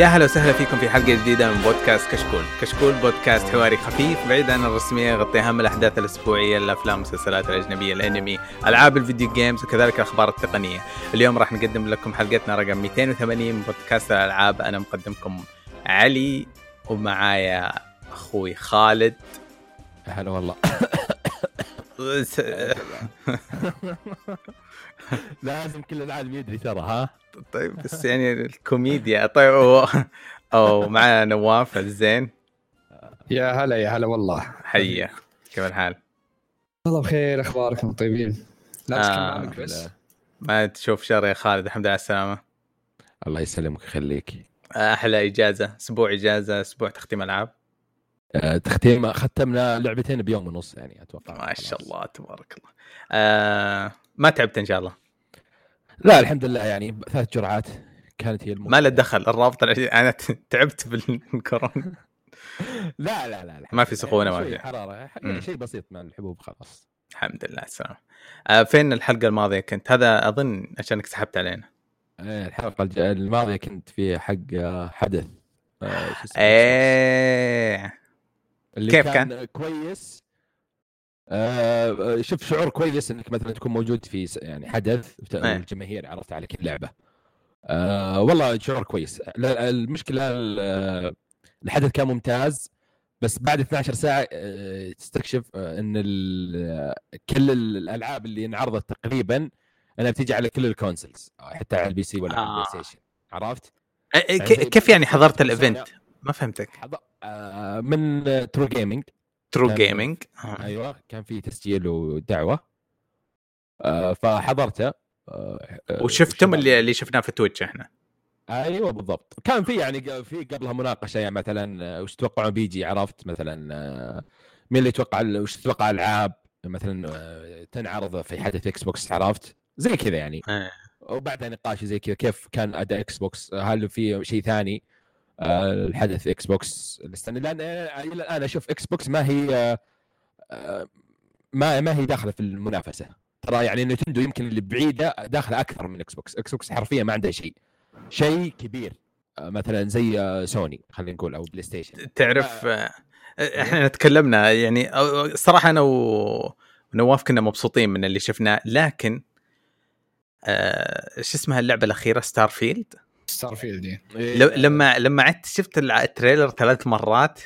يا هلا وسهلا فيكم في حلقة جديدة من بودكاست كشكول. كشكول بودكاست حواري خفيف بعيد عن الرسمية يغطي أهم الأحداث الأسبوعية الأفلام والمسلسلات الأجنبية الأنمي ألعاب الفيديو جيمز وكذلك الأخبار التقنية. اليوم راح نقدم لكم حلقتنا رقم 280 من بودكاست الألعاب. أنا مقدمكم علي ومعايا أخوي خالد. هلا والله. لازم كل العالم يدري ترى ها؟ طيب بس يعني الكوميديا. طيب أو, أو معنا نواف الزين. يا هلا يا هلا والله. حيا. كيف الحال؟ والله بخير أخباركم طيبين؟ لا آه، آه بس. ما تشوف شر يا خالد الحمد لله على السلامة. الله يسلمك ويخليك. أحلى إجازة أسبوع إجازة أسبوع تختيم ألعاب. آه، تختيم ختمنا لعبتين بيوم ونص يعني أتوقع. ما شاء الله تبارك الله. آه ما تعبت إن شاء الله. لا الحمد لله يعني ثلاث جرعات كانت هي ما له دخل الرابط أنا تعبت بالكورونا. لا لا لا. ما في سخونة ما في. حرارة يعني شيء بسيط مع الحبوب خلاص. الحمد لله السلام آه فين الحلقة الماضية كنت؟ هذا أظن عشانك سحبت علينا. إيه، الحلقة الماضية كنت في حق آه، حدث. آه،؟ إيه. اللي كيف كان, كويس. آه شوف شعور كويس إنك مثلا تكون موجود في يعني حدث إيه. والجماهير عرفت على كل لعبه آه والله شعور كويس. المشكلة ال- الحدث كان ممتاز بس بعد 12 ساعة آه، تستكشف آه، إن كل الألعاب اللي انعرضت تقريبا أنها بتيجي على كل ال consoles حتى على ال PC ولا على آه. البلاي ستيشن عرفت؟ إيه، إيه، كيف يعني حضرت ال event؟ ما فهمتك. حض... من True Gaming True Gaming أيوه كان في تسجيل ودعوة. آه فحضرته. آه وشفتم اللي اللي شفناه في تويتش إحنا. أيوه بالضبط. كان في يعني في قبلها مناقشه يعني مثلا آه، وش تتوقعون بيجي عرفت؟ مثلا آه، مين اللي يتوقع وش تتوقع العاب مثلا آه، تنعرض في حدث إكس بوكس عرفت؟ زي كذا يعني. إيه. وبعدها نقاش زي كذا كيف كان أداء إكس بوكس هل في شيء ثاني؟ آه، الحدث إكس بوكس السنة لأن إلى الآن أشوف إكس بوكس ما هي آه، آه، ما ما هي داخلة في المنافسة. ترى يعني نتندو يمكن اللي بعيدة داخلة أكثر من إكس بوكس إكس بوكس حرفيا ما عندها شيء. شيء كبير. آه، مثلا زي سوني خلينا نقول أو بلاي ستيشن تعرف آه، إحنا تكلمنا يعني أو- صراحة أنا ونواف كنا مبسوطين من اللي شفناه. لكن آه شو اسمها اللعبة الأخيرة؟ ستار فيلد ستار فيلد دي ل- لما لما عدت شفت التريلر ثلاث مرات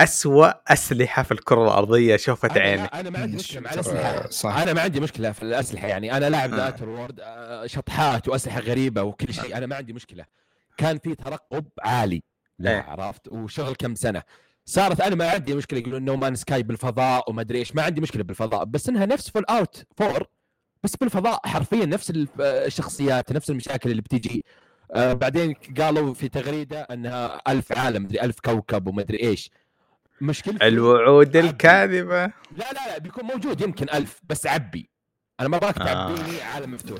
أسوأ أسلحة في الكرة الأرضية شوفت عيني. أنا ما عندي مشكلة مع آه، الاسلحه صح. أنا ما عندي مشكلة في الأسلحة يعني. أنا لاعب آه. وورد آه، شطحات وأسلحة غريبة وكل شيء. أنا ما عندي مشكلة. كان في ترقب عالي. لا إيه. عرفت. وشغل كم سنة. صارت أنا ما عندي مشكلة يقولون No Man's Sky بالفضاء وما أدري إيش. ما عندي مشكلة بالفضاء. بس إنها نفس Fallout 4 بس بالفضاء حرفيا نفس آه، الشخصيات نفس المشاكل اللي بتيجي آه بعدين قالوا في تغريدة أنها ألف عالم مدري ألف كوكب ومدري إيش. مشكلة الوعود الكاذبة. لا لا لا بيكون موجود يمكن ألف بس عبي. أنا ما ابغاك آه. تعبيني عالم مفتوح.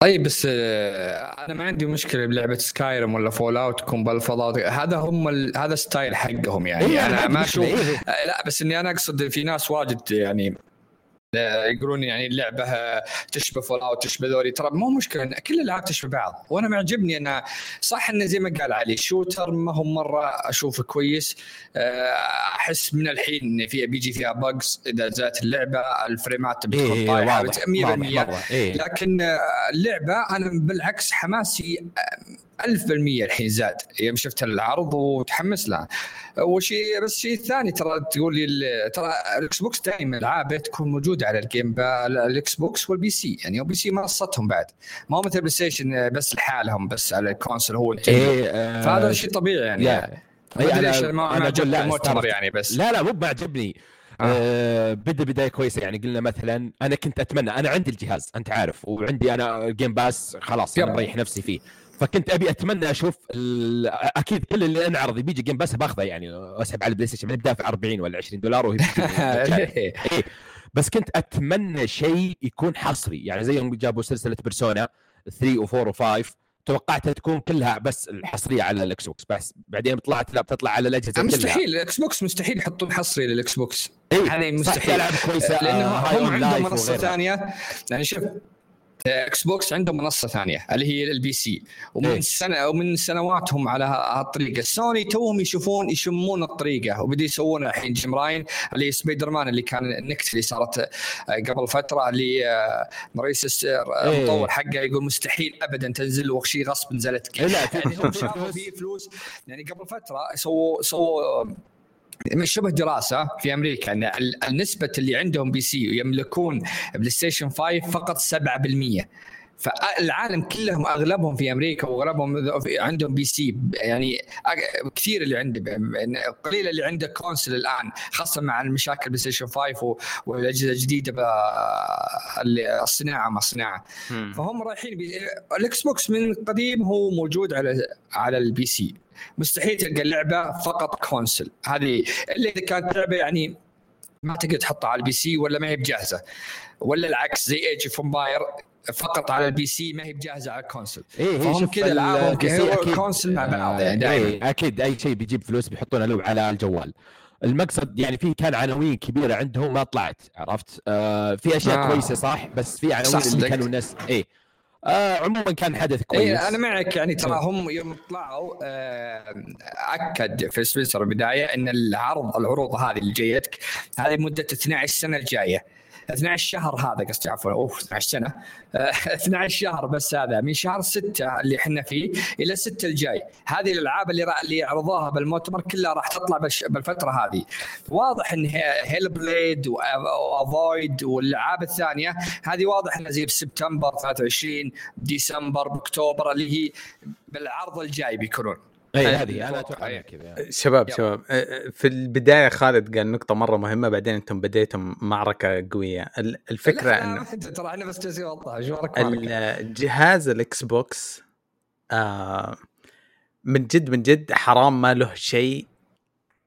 طيب بس آه، أنا ما عندي مشكلة بلعبة سكايرم ولا فول اوت تكون بالفضاء. هذا هم ال... هذا ستايل حقهم يعني. إيه، أنا ما أشوف إيه. آه، لا بس إني أنا أقصد في ناس واجد يعني آه، يقولون يعني اللعبة تشبه فول اوت تشبه ذولي ترى مو مشكلة إن كل الألعاب تشبه بعض وأنا معجبني انه صح انه زي ما قال علي shooter ما هو مرة أشوفه كويس آه، أحس من الحين إن في بيجي فيها bugs إذا زادت اللعبة الفريمات إيه بتكون إيه، طايحة واضح 100% واضح مرة. إيه. لكن آه، اللعبة أنا بالعكس حماسي آه، ألف بالمية الحين زاد. يوم شفت العرض وتحمس لها وشيء بس شيء ثاني ترى تقول لي ترى الإكس بوكس دائما العابه تكون موجودة على ال game pa- الإكس بوكس وال PC يعني ال PC منصتهم بعد. ما هو مثل بلاي ستيشن بس لحالهم بس على ال console هو. إيه آه، فهذا شيء طبيعي يعني. إيه، أدري أنا- ليش ما لا، المؤتمر استغربت. يعني بس. لا لا مو معجبني آه. بدأ بداية كويسة يعني. قلنا مثلا أنا كنت أتمنى أنا عندي الجهاز أنت عارف وعندي أنا Game Pass خلاص أنا. مريح نفسي فيه. فكنت أبي أتمنى أشوف أكيد كل اللي انعرض بيجي Game Pass باخذه يعني واسحب على البلاي ستيشن بدافع 40 ولا 20 دولار وهي. إيه. إيه. بس كنت أتمنى شيء يكون حصري يعني زي يوم جابوا سلسلة بيرسونا 3 و4 و5 توقعتها تكون كلها بس الحصرية على الإكس بوكس بس بعدين طلعت لا بتطلع على الأجهزة مستحيل الإكس بوكس مستحيل يحطون حصري للإكس بوكس إيه، هذه صح، مستحيل لأنه آه، هم عندهم منصة. ثانية يعني شوف إكس بوكس عندهم منصة ثانية اللي هي ال PC ومن إيه. سنه ومن سنواتهم على هالطريقة. سوني توهم يشوفون يشمون الطريقة. وبدوا يسوون الحين جيم راين اللي سبايدر مان اللي كان النكت اللي صارت آه، قبل فترة اللي آه، مريس إيه. المطور حقه يقول مستحيل ابدا تنزل وشي غصب نزلت. إيه، لا يعني هم شافوا فيه فلوس. يعني قبل فترة سووا سووا شبه دراسة في أمريكا أن ال- النسبة اللي عندهم PC ويملكون بلاي ستيشن 5 فقط 7% فالعالم كلهم أغلبهم في أمريكا وأغلبهم عندهم PC يعني كثير اللي عنده قليل اللي عنده console الآن خاصة مع المشاكل بلاي ستيشن 5 و- والأجهزة الجديدة الصناعة ما صناعة مم. فهم رايحين. الاكس بوكس من قديم هو موجود على على ال PC مستحيل تلقى اللعبة فقط console هذه الا إذا كانت لعبة يعني ما تقدر تحطها على ال PC ولا ما هي بجاهزة. ولا العكس زي Age of Empires فقط على ال PC ما هي بجاهزة على ال console إيه فهم شوف كذا ال- العابهم. كونسل مع بعض يعني إيه أكيد أي شيء بيجيب فلوس بيحطونه له على الجوال. المقصد يعني في كان عناوين كبيرة عندهم ما طلعت عرفت؟ آه في أشياء آه. كويسة صح؟ بس في عناوين اللي. كانوا الناس إيه آه عموما كان حدث كويس اي أنا معك يعني ترى هم يوم طلعوا آه، أكد فيل سبنسر البدايه إن العرض العروض هذه اللي جايتك هذه مدة 12 سنة الجاية. 12 شهر هذا قصدي عفوا أوف 12 سنة. آه، 12 شهر بس هذا من شهر 6 اللي إحنا فيه إلى 6 الجاي. هذه الألعاب اللي اللي عرضوها بالمؤتمر كلها راح تطلع بالفترة هذه. واضح إن هي- Hellblade و Avowed والألعاب الثانية هذه واضح إنها زي بسبتمبر 23 ديسمبر بأكتوبر اللي هي بالعرض الجاي بيكونون. اي هذه أنا أتوقع إيه. كذا يعني. شباب يلا. شباب أه، في البداية خالد قال نقطة مرة مهمة بعدين أنتم بديتم معركة قوية ال- الفكرة أنت- ترى أنا بس جالس أوضح. الجهاز الإكس بوكس آه من جد من جد حرام ما له شيء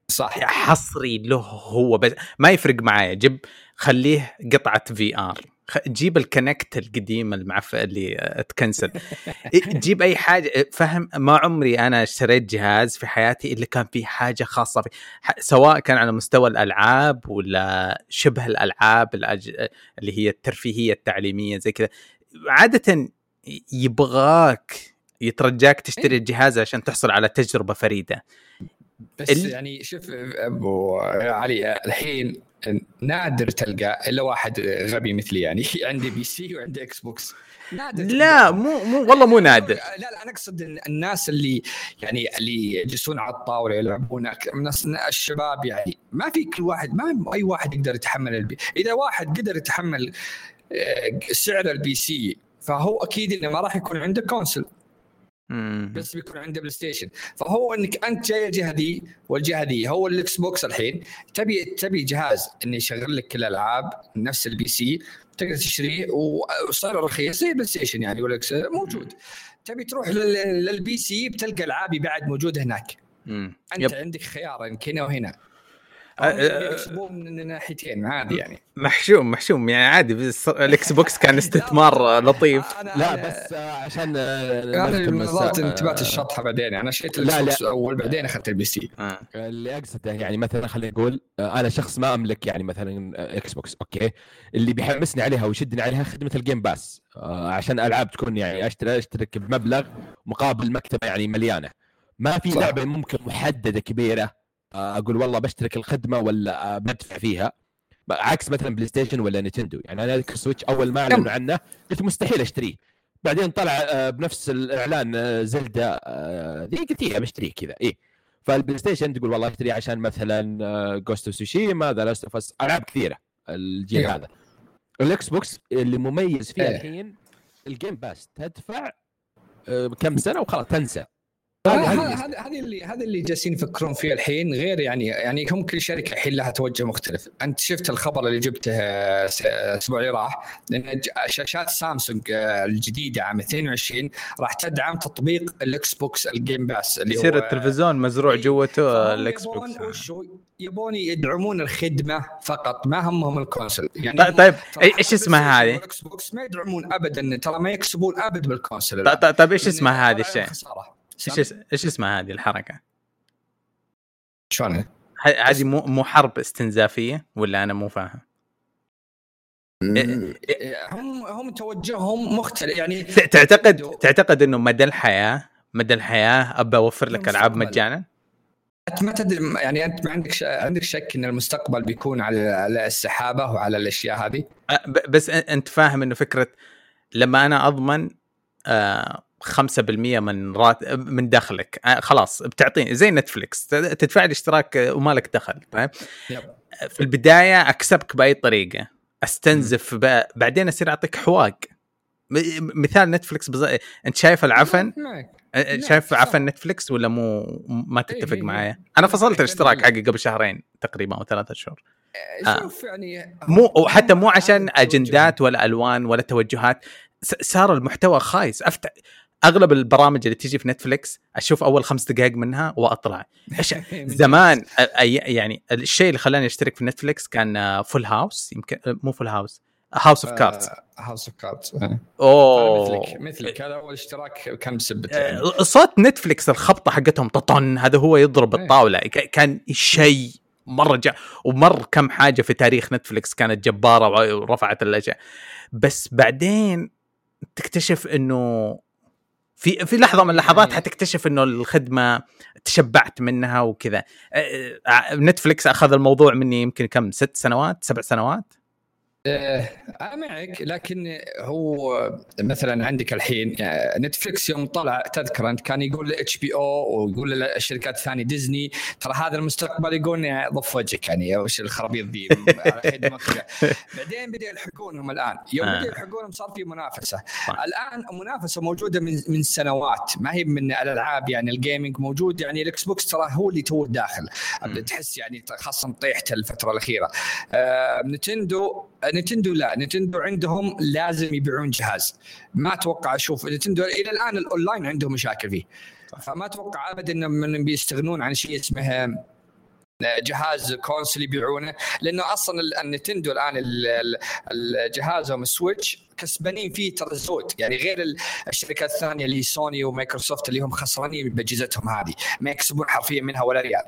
صح حصري له هو بس ما يفرق معايا جيب خليه قطعة VR جيب الكينكت القديم المعفن اللي آه، ات cancel جيب أي حاجة فهم ما عمري أنا اشتريت جهاز في حياتي إلا كان فيه حاجة خاصة فيه. سواء كان على مستوى الألعاب ولا شبه الألعاب الأج... اللي هي الترفيهية التعليمية زي كذا. عادة يبغاك يترجاك تشتري الجهاز عشان تحصل على تجربة فريدة. بس ال- يعني شوف أبو علي الحين نادر تلقى إلا واحد غبي مثلي يعني عنده PC وعنده Xbox نادر لا. مو مو والله مو نادر لا لا أنا أقصد الناس اللي يعني اللي يجلسون على الطاولة يلعبون الناس الشباب يعني ما في كل واحد ما أي واحد يقدر يتحمل البي إذا واحد قدر يتحمل آه، سعر ال PC فهو أكيد إنه ما راح يكون عنده console. بس بيكون عنده PlayStation. فهو إنك أنت جاي الجهة ذي والجهة ذي هو ال Xbox الحين. تبي تبي جهاز إنه يشغل لك كل الألعاب نفس ال PC تقدر تشتريه وصار رخيص زي ال PlayStation يعني وال X موجود. تبي تروح لل- لل PC بتلقى ألعابي بعد موجودة هناك. مم. أنت yep. عندك خيار هنا وهنا. أه، أه، يكسبون من ناحيتين عادي يعني. محشوم محشوم يعني عادي بس ال Xbox كان استثمار لطيف. أنا- لا بس عشان أنا انتبهت الشطحة بعدين. أنا شريت لا، الإكس لا. box أول بعدين أخذت ال PC. آه. اللي أقصده يعني مثلا خلينا نقول آه، أنا شخص ما أملك يعني مثلا Xbox okay؟ اللي بيحمسني عليها ويشدني عليها خدمة ال Game Pass عشان ألعاب تكون يعني أشتري اشترك بمبلغ مقابل مكتبة يعني مليانة. ما في. لعبة ممكن محددة كبيرة أقول والله بشترك الخدمة ولا آه، بدفع فيها. عكس مثلا PlayStation ولا Nintendo. يعني أنا أذكر Switch أول ما أعلنوا عنه قلت مستحيل أشتريه. بعدين طلع آه، بنفس الإعلان آه، Zelda آه، ذي قلت إيه بشتريه كذا. إيه. فال PlayStation تقول والله اشتري عشان مثلا Ghost of Tsushima The Last of Us ألعاب كثيرة الجيل إيه. هذا. ال Xbox اللي مميز فيه إيه. الحين ال Game Pass تدفع آه، كم سنة؟ وخلاص تنسى. هذه- هذا هذه- اللي هذا اللي جالسين يفكرون فيه الحين غير يعني يعني هم كل شركة الحين لها توجه مختلف، أنت شفت الخبر اللي جبته الأسبوع اللي راح شاشات سامسونج آه، الجديدة عام 22 راح تدعم تطبيق ال Xbox ال Game Pass اللي يصير هو التلفزيون مزروع. جوته ال X يبون box يبون يدعمون الخدمة فقط ما همهم ال console يعني طيب- طيب إيش اسمها هذه؟ وال Xbox ما يدعمون ابدا ترى ما يكسبون أبد بال console طيب- طيب طيب إيش اسمها هذه الشيء؟ خسارة. إيش إيش اسمها هذه الحركة؟ شلون ه- هذه مو مو حرب استنزافية ولا أنا مو فاهم؟ م- هم هم توجههم مختلف يعني تعتقد تعتقد إنه مدى الحياة مدى الحياة أبى أوفر لك ألعاب المستقبل. مجانا أنت ما تدري يعني أنت ما عندك. عندك شك إن المستقبل بيكون على على السحابة وعلى الأشياء هذه ب- بس أنت فاهم إنه فكرة لما أنا أضمن آه، 5% من رات من دخلك آه، خلاص بتعطيني زي نتفلكس تدفع لي اشتراك آه، وما لك دخل فاهم. في البداية أكسبك بأي طريقة أستنزف ب... بعدين أصير أعطيك حواق م- مثال Netflix بز... أنت شايف العفن شايف. عفن Netflix ولا مو ما تتفق إيه، إيه. معايا أنا فصلت الاشتراك. حقي قبل شهرين تقريبا أو ثلاثة شهور آه. شوف يعني مو وحتى مو عشان. أجندات ولا ألوان ولا توجهات صار المحتوى خايس أفتح أغلب البرامج اللي تيجي في Netflix أشوف أول خمس دقائق منها وأطلع. زمان يعني الشيء اللي خلاني أشترك في نتفلكس كان فول هاوس يمكن مو فول هاوس هاوس اوف كاردز هاوس اوف كاردز أوه. مثلك مثلك. هذا أول اشتراك كان بسبته يعني. آه، صوت Netflix الخبطة حقتهم ططن هذا هو يضرب إيه. الطاولة. كان شيء مرة جا ومر كم حاجة في تاريخ Netflix كانت جبارة ورفعت الأشياء. بس بعدين تكتشف إنه في في لحظة من اللحظات يعني- حتكتشف إنه الخدمة تشبعت منها وكذا. آه، آه، Netflix أخذ الموضوع مني يمكن كم ست سنوات سبع سنوات؟ أنا معك لكن هو مثلا عندك الحين آه، Netflix يوم طلع تذكر أنت كان يقول HBO ويقول للشركات الثانية ديزني ترى هذا المستقبل يقول ضف وجهك يعني وش الخرابيط ذي. بعدين بدأ يلحقونهم الآن يوم آه. بدأ يلحقونهم صار في منافسة صح. الآن المنافسه موجودة من من سنوات ما هي من الألعاب يعني ال gaming موجود يعني ال Xbox ترى هو اللي تو داخل. تحس يعني خاصة طيحت الفترة الأخيرة آه، Nintendo Nintendo لا. Nintendo عندهم لازم يبيعون جهاز. ما أتوقع أشوف Nintendo إلى الآن الأونلاين عندهم مشاكل فيه. فما أتوقع ابدا انهم بيستغنون عن شيء اسمه جهاز console يبيعونه. لأنه أصلا ال- ال Nintendo الآن ال- ال- ال- جهازهم ال Switch كسبانين فيه ترى زود يعني غير ال- الشركات الثانية اللي Sony و Microsoft اللي هم خسرانين بأجهزتهم هذه. ما يكسبون حرفيا منها ولا ريال.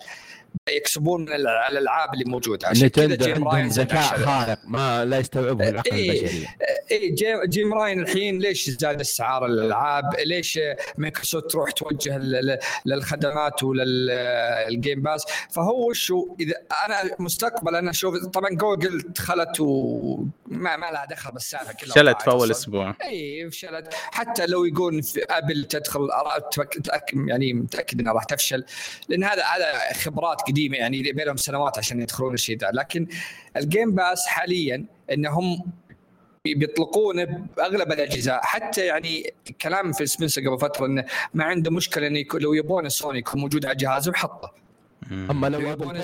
يكسبون من الع- الألعاب اللي موجودة عشان Nintendo Jim عندهم راين ذكاء خارق ما لا يستوعبه العقل إيه. البشري اي Jim, Jim Ryan الحين ليش زاد اسعار الألعاب؟ ليش مايكروسوفت تروح توجه لل- للخدمات ولل Game Pass؟ فهو وشو إذا أنا مستقبل أنا أشوف طبعا جوجل دخلت وما ما لها دخل بالسالفة كلها شلت في أول. أسبوع اي فشلت حتى لو يقول في Apple تدخل يعني متأكد إنها راح تفشل لأن هذا هذا خبرات قديمة يعني بينهم سنوات عشان يدخلون الشيء ذا لكن ال Game Pass حاليا إنهم بيطلقونه بأغلب الاجهزه حتى يعني كلام Phil Spencer قبل فترة إنه ما عنده مشكلة إنه يكون لو يبون سوني يكون موجود على جهازه حطه مم. أما لو يبون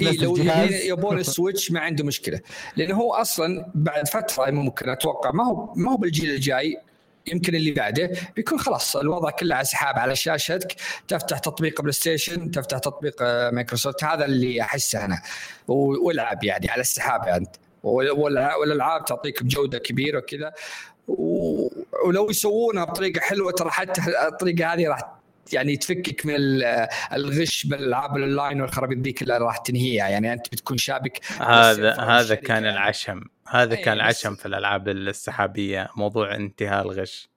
إيه لو يبون ال Switch ما عنده مشكلة. لأنه هو أصلا بعد فترة ممكن أتوقع ما هو ما هو بالجيل الجاي يمكن اللي بعده بيكون خلاص الوضع كله على سحاب على شاشتك تفتح تطبيق بلاي ستيشن تفتح تطبيق آه، مايكروسوفت هذا اللي أحسه أنا. والعب يعني على السحاب والع- والألعاب تعطيك بجوده كبيرة وكذا. ولو يسوونها بطريقة حلوة ترى حتى الطريقة هذه راح يعني تفكك من ال- الغش بالألعاب الأونلاين والخرابيط ذي كلها راح تنهيها. يعني أنت بتكون شابك. هذا هذا كان يعني. العشم. هذا إيه، كان العشم في الألعاب السحابية موضوع انتهاء الغش.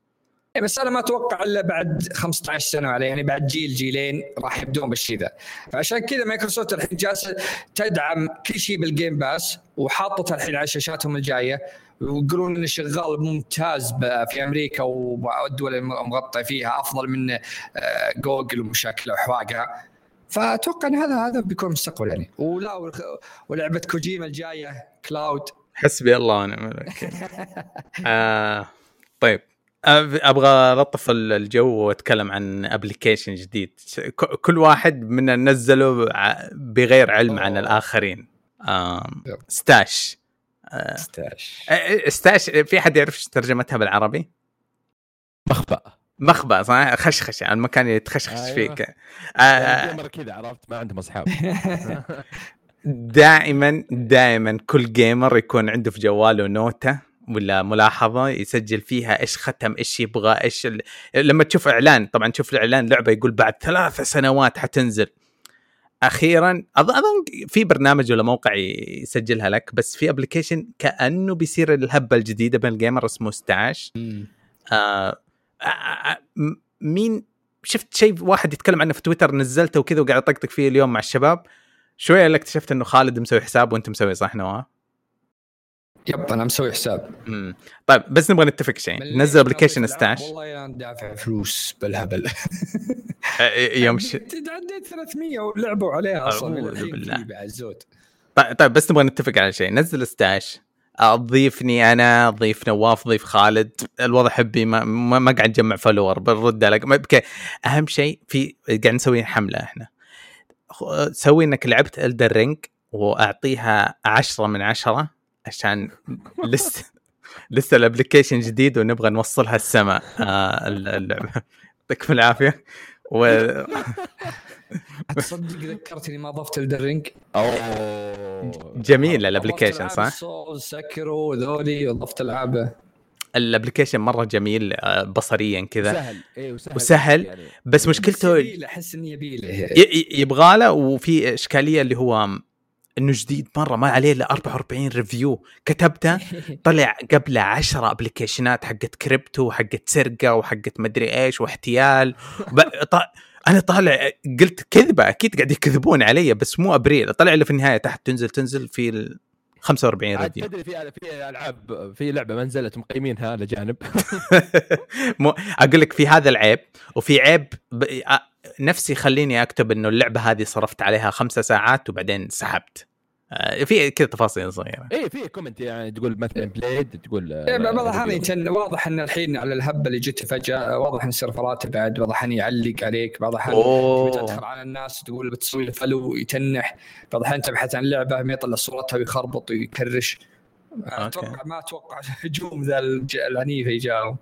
إيه بس أنا ما أتوقع إلا بعد 15 سنة عليه يعني بعد جيل جيلين راح يبدون بالشيء ذا. فعشان كذا مايكروسوفت الحين جالسة تدعم كل شيء بال Game Pass وحاطته الحين على شاشاتهم الجاية ويقولون انه شغال ممتاز في أمريكا والدول المغطى فيها أفضل من آه، جوجل ومشاكلها وحواقها فأتوقع إن هذا هذا بيكون مستقبل يعني. ولا ولعبه كوجيما الجاية cloud. حسبي الله ونعم الوكيل آه طيب. أبغى ألطف ال- الجو وأتكلم عن application جديد. ك- كل واحد منا نزله بغير علم عن أوه. الآخرين. آم، yep. Stash آه، 16 آه، Stash في أحد يعرف ترجمتها بالعربي؟ مخبأ. مخبأ صح؟ خشخش المكان اللي تخشخش أيوة. فيك. آه، gamer كذا عرفت؟ ما عندهم أصحاب. دائما دائما كل gamer يكون عنده في جواله نوتة ولا ملاحظة يسجل فيها إيش ختم إيش يبغى إيش ال... لما تشوف إعلان طبعا تشوف الإعلان لعبة يقول بعد ثلاث سنوات حتنزل. أخيرا أظن في برنامج ولا موقع يسجلها لك بس في application كأنه بيصير الهبة الجديدة بين ال gamer اسمه Stash آه آه آه مين شفت شيء واحد يتكلم عنه في تويتر نزلته وكذا وقاعد اطقطق فيه اليوم مع الشباب؟ شوية الا اكتشفت إنه خالد مسوي حساب وأنت مسوي صح نواف؟ yep أنا مسوي حساب. مم. طيب بس نبغى نتفق شيء. نزل application Stash. والله أنا دافع فلوس بالهبل. آه، يوم ش... عديت 300 ولعبوا عليها أصلا بالله. طيب طيب بس نبغى نتفق على شيء. نزل Stash. ضيفني أنا ضيف نواف ضيف خالد. الوضع حبي ما, ما, ما قاعد نجمع follower بنرد بك... أهم شيء في قاعد نسوي حملة إحنا. سوي إنك لعبت Elden Ring وأعطيها عشرة من عشرة عشان لسه لسه ال application جديد ونبغى نوصلها السماء. آه اللعبه يعطيكم العافية. و... تصدق ذكرتني ما ضفت Elden Ring اوه جميل ال application صح؟ سكرو ذولي وضفت العابه ال application مرة جميل آه، بصريا كذا سهل إيه وسهل وسهل. يعني. بس مشكلته ي- أحس إني يبيله ي- يبغى له وفي إشكالية اللي هو إنه جديد مرة ما عليه إلا 44 review كتبته طلع قبله 10 application ات حقت كريبتو وحقت سرقة وحقت مدري إيش واحتيال. أنا طالع قلت كذبة أكيد قاعد يكذبون علي بس مو أبريل طلع لي في النهاية تحت تنزل تنزل في ال 45 عاد review تدري في في العاب في لعبة ما نزلت مقيمينها لجانب أقول لك في هذا العيب وفي عيب ب... نفسي يخليني أكتب إنه اللعبة هذه صرفت عليها خمسة ساعات وبعدين سحبت. في كذا تفاصيل صغيرة. إيه في comment يعني تقول مثلا played تقول إيه، بعض الأحيان. يتن- واضح إن الحين على الهبه اللي جت فجأة واضح إن ال server ات بعد واضح انه يعلق عليك بعض الأحيان تدخل على الناس تقول بتسوي له فلو يتنح بعض الأحيان تبحث عن لعبة ما يطلع صورتها ويخربط ويكرش. أتوقع ما أتوقع هجوم ذا الج- العنيف يجاهم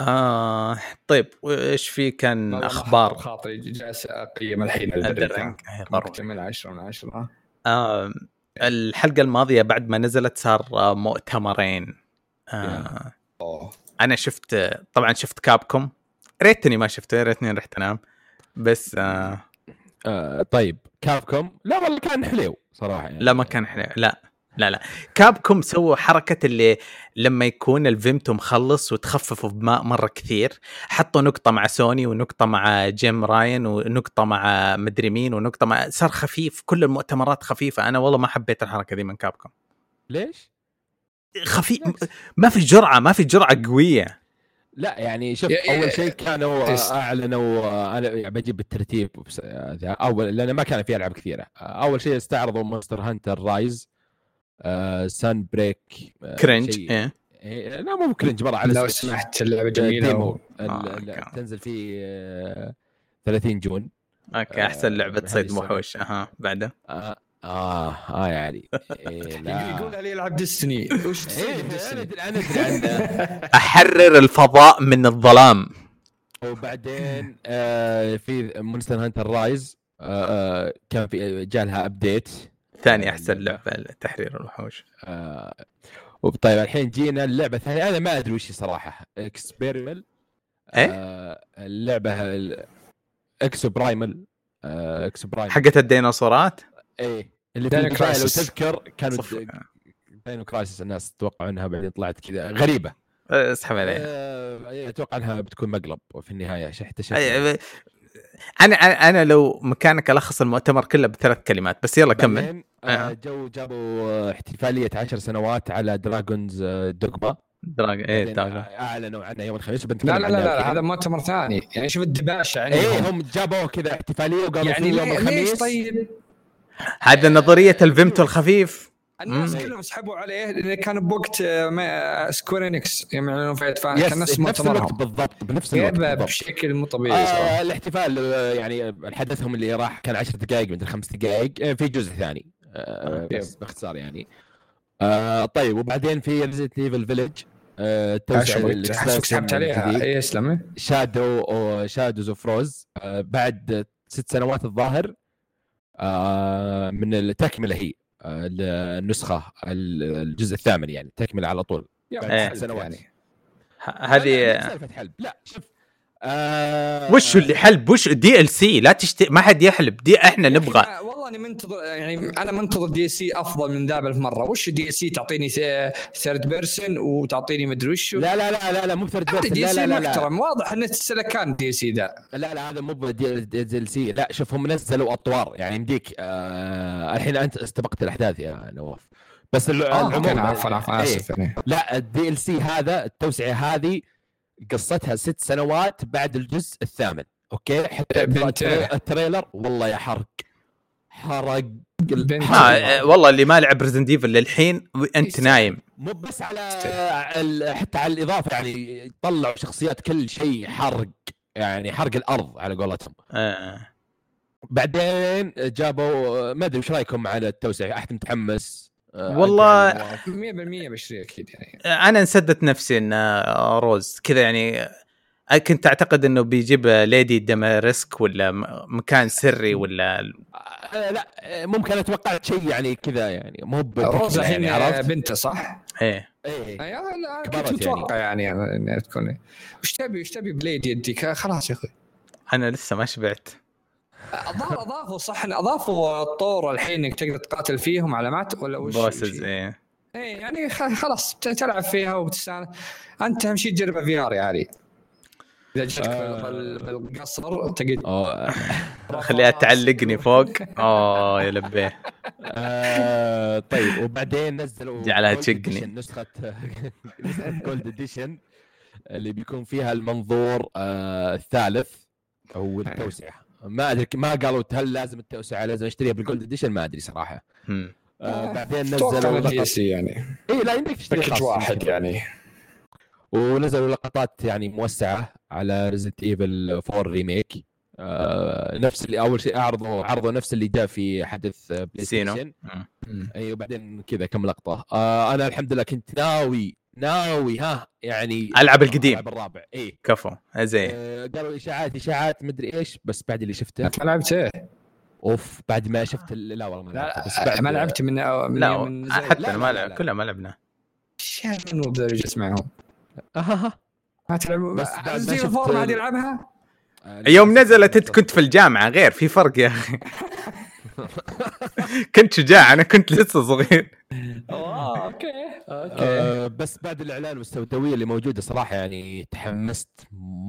آه طيب وإيش في كان أخبار؟ خاطري جالس اقيم الحين مكتمل 10 من 10 آه الحلقة الماضية بعد ما نزلت صار مؤتمرين. آه أوه. أنا شفت طبعا شفت Capcom ريتني ما شفته ريتني رحت أنام. بس آه آه طيب Capcom؟ لا والله كان حلو صراحة يعني. لا ما كان حلو لا. لا لا. Capcom سووا حركة اللي لما يكون الفيمتو مخلص وتخففوا بماء مرة كثير حطوا نقطة مع سوني ونقطة مع Jim Ryan ونقطة مع مدري مين ونقطة مع صار خفيف كل المؤتمرات خفيفة. أنا والله ما حبيت الحركة دي من Capcom ليش؟ خفيف ما في جرعة ما في جرعة قوية. لا يعني شوف أول شيء كانوا. أعلنوا أنا يعني بجيب بالترتيب آه، ذا. أول لأن ما كان في ألعاب كثيرة. آه، أول شيء استعرضوا Monster Hunter Rise. Sunbreak آه، cringe شيء- إيه. إيه، لا مو cringe مرة على لو. سمحت اللعبة جميلة و... آه، ال- okay. تنزل في آه، 30 June. آه، لعبة هذه صيد. وحوش أها بعده. آه, آه آه يعني. إيه لا. يقول علي يلعب Destiny وش؟ أنا أدري عنه. أحرر الفضاء من الظلام. وبعدين آه في Monster Hunter Rise آه آه كان في جالها update ثاني أحسن اللعبة. لعبة تحرير الوحوش. آه طيب الحين جينا اللعبة الثانية أنا ما أدري وش هي صراحة. Exoprimal إيه؟ آه اللعبة ال- Exoprimal آه Exoprimal حقت الديناصورات؟ إيه. اللي في لو. تذكر كانوا صفر. Dino Crisis الناس توقعوا إنها بعدين طلعت كذا. غريبة. اسحب عليه آه أتوقع إنها بتكون مقلب وفي النهاية شحت شحت أي- أنا أنا لو مكانك ألخص المؤتمر كله بثلاث كلمات بس يلا كمل. آه. آه. جو جابوا احتفالية عشر سنوات على Dragon's Dogma دراج إيه دراج أعلنوا عنها يوم الخميس بنتكلم لا لا لا, لا. هذا مؤتمر ثاني. يعني شوف الدباشه إيه عندهم هم جابوا كذا احتفالية وقالوا يعني يوم الخميس. طيب؟ هذا نظرية الفيمتو الخفيف. الناس. كلهم سحبوا عليه لأنه كان بوقت ما- سكوير انكس يوم ادفان يس كان نفس الوقت مؤتمرهم. بالضبط بنفس الوقت بالضبط. بشكل مو طبيعي صراحة. آه الاحتفال آه، يعني حدثهم اللي راح كان 10 دقائق من خمس دقائق آه، في جزء ثاني آه بس باختصار يعني. آه طيب وبعدين في Resident Evil Village آه توسع سحبت عليها. اي اسمه Shadow أو Shadows of Rose بعد ست سنوات الظاهر آه من التكملة هي. آه النسخة الجزء الثامن يعني تكملة على طول. إيه. ست سنوات. يعني. هذه سالفة حلب لا شوف آه وش اللي حلب؟ وش DLC لا تشتري ما حد يحلب. دي إحنا نبغى. والله اني منتظر يعني أنا منتظر DLC أفضل من ذا مره وش DLC تعطيني third person وتعطيني مدري وش؟ لا لا لا لا لا مو third هذا person DLC محترم واضح انه سلكان DLC ذا. لا لا هذا مو ب DLC لا شوف هم نزلوا أطوار. يعني يمديك آه الحين أنت استبقت الأحداث يا نواف. بس آه العموم أوكي عفوا عفوا إيه. آسف يعني. لا ال DLC هذا التوسعة هذه قصتها ست سنوات بعد الجزء الثامن. أوكي؟ حتى بنت- ال trai- ال trailer والله يا حرق. حرق بنت- حرق. ما والله اللي ما لعب Resident Evil للحين أنت. نايم. مو بس على ال- حتى على الإضافة يعني يطلعوا شخصيات كل شيء حرق. يعني حرق الأرض على قولتهم. آه. بعدين جابوا ما أدري إيش رأيكم على التوسعه أحد متحمس؟ والله- أنت يعني 100% بشتري أكيد يعني. أنا انسدت نفسي إن آه، روز كذا يعني آه، كنت أعتقد إنه بيجيب Lady Dimitrescu ولا م- مكان سري ولا آه، لا آه، ممكن اتوقعت شيء يعني كذا يعني مو روز بتكفى الحين يعني عرفت؟ بنته صح؟ إيه. إيه. لا كبرت كنت متوقع يعني يعني انها تكون وش تبي وش تبي بليد يديك خلاص يا أخوي. أنا لسه ما شبعت. اضاف أضافوا صح أضافوا الطور الحين إنك تقدر تقاتل فيهم علامات ولا وش bosses إيه. إيه يعني خ- خلاص تلعب فيها وتستانس. أنت أهم شيء تجربها VR يا علي. إذا جتك آه. بال- بالقصر تقعد. خليها تعلقني فوق. اوه يا لبيه. آه طيب وبعدين نزلوا جعلها تشقني. نسخه Gold Edition اللي بيكون فيها المنظور آه الثالث أو التوسعة. ما أدري ما قالوا هل لازم التوسعة لازم أشتريها بال Gold Edition ما أدري صراحة. آه بعدين نزلوا انها هي لقط... سي يعني إي لا يمديك تشتري. واحد يعني ونزلوا لقطات يعني موسعة على Resident Evil 4 remake آه نفس اللي أول شيء عرضوا عرضوا نفس اللي جاء في حدث Play. Station. إي وبعدين كذا كم لقطة آه أنا الحمد لله كنت ناوي ناوي ها يعني ألعب القديم. العب الرابع اي كفو زين آه قالوا إشاعات إشاعات مدري إيش بس بعد اللي شفته انت ما لعبت إيه؟ أوف بعد ما شفت لا والله ما لا لعبته، بس بعد ما لعبت من من لا من حتى لا، ما لعب. كلها ما لعبنا شو مو بدرجة معهم. ما تلعب بس بعد ما زي شفت ما عاد يلعبها آه، يوم نزلت أنت كنت في. الجامعة غير في فرق يا أخي كنت شجاع أنا كنت لسه صغير. آه أوكي. أوكي. آه بس بعد الإعلان والسوداوية اللي موجودة صراحة يعني تحمست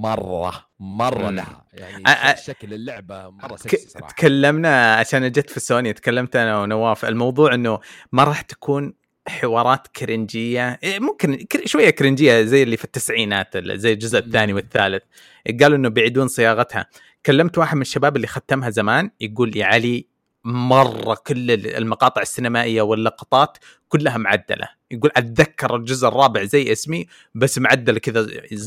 مرة مرة. لها. يعني شكل اللعبة مرة سكسي صراحة. تكلمنا عشان جت في سوني تكلمت أنا ونواف. الموضوع إنه ما راح تكون حوارات كرنجية. إيه، ممكن شوية كرنجية زي اللي في التسعينات ال- زي الجزء الثاني. والثالث. قالوا إنه بيعيدون صياغتها. كلمت واحد من الشباب اللي ختمها زمان يقول لي علي مرة كل ال- المقاطع السينمائية واللقطات كلها معدلة. يقول أتذكر الجزء الرابع زي اسمي بس معدل كذا إيه،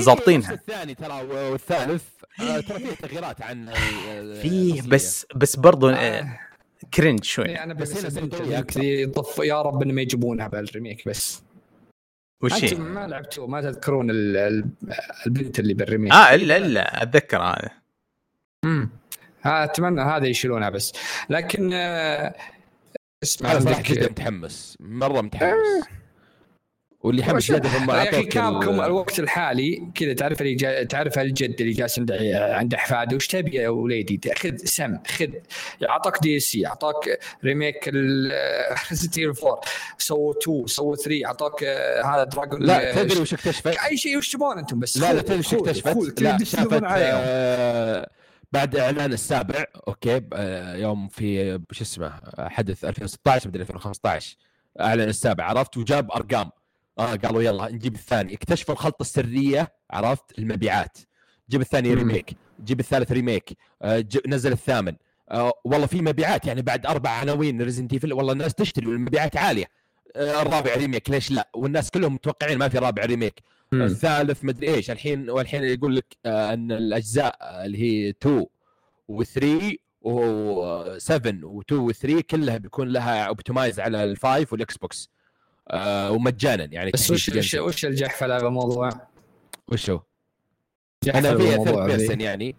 ظابطينها. الثاني ترى والثالث. آه، ترى فيه تغييرات عن ال- فيه. بس بس برضو آه، آه. cringe شوي. إيه، أنا بس بس. يضف يا رب انه ما يجيبونها بال remake بس. وش هي؟ ما لعبتوا ما تذكرون ال- ال- البنت اللي بال remake. آه إلا إلا أتذكر هذا. امم أتمنى هذا يشيلونها بس. لكن آه، اسمع أنا صراحة جدا متحمس. مرة متحمس. واللي يحمس شوف، زياده هم يا أخي اعطوك Capcom ال- الوقت الحالي كذا تعرف اللي جا... تعرف الجد اللي جالس عند عند أحفاده؟ وش تبي يا وليدي؟ خذ سم خذ. أعطاك DLC أعطاك remake Resident 4 سووا 2 سووا 3 أعطاك آه، هذا Dragon لا تدري وش اكتشفت؟ أي شيء وش تبون أنتم بس؟ لا لا تدري وش اكتشفت؟ لا شافت. آه بعد إعلان السابع أوكي آه يوم في شو اسمه آه، حدث 2016 مدري 2015 اعلن السابع عرفت؟ وجاب أرقام. آه قالوا يلا نجيب الثاني. اكتشفوا الخلطة السرية عرفت؟ المبيعات. جيب الثاني. remake. جيب الثالث remake. آه ج- نزل الثامن. آه والله في مبيعات يعني بعد أربع عناوين Resident Evil والله الناس تشتري والمبيعات عالية. آه الرابع remake ليش لا والناس كلهم متوقعين ما في رابع remake مم. الثالث مدري إيش الحين والحين يقول لك آه، أن الأجزاء اللي هي 2 و3 و7 و2 و3 كلها بيكون لها optimize على ال five وال Xbox آه ومجانا يعني بس وش وش. وش الجحفله بالموضوع؟ وش هو؟ أنا فيها third. person يعني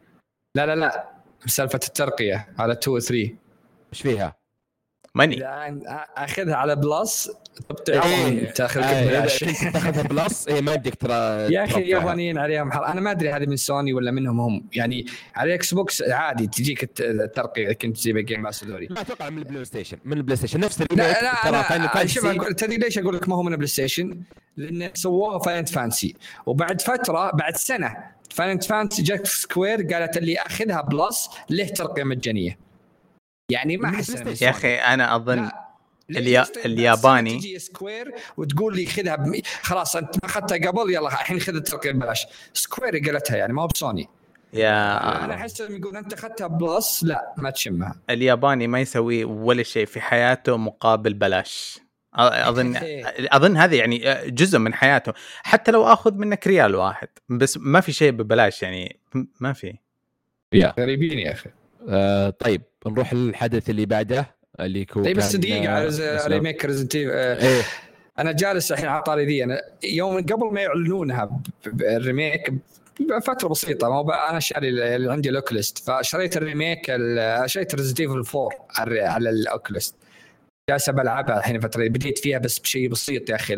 لا لا لا سالفة الترقية على 2 و 3 إيش فيها؟ ماني. أخذها على Plus طب إيه. تأخذ آه، تاخذها Plus اي ما يمديك ترى يا أخي. اليابانيين عليهم حر أنا ما أدري هذه من سوني ولا منهم هم. يعني على ال Xbox عادي تجيك الت- الترقية كنت تجيب ال Game Pass هذولي ما أتوقع من ال PlayStation. من ال PlayStation. نفس لا لا أنا شوف أقول- تدري ليش أقول لك ما هو من PlayStation؟ لأن سووها Final Fantasy وبعد فترة بعد سنة Final Fantasy جت Square قالت اللي أخذها Plus له ترقيه مجانية؟ يعني ما أحس. يا أخي أنا أظن لا. اليا- الياباني- تجي Square وتقول لي خذها بمي... خلاص أنت ما أخذتها قبل؟ يلا الحين خذ الترقيه ببلاش Square قالتها يعني ما هو بسوني. يا أنا أحس لما يقول أنت أخذتها Plus؟ لا ما تشمها. الياباني ما يسوي ولا شيء في حياته مقابل بلاش. أ- اظن أخي. أظن هذا يعني جزء من حياته. حتى لو آخذ منك ريال واحد بس ما في شيء ببلاش يعني ما في. يا غريبين يا أخي. آه طيب نروح للحدث اللي بعده اللي هو طيب بس دقيقة على رز- أسلم. remake Resident إيه أنا جالس الحين على طاري ذي أنا يوم قبل ما يعلنونها ال remake فتره بسيطة ما أنا شاري اللي عندي ال Oculus فشريت ال remake ال- شريت Resident Evil 4 على على ال Oculus جالس بلعبها الحين فترة بديت فيها بس بشيء بسيط يا أخي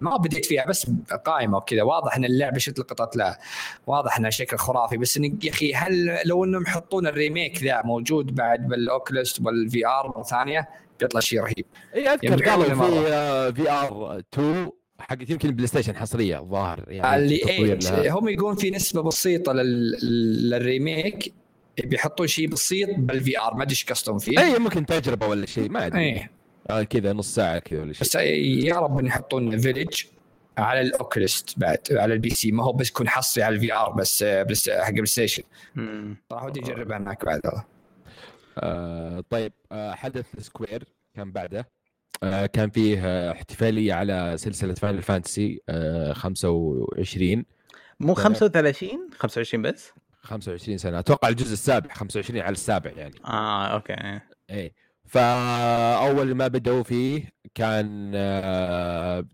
ما بديت فيها بس قائمة وكذا واضح إن اللعبة شفت لقطات لا واضح إنها شكل خرافي بس إن يا أخي هل لو إنهم يحطون ال remake ذا موجود بعد بال Oculus وال VR مرة ثانية بيطلع شيء رهيب إي أذكر يبيعون قالوا. في VR 2 حقت يمكن ال PlayStation حصرية الظاهر يعني اللي لها. هم يقولون في نسبة بسيطة لل... لل remake بيحطون شيء بسيط بال VR. ما أدري إيش قصدهم فيه اي ممكن تجربة ولا شيء ما أدري. إيه. آه كذا نص ساعة كذا ولا شيء. بس يا رب إن يحطون Village على ال Oculus بعد على ال PC. ما هو بس يكون حصري على ال VR بس بس حق ال PlayStation. صراحة ودي اجربها هناك بعد. والله آه طيب آه حدث Square كان بعده. آه كان فيه احتفالية على سلسلة Final Fantasy آه 25 مو لا. 35 25 بس؟ 25 سنة. أتوقع الجزء السابع 25 على السابع يعني. آه okay إيه. فأول ما بدأوا فيه كان آه،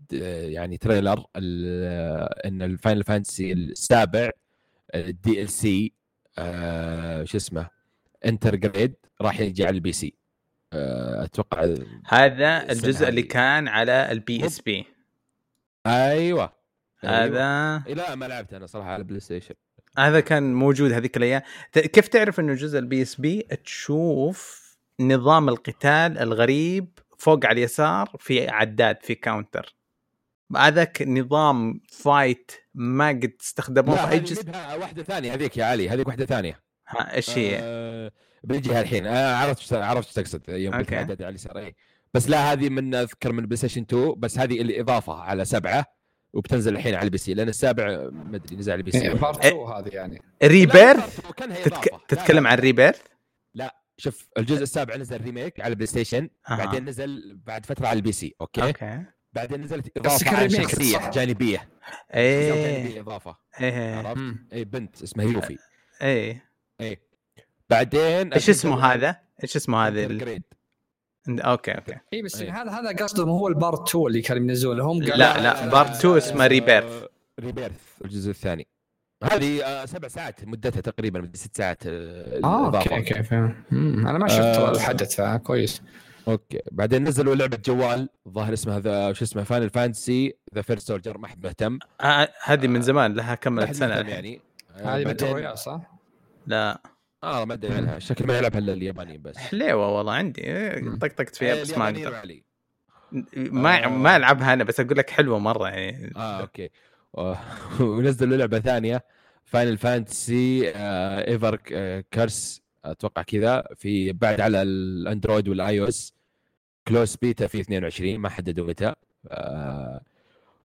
يعني trailer ال- إن ال Final Fantasy السابع ال DLC شو اسمه Intergrade راح يجي على ال PC آه، أتوقع هذا الجزء اللي. كان على ال PSP أيوه. هذا إيه، لا ما لعبت أنا صراحة على ال PlayStation هذا كان موجود هذيك الأيام. كيف تعرف إنه جزء ال PSP تشوف نظام القتال الغريب فوق على اليسار في عداد في counter هذاك نظام fight ما قد استخدموه في أي جزء. واحدة ثانية هذيك يا علي هذيك واحدة ثانية. ها، إيش هي؟ آه بنجيها الحين. آه عرفت عرفت إيش تقصد يوم قلت على اليسار إيه. بس لا هذه من أذكر من PlayStation 2 بس هذه الإضافة على سبعة. وبتنزل الحين على ال PC لأن السابع ما أدري نزل على ال PC. part 2 هذه يعني. Rebirth تتك... لا، تتكلم لا. عن Rebirth؟ شوف الجزء السابع نزل remake على ال PlayStation أها. بعدين نزل بعد فترة على ال PC okay, okay. بعدين نزلت إضافة شخصية؟ جانبية. إيه. جانبية إضافة. إيه. عرفت؟ مم. اي بنت اسمها Yuffie. إيه. اي بعدين إيش اسمه هذا؟ إيش اسمه هذا؟ ال... okay okay إي بس إيه. هذا هذا قصدهم هو ال part 2 اللي كانوا ينزلون هم لا، لا، part 2 اسمه Rebirth. Rebirth الجزء الثاني هذه آه، سبع ساعات مدتها تقريبا مدة ست ساعات آه، آه. okay okay فاهم أنا ما شفت آه. الحدث فكويس okay بعدين نزلوا لعبة جوال الظاهر اسمها ذا شو اسمه Final Fantasy The First Soldier ما حد مهتم آه هذه من زمان لها حد سنة. يعني آه، هذه royale صح؟ لا آه ما أدري عنها شكل ما يلعبها إلا اليابانيين بس. حليوة والله عندي. إيه،. طقطقت فيها آه، بس ما أقدر. ما آه. ما ألعبها أنا بس أقول لك حلوة مرة يعني. آه okay. آه، ونزلوا لعبة ثانية Final Fantasy Ever Crisis أتوقع كذا. في بعد على ال Android وال iOS. closed beta في 22 ما حددوا متى. آه،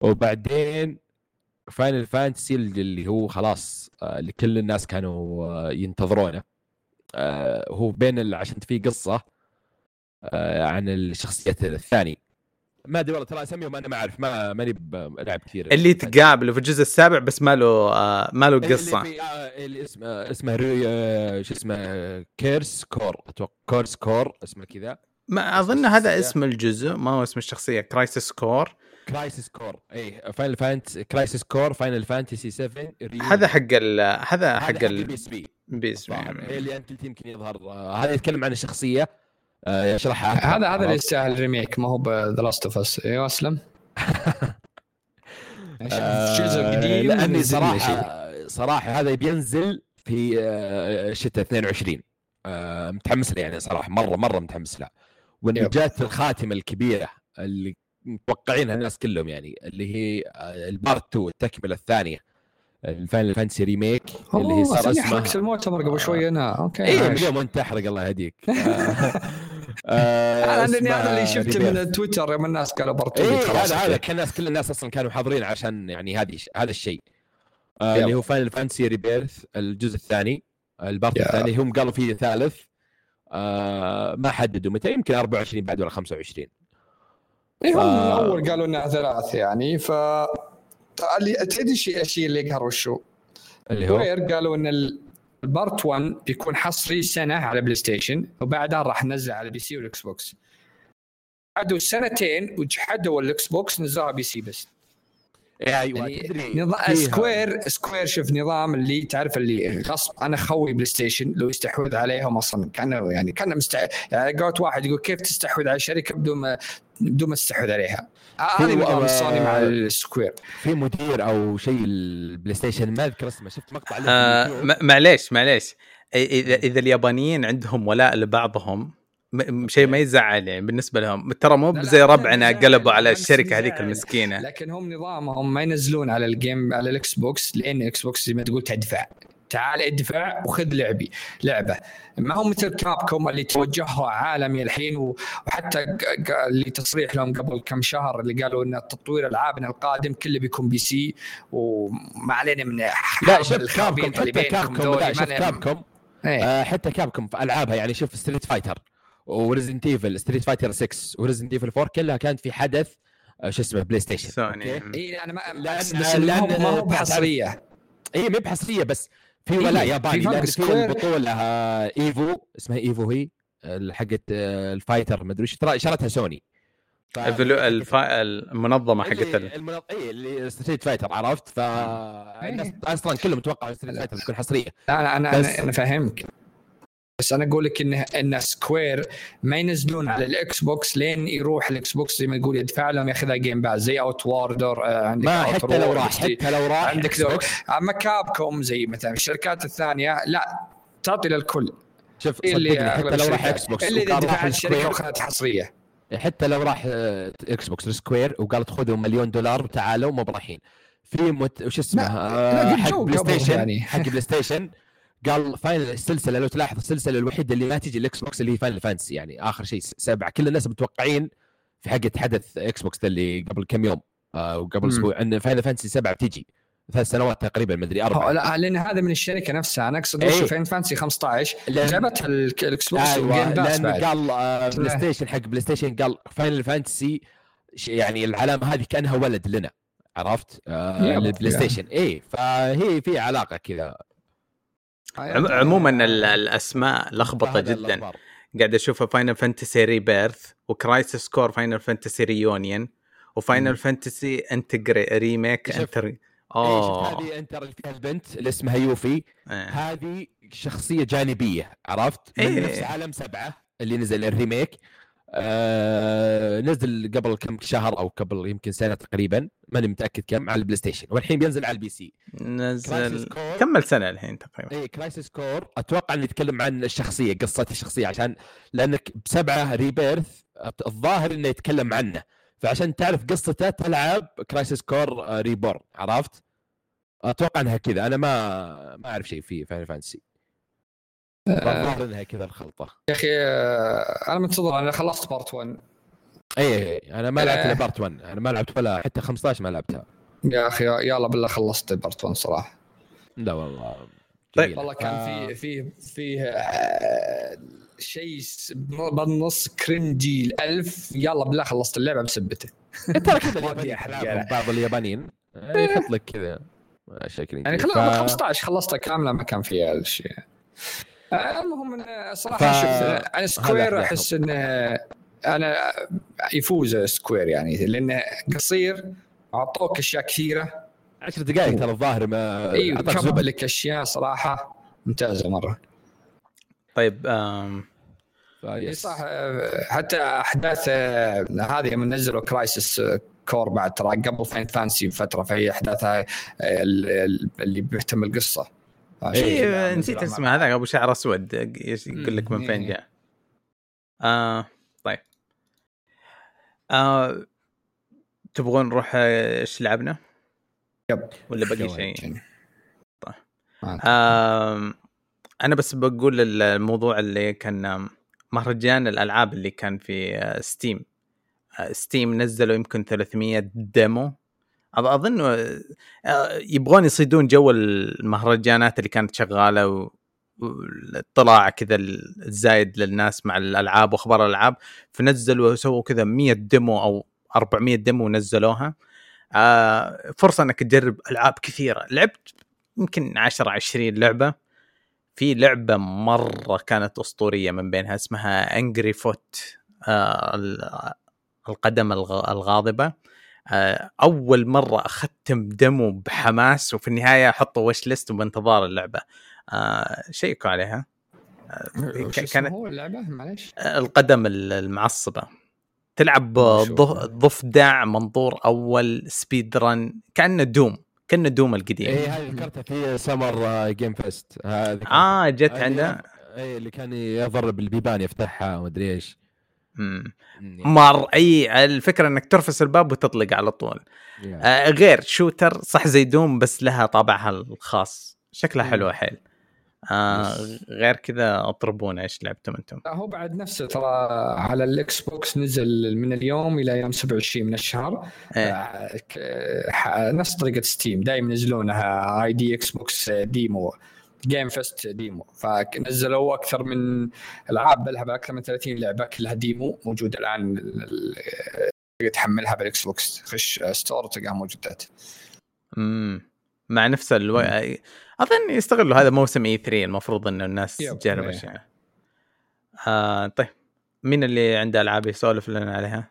وبعدين Final Fantasy اللي هو خلاص آه، اللي كل الناس كانوا آه، ينتظرونه. آه، هو بين عشان في قصة عن الشخصية الثاني ما أدري والله ترى أساميهم أنا ما أعرف ما ماني بلعب كثير. اللي تقابله في الجزء السابع بس ما له آه ما له اللي قصة. آه، اللي اسمه اسمه شو اسمه كيرس كور. أتوقع كورس كور اسمه كذا. ما أظن هذا. اسم الجزء ما هو اسم الشخصية كرايسيس كور كرايسيس كور اي فاينل فانت كرايسيس كور فاينل فانتسي 7 هذا حق ال هذا حق البي ال اس بي بيس اللي انت يمكن يظهر. آه، هذا يتكلم عن الشخصية. آه، اشرحها هذا هذا اللي يستاهل ريميك ما هو ذا لاست اوف اس أيوه أسلم. جزء قديم لأني صراحة صراحة هذا بينزل في آه، شتاء 22 آه، متحمس له يعني صراحة. مره مرة متحمس له. وان جات الخاتمة الكبيرة اللي متوقعينها الناس كلهم يعني اللي هي ال part 2 التكملة الثانية ال Final Fantasy Remake اللي هي صار اسمها المؤتمر قبل شوي أنا. okay اي اليوم انت تحرق الله يهديك. آه أنا هذا اللي شفته من تويتر يوم الناس قالوا برتولي إيه هذا هذا كل الناس كل الناس أصلا كانوا حاضرين عشان يعني هذه هذا الشيء. آه اللي هو Final Fantasy Rebirth الجزء الثاني ال part الثاني هم قالوا فيه ثالث. آه ما حددوا متى يمكن 24 بعد ولا 25 اي هم من اول قالوا إنها ثلاث يعني ف اللي تدري الشيء الشيء اللي يقهر وشو اللي هو؟ قالوا إن ال part 1 بيكون حصري سنة على بلاي ستيشن وبعدها راح ننزل على ال PC والإكس بوكس. قعدوا سنتين وجحدوا الإكس بوكس نزلوها PC بس. أيوه يعني نظام Square Square شوف نظام اللي تعرف اللي غصب أنا خوي بلاي ستيشن لو يستحوذ عليهم أصلا كأنه يعني كأنه مستع يعني قلت واحد يقول كيف تستحوذ على شركة بدون ما بدون ما تستحوذ عليها. هذا نظام سوني مع ال Square. في مدير أو شيء البلاي ستيشن ما أذكر اسمه شفت مقطع آه معليش معليش. اذا إذا اليابانيين عندهم ولاء لبعضهم شيء ما يزعل يعني بالنسبة لهم. ترى مو زي ربعنا قلبوا على الشركة هذيك المسكينة. لكن هم نظامهم ما ينزلون على ال game على الإكس بوكس لأن الاكس بوكس زي ما تقول تدفع. تعال ادفع وخذ لعبي لعبة. ما هو مثل Capcom اللي توجهوا عالمي الحين وحتى اللي تصريح لهم قبل كم شهر اللي قالوا إن تطوير ألعابنا القادم كله بيكون PC. وما علينا من لا شوف Capcom حتى Capcom شوف Capcom. إيه. آه حتى كابكوم في ألعابها يعني شوف Street Fighter و Resident Evil Street Fighter 6 و Resident Evil 4 كلها كانت في حدث آه، شو اسمه بلاي ستيشن سوني اي أنا ما بس لأن ما هو بحصريه اي ما بحصريه بس. في ولاء إيه ياباني لأن في البطوله Evo اسمها Evo هي حقت آه، ال fighter ما أدري إيش ترى شرتها سوني. ف... الفا... المنظمة حقت المنظ... اي اللي Street Fighter عرفت؟ ف الناس أصلا كلهم توقعوا Street Fighter تكون حصرية. لا أنا أنا بس... أنا فاهمك بس أنا أقول لك ان إن Square ما ينزلون على الإكس بوكس لين يروح الإكس بوكس زي ما يقول يدفع لهم ياخذها Game Pass زي Outriders آه عندك ما حتى لو راح حتى لو راح عندك لو أما Capcom زي مثلا الشركات الثانية لا تعطي للكل. شوف اللي حتى لو راح إكس بوكس اللي إذا دفعت الشركة وأخذت حصرية. حتى لو راح إكس بوكس Square وقالت خذوا مليون دولار وتعالوا مو برايحين في مت... وش اسمه؟ آه حق بلاي ستيشن يعني. حق بلاي ستيشن قال Final السلسلة لو تلاحظ السلسلة الوحيدة اللي ما تجي الإكس بوكس اللي هي Final Fantasy يعني آخر شيء سبعة. كل الناس متوقعين في حقه حدث إكس بوكس اللي قبل كم يوم آه وقبل أسبوع إن Final Fantasy سبعة بتجي ثلاث سنوات تقريبا ما أدري أربع لا لأن هذا من الشركة نفسها. أنا أقصد إيه؟ Final Fantasy 15 جابتها الاكس بوكس أيوة لأن قال آه بلاي ستيشن حق بلاي ستيشن قال Final Fantasy يعني العلامة هذه كأنها ولد لنا عرفت؟ آه للبلاي ستيشن اي فهي في علاقة كذا. عموما الأسماء لخبطة جدا. قاعد اشوفها Final Fantasy Rebirth و Crisis Core Final Fantasy Reunion و Final Fantasy Intergrade Remake Inter اوه هذه Inter اللي فيها البنت اللي اسمها Yuffie. آه. هذه شخصية جانبية عرفت؟ من إيه. نفس عالم سبعة اللي نزل ال remake آه نزل قبل كم شهر أو قبل يمكن سنة تقريبا ماني متأكد كم على البلاي ستيشن. والحين بينزل على ال PC. نزل كمل سنة الحين تقريبا. اي Crisis Core أتوقع إنه يتكلم عن الشخصية قصة الشخصية عشان لأنك بسبعة Rebirth الظاهر إنه يتكلم عنه. فعشان تعرف قصته تلعب Crisis Core Reborn عرفت؟ أتوقع إنها كذا. أنا ما ما أعرف شيء في Final Fantasy انها كذا الخلطة. يا أخي آه، أنا منتظر أنا خلصت part 1 اي أنا ما لعبت إلا part 1 أنا ما لعبت ولا حتى 15 ما لعبتها. يا أخي يلا بالله خلصت بارت 1 صراحة. لا والله طيب والله كان في آه. في في آه، شيء بالنص كرنجي الالف يلا بالله خلصت اللعبة بسبته ترى كذا بعض اليابانيين. يحط لك كذا. اشياء يعني ف... 15 خلصتها كاملة ما كان فيها الشيء المهم صراحة ف... شوف أنا سكوير أحس انه أنا يفوز سكوير يعني لأنه قصير أعطوك أشياء كثيرة. 10 دقائق ترى الظاهر ما إيوه لك أشياء صراحة ممتازة مرة. طيب آم... اي فيس. صح حتى أحداث آه، هذه لما نزلوا كرايسس كور بعد ترى قبل فاين فانسي بفترة فهي أحداثها ال- ال- اللي بيهتم القصة اي كذا إيه، نسيت اسمه هذا أبو شعر أسود يقول لك من. فين جاء آه طيب آه تبغون نروح آه، إيش لعبنا؟ Yep. ولا باقي شيء؟ طيب. أنا بس بقول الموضوع اللي كان مهرجان الألعاب اللي كان في آه، Steam آه، Steam نزلوا يمكن 300 demo أظن آه، آه، يبغون يصيدون جو المهرجانات اللي كانت شغالة والاطلاع كذا الزايد للناس مع الألعاب وأخبار الألعاب فنزلوا وسووا كذا 100 demo أو 400 demo نزلوها. آه، فرصة إنك تجرب ألعاب كثيرة. لعبت يمكن 10 20 لعبة. في لعبة مرة كانت أسطورية من بينها اسمها Anger Foot القدم الغ- الغاضبة. آه، أول مرة أختم demo بحماس وفي النهاية أحطه wishlist وبانتظار اللعبة. آه، شيكوا عليها. آه، كانت هو اللعبة؟ معلش القدم ال- المعصبة. تلعب ضفدع منظور أول speedrun كأنه Doom كأنه Doom القديم. اي هذه ذكرتها في Summer Game Fest آه جت عنده اي اللي كان يضرب البيبان يفتحها ومدري إيش. مم. مم. مر إي الفكرة إنك ترفس الباب وتطلق على طول يا. آه غير shooter صح زي Doom بس لها طابعها الخاص شكلها. حلوة حيل آه. غير كذا اطربونا إيش لعبتم أنتم لا هو بعد نفسه ترى على ال Xbox نزل من اليوم إلى يوم 27 من الشهر إيه. آه، نفس طريقة Steam دائما ينزلونها ID Xbox demo game fest demo. فنزلوا أكثر من ألعاب بلها أكثر من 30 لعبة كلها demo موجودة الآن تحملها بال Xbox تخش store تلقاها موجودات امم مع نفس ألو... أظن يستغلوا هذا موسم E3 المفروض انه الناس تجرب إيه. اشياء آه طيب. مين اللي عنده ألعاب يسولف لنا عليها؟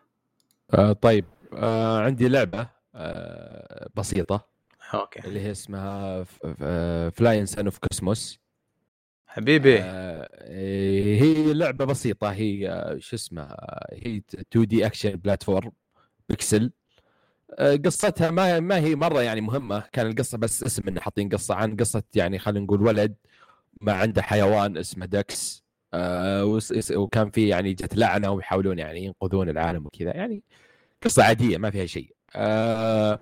آه طيب. آه عندي لعبة آه بسيطة. أوكي. اللي هي اسمها Flynn Son of Crimson حبيبي. آه هي لعبة بسيطة. هي شو اسمها؟ هي 2D action platform pixel قصتها ما ما هي مرة يعني مهمة. كان القصة بس اسم إنه حاطين قصة عن قصة يعني خلينا نقول ولد ما عنده حيوان اسمه Dex آه، وكان في يعني جت لعنة ويحاولون يعني ينقذون العالم وكذا. يعني قصة عادية ما فيها شيء. آه،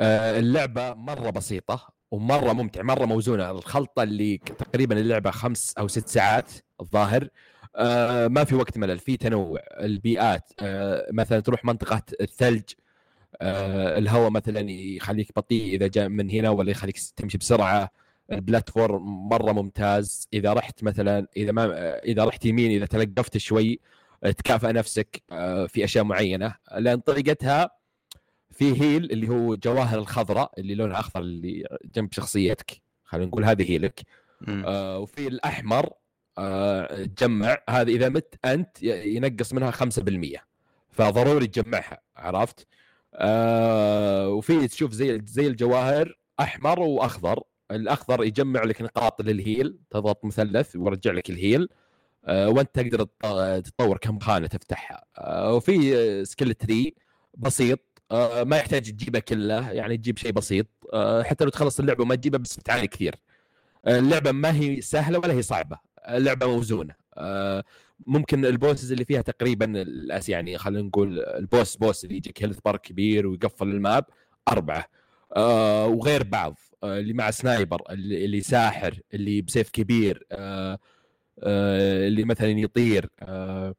اللعبة مرة بسيطة ومرة ممتع مرة موزونة. الخلطة اللي تقريبا اللعبة خمس أو ست ساعات الظاهر. آه، ما في وقت ملل في تنوع. البيئات آه، مثلا تروح منطقة الثلج آه، الهواء مثلا يخليك بطيء إذا جاء من هنا ولا يخليك تمشي بسرعة. البلاتفورم مرة ممتاز. إذا رحت مثلا إذا ما آه، إذا رحت يمين إذا تلقفت شوي آه، تكافئ نفسك آه، في أشياء معينة. لأن طريقتها في heal اللي هو جواهر الخضراء اللي لونها أخضر اللي جنب شخصيتك. خلينا نقول هذه heal ك مم. آه وفي الأحمر آه تجمع. هذا إذا مت أنت ينقص منها 5% فضروري تجمعها عرفت؟ آه وفي تشوف زي زي الجواهر أحمر وأخضر. الأخضر يجمع لك نقاط لل heal تضغط مثلث ويرجع لك ال heal آه وأنت تقدر تط- تطور كم خانة تفتحها. آه وفي آه، skill tree بسيط. آه ما يحتاج تجيبه كله يعني تجيب شيء بسيط. آه حتى لو تخلص اللعبة وما تجيبها بس بتعاني كثير. اللعبة ما هي سهلة ولا هي صعبة. اللعبة موزونة. آه، ممكن ال bosses اللي فيها تقريبا الأس يعني خلينا نقول ال boss boss اللي يجيك health bar كبير ويقفل ال map أربعة. آه، وغير بعض. آه، اللي مع sniper اللي ساحر اللي بسيف كبير. آه، آه، اللي مثلا يطير. آه،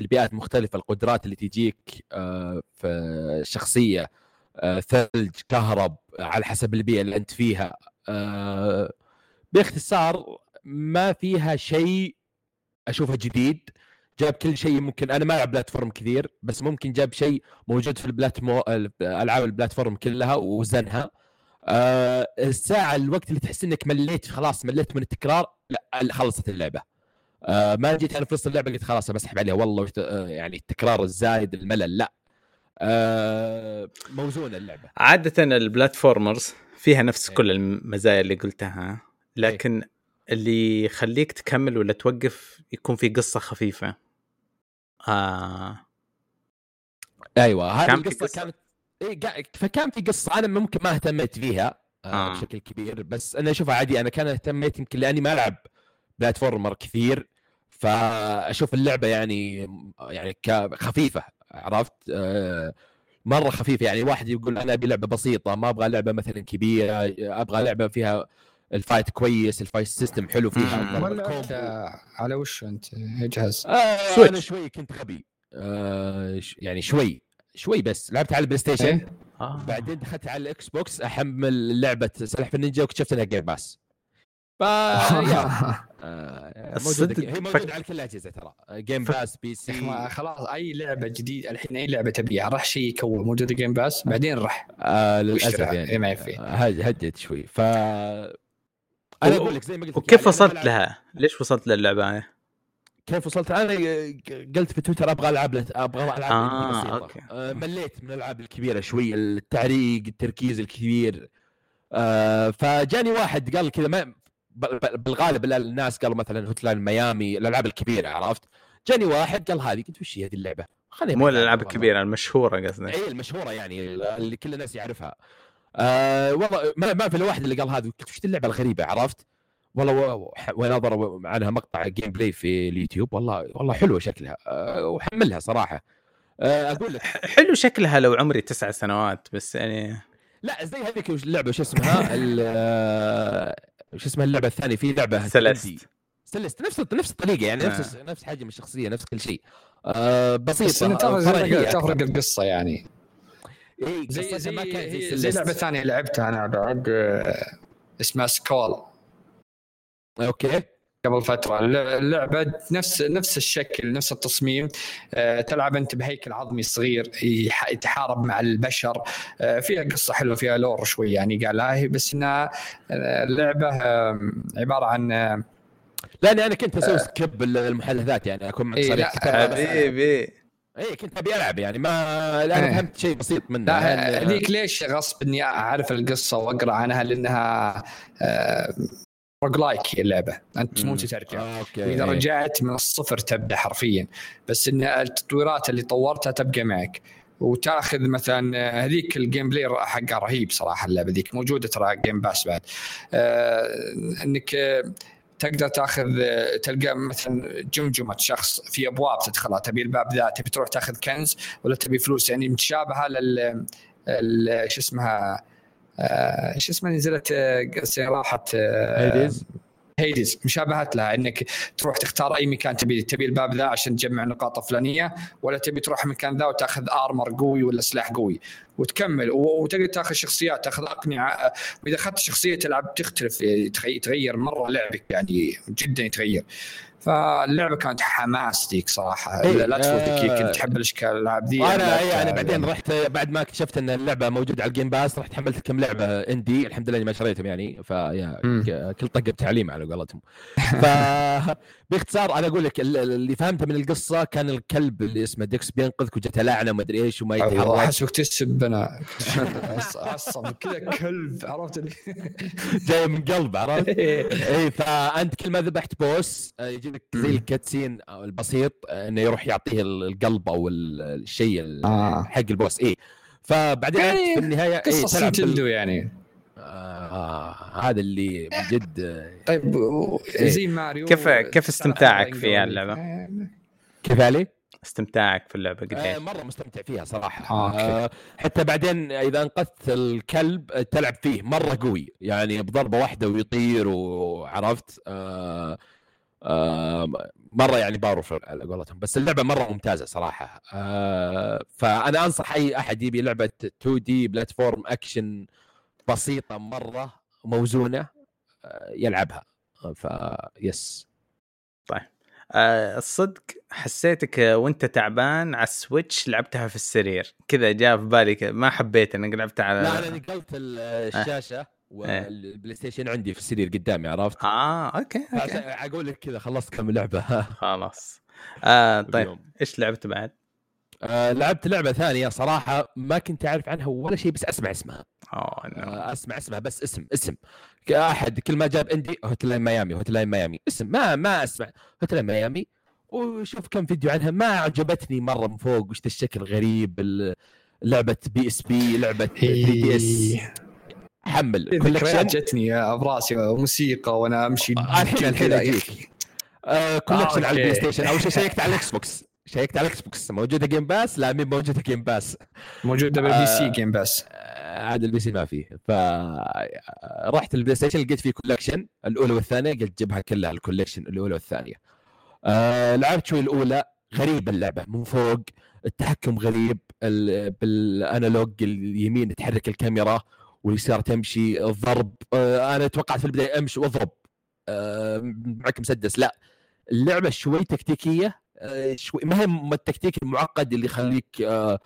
البيئات مختلفة القدرات اللي تجيك آه، في الشخصيه آه، ثلج كهرب على حسب البيئة اللي أنت فيها آه، باختصار ما فيها شيء أشوفه جديد. جاب كل شيء ممكن أنا ما ألعب بلاتفورم كثير بس ممكن جاب شيء موجود في البلاتمو العاب البلاتفورم كلها ووزنها. الساعة الوقت اللي تحس إنك مليت خلاص مليت من التكرار لا خلصت اللعبة. آه ما جيت أنا في نص اللعبة قلت خلاص بسحب عليها والله آه يعني التكرار الزايد الملل لا آه موزونة اللعبة عادة البلاتفورمرز فيها نفس إيه. كل المزايا اللي قلتها لكن اللي يخليك تكمل ولا توقف يكون في قصة خفيفة آه أيوه هذه القصة قصة؟ كانت إيه قا- فكان في قصة أنا ممكن ما اهتميت فيها آه. آه. بشكل كبير بس أنا أشوفها عادي أنا كان اهتميت يمكن لأني ما ألعب platformer كثير فأشوف اللعبة يعني يعني خفيفة عرفت آه مرة خفيفة يعني واحد يقول أنا أبي لعبة بسيطة ما أبغى لعبة مثلا كبيرة أبغى لعبة فيها ال fight كويس ال fight system حلو فيها ولا. أنت على وش أنت جهاز؟ آه Switch. أنا شوي كنت غبي آه يعني شوي شوي بس لعبت على ال PlayStation إيه؟ آه. بعدين دخلت على ال Xbox أحمل لعبة سلاحف النينجا واكتشفت إنها Game Pass ف آه، الصدق موجودة هي موجودة على كل الأجهزة ترى. Game Pass PC خلاص أي لعبة جديدة الحين أي لعبة تبيها راح شيء يكون موجودة Game Pass بعدين راح. آه للأسف. يعني. إيه ما يفي. آه، هد- هديت شوي. ف أنا أقول لك زي ما قلت وكيف يعني وصلت لها؟ ليش وصلت للعبة هاي؟ كيف وصلت؟ أنا قلت في تويتر أبغى العاب لت- أبغى العاب آه، بسيطه أوكي. آه مليت من الألعاب الكبيرة شوي التعريق التركيز الكبير آه فجاني واحد قال كذا ما بالغالب ال- الناس قالوا مثلا Hotline Miami الألعاب الكبيرة عرفت؟ جاني واحد قال هذه قلت وش هي هذه اللعبة؟ خليني مو الألعاب. الكبيرة المشهورة قصدي اي المشهورة يعني اللي كل الناس يعرفها. آه والله ما, ما في الا واحد اللي قال هذه قلت وش اللعبة الغريبة عرفت؟ والله ونظر عنها مقطع gameplay في اليوتيوب والله والله حلوة شكلها. أه وحملها صراحة. أه أقول لك. حلو شكلها لو عمري تسع سنوات بس يعني لا زي هذيك اللعبة وش اسمها؟ آه، وش اسمها اللعبة الثانية في لعبة Celeste. Celeste نفس نفس الطريقة يعني نفس آه. نفس حجم الشخصية نفس كل شيء أه بسيطة بس انه تفرق. القصة يعني إيه، زي زي ما كانت زي. لعبة ثانية لعبتها أنا بعد آه، اسمها Skul أوكي قبل فترة. اللعبة نفس نفس الشكل نفس التصميم. آه، تلعب أنت بهيكل عظمي صغير يح- يتحارب مع البشر. آه، فيها قصة حلوة فيها lore شوي يعني قالها هي بس إنها آه، لعبة آه، عبارة عن لاني أنا كنت أسوي skip المحادثات يعني أكون معك إيه، صريح لا، كنت أبغى بس- حبيبي اي كنت أبي ألعب يعني ما إيه. فهمت شيء بسيط لا لأن- هذيك ليش غصب إني أعرف القصة وأقرأ عنها؟ لأنها roguelike اللعبة. أنت تموت مم. وترجع آه، واذا إيه. رجعت من الصفر تبدأ حرفيا. بس إن التطويرات اللي طورتها تبقى معك. وتاخذ مثلا هذيك ال gameplay حقها رهيب صراحة اللعبة ذيك. موجودة ترى Game Pass بعد. آه إنك آه، تقدر تاخذ آه، تلقى مثلا جمجمة شخص في أبواب تدخلها. تبي الباب ذا تبي تروح تاخذ كنز ولا تبي فلوس. يعني متشابهة لل شو اسمها آه، شو اسمها نزلت آه، راحت آه، Hades؟ Hades مشابهات لها إنك تروح تختار أي مكان تبي تبي الباب ذا عشان تجمع نقاط فلانية ولا تبي تروح المكان ذا وتأخذ armor قوي ولا سلاح قوي وتكمل وتقدر تأخذ شخصيات تأخذ أقنعة واذا أخذت شخصية تلعب تختلف يتغي- يتغير مرة لعبك يعني جدا يتغير. فاللعبة كانت حماس ذيك صراحة إيه، لا, تفوتك آه. كنت تحب الأشكال الألعاب ذي أنا اي أنا بعدين. رحت بعد ما اكتشفت إن اللعبة موجودة على ال Game Pass رحت حملت كم لعبة indie الحمد لله إني ما شريتهم يعني فيا كل طقة تعليم على قولتهم ف باختصار أنا أقول لك ال- اللي فهمته من القصة كان الكلب اللي اسمه ديكس بينقذك وجته لعنة وما أدري إيش وما يتحرك احسبك تسب أنا عصب كذا كلب عرفت جاي من قلب عرفت؟ اي فأنت كل ما ذبحت boss آه، لك زي. ال cutscene أو البسيط آه، إنه يروح يعطيه ال- القلب أو ال- الشيء ال- آه. حق البوس اي فبعدين يعني في النهاية إيه قصة تلعب بال- Nintendo يعني آه هذا اللي من جد آه، طيب إيه. زي ماريو كيف- كيف استمتاعك في؟ آه، كيف علي؟ استمتاعك في اللعبة قد آه؟ مرة مستمتع فيها صراحة آه،. آه حتى بعدين إذا أنقذت الكلب تلعب فيه مرة قوي يعني بضربة واحدة ويطير وعرفت آه مرة يعني powerful على قولتهم بس اللعبة مرة ممتازة صراحة. آه فأنا أنصح أي أحد يبي لعبة 2D platform action بسيطة مرة موزونة آه يلعبها. ف yes آه الصدق حسيتك آه، وأنت تعبان على ال Switch لعبتها في السرير. كذا جاء في بالي ما حبيت إنك لعبتها على لا أنا نقلت ال- الشاشة. وال PlayStation عندي في السرير قدامي عرفت؟ آه okay عشان okay أقول لك كذا خلصت كم لعبة. خلاص. آه طيب اليوم. إيش لعبت بعد؟ آه لعبت لعبة ثانية صراحة ما كنت أعرف عنها ولا شيء بس أسمع اسمها. oh no. آه، أسمع اسمع بس اسم اسم. أحد كل ما جاب indie Hotline Miami Hotline Miami. اسم ما ما أسمع. Hotline Miami. وشوف كم فيديو عنها ما عجبتني مرة من فوق. وش الشكل غريب لعبة PSP لعبة 3DS. إيه. حمل collection جتني براسي موسيقى وأنا أمشي الحين الحين. آه، collection آه، على ال Play. Station. أول شيء شيكت على ال Xbox. شيكت على ال Xbox. موجودة Game Pass لا مين موجودة Game Pass موجودة بال PC آه. Game آه، عاد ال PC ما فيه. ف رحت ال PlayStation لقيت فيه collection الأولى والثانية قلت جيبها كلها ال collection الأولى والثانية. آه لعبت شوي الأولى. غريبه اللعبة من فوق. التحكم غريب. ال- بال analog اليمين تحرك الكاميرا. واليسار تمشي الضرب آه أنا توقعت في البداية أمشي وأضرب. آه معك مسدس. لا اللعبة شوي تكتيكية آه شوي ما هي التكتيك المعقد اللي يخليك آه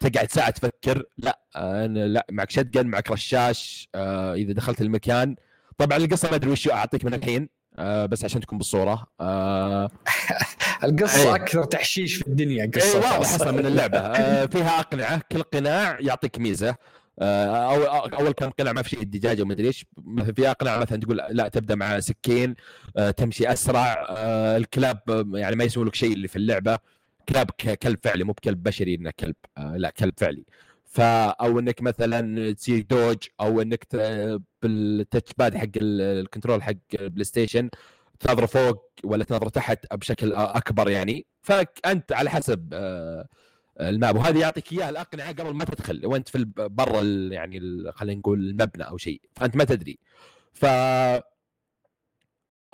تقعد ساعة تفكر. لا أنا لا معك شتقن معك رشاش آه إذا دخلت المكان. طبعا القصة ما أدري وش أعطيك من الحين آه بس عشان تكون بالصورة. آه القصة إيه. أكثر تحشيش في الدنيا قصة واضح خلاص. أصلا من اللعبة. آه فيها أقنعة كل قناع يعطيك ميزة. اول أول كم قناع ما في شيء الدجاجه وما أدري إيش. في اقنعه مثلا تقول لا تبدأ مع سكين آه تمشي أسرع. آه الكلاب آه، يعني ما يسوي لك شيء اللي في اللعبة. كلاب كلب فعلي مو بكلب بشري إنه كلب. آه لا كلب فعلي. فا أو إنك مثلا تصير dog أو إنك بال touch pad حق ال- ال control حق ال PlayStation تنظر فوق ولا تنظر تحت بشكل أكبر يعني. فانت على حسب آه، ال map. وهذه يعطيك إياها الأقنعة قبل ما تدخل. وانت في برا يعني خلينا نقول المبنى أو شيء. فأنت ما تدري. ف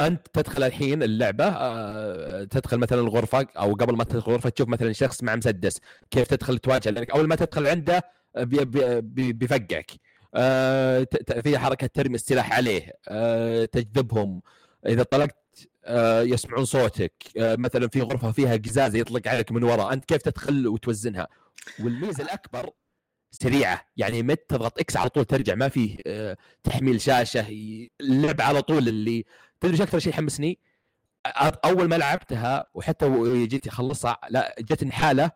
أنت تدخل الحين اللعبة آه، تدخل مثلا الغرفة أو قبل ما تدخل الغرفة تشوف مثلا شخص مع مسدس. كيف تدخل تواجه لانك أول ما تدخل عنده بي- بي- بي- بيفقعك. آه، في حركة ترمي السلاح عليه. آه، تجذبهم. إذا طلقت يسمعون صوتك. آه، مثلا في غرفة فيها قزازة يطلق عليك من وراء أنت كيف تدخل وتوزنها؟ والميزة الأكبر سريعة يعني مت تضغط X على طول ترجع ما فيه آه، تحميل شاشة اللعب على طول اللي تدري أكثر شيء حمسني أ- أول ما لعبتها وحتى جيت أخلصها لا جتني حاله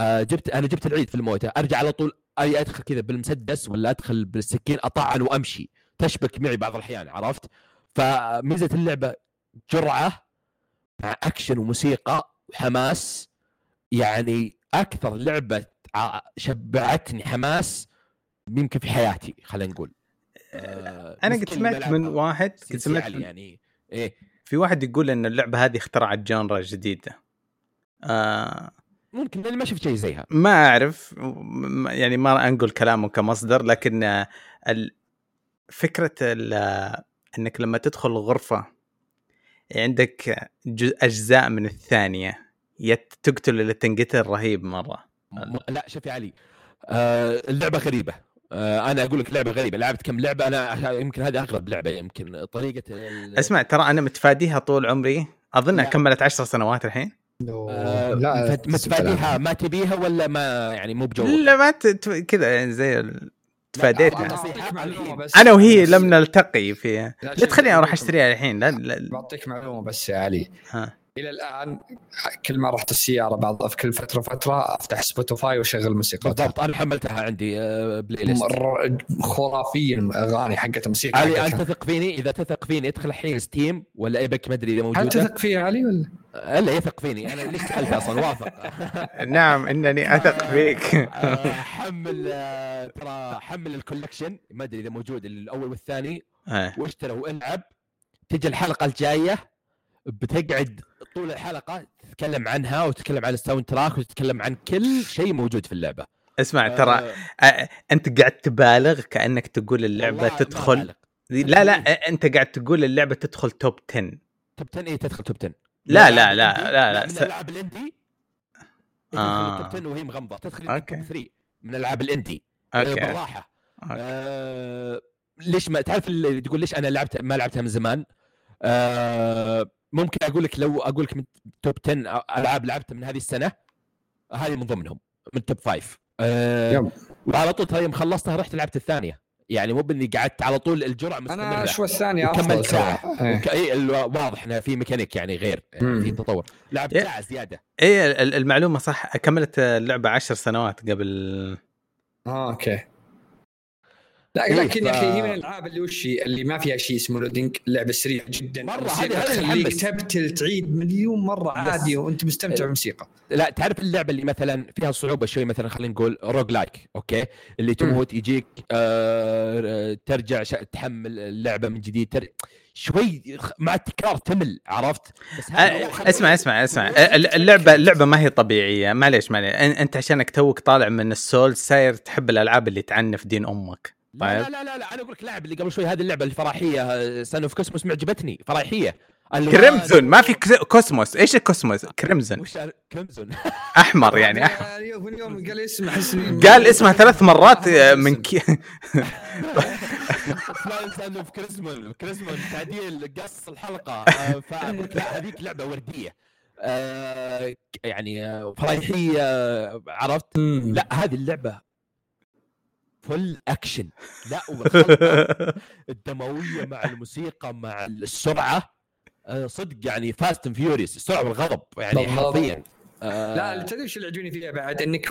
آه، جبت أنا جبت العيد في الموتى أرجع على طول أي أدخل كذا بالمسدس ولا أدخل بالسكين اطعن وأمشي تشبك معي بعض الأحيان عرفت؟ فميزة اللعبة جرعة مع أكشن وموسيقى وحماس. يعني أكثر لعبة شبعتني حماس يمكن في حياتي خلينا نقول. آه، أنا مثل قد سمعت من واحد قد سمعت من يعني إيه. في واحد يقول إن اللعبة هذه اخترعت جانرا جديدة. آه ممكن لأني ما شفت شيء زيها. ما أعرف يعني ما أنقل كلامه كمصدر لكن آه، فكرة آه، إنك لما تدخل غرفة عندك جزء أجزاء من الثانية يا تقتل ولا تنقتل رهيب مرة. م- لا شوف يا علي. آه اللعبة غريبة. آه أنا أقول لك لعبة غريبة. لعبت كم لعبة أنا يمكن هذه أغرب لعبة يمكن طريقة ال- اسمع ترى أنا متفاديها طول عمري. اظنها لا. كملت عشر سنوات الحين. آه لا مت- متفاديها ما تبيها ولا ما يعني مو بجو لا ما ت- ت- كذا يعني زي ال- تفاديتها بعطيك معلومة بس أنا وهي لم نلتقي فيها لا، تخليني أروح. أشتريها الحين لا, لا بعطيك معلومة بس يا علي ها. إلى الآن كل ما رحت السيارة بعض في كل فترة فترة أفتح Spotify وأشغل موسيقى بالضبط أنا حملتها عندي playlist خرافيه الأغاني حقت الموسيقى علي. انت تثق فيني إذا تثق فيني أدخل الحين Steam ولا Epic ما أدري إذا هل موجوده تثق فيه يا علي ولا؟ ألا يثق فيني أنا ليش دخلت أصلا؟ واثق. نعم إنني أثق فيك. آه، حمل آه، ترى حمل ال collection ما أدري إذا موجود الأول والثاني. آه. واشترى وألعب. تجي الحلقة الجاية بتقعد طول الحلقة تتكلم عنها وتتكلم عن ال soundtrack وتتكلم عن كل شيء موجود في اللعبة. اسمع ترى آه، أنت قاعد تبالغ كأنك تقول اللعبة تدخل. لا لا أنت قاعد تقول اللعبة تدخل top 10 top 10 اي تدخل top 10 لا، من لا، لا، لا، لا، من س- ألعاب ال indie آه. ال top 10 وهي مغمضه تدخل. ال top 3 من ألعاب ال indie آه، okay. بالراحة. okay. آه ليش ما تعرف اللي تقول ليش أنا لعبت ما لعبتها من زمان؟ آه ممكن أقول لك لو أقول لك من top 10 ألعاب لعبتها من هذه السنة هذه من ضمنهم من top 5 آه. وعلى طول ترى يوم خلصتها رحت لعبت الثانية. يعني مو بإني قعدت على طول الجرعه مستمره أنا شوي الثانية افضل ساعه إيه. إيه واضح انها في ميكانيك يعني غير يعني. في تطور. لعبت يا- ساعة زيادة. اي ال- المعلومة صح كملت اللعبة عشر سنوات قبل آه okay. إيه، لكن يا أخي هي من الألعاب اللي وش هي؟ اللي ما فيها شيء اسمه loading لعبة سريعة جدا. مرة، الموسيقى هذه- تخليك. تبتل تعيد مليون مرة عادي وأنت مستمتع بالموسيقى. لا تعرف اللعبة اللي مثلا فيها صعوبة شوي مثلا خلينا نقول roguelike okay؟ اللي تموت يجيك آه ترجع. تحمل اللعبة من جديد تر... شوي مع التكرار تمل عرفت؟ بس خلي- اسمع اسمع اسمع. ال- اللعبه اللعبة ما هي طبيعية. معليش معليش. أنت عشانك توك طالع من السول ساير تحب الألعاب اللي تعنف دين أمك. طيب. لا لا لا لا أنا أقول لك لاعب اللي قبل شوي هذه اللعبة الفراحيه سان اوف كوسموس معجبتني فراحيه كريمزون ما في كوسموس إيش الكوسموس كريمزون وش؟ كريمزون أحمر يعني أحمر. يعني يوم قال اسم أحس إني- قال اسمها ثلاث مرات آه، من كي سان اوف كريسمون كريسمون تعديل قص الحلقة آه، فأقول لك لا هذيك لعبة وردية آه، يعني آه، فرايحيه آه، عرفت. لا هذه اللعبة full action لا الدموية مع الموسيقى مع السرعة. آه، صدق يعني Fast and Furious السرعه والغضب يعني. حرفيا. آه، لا تدري إيش اللي يعجبني فيها بعد إنك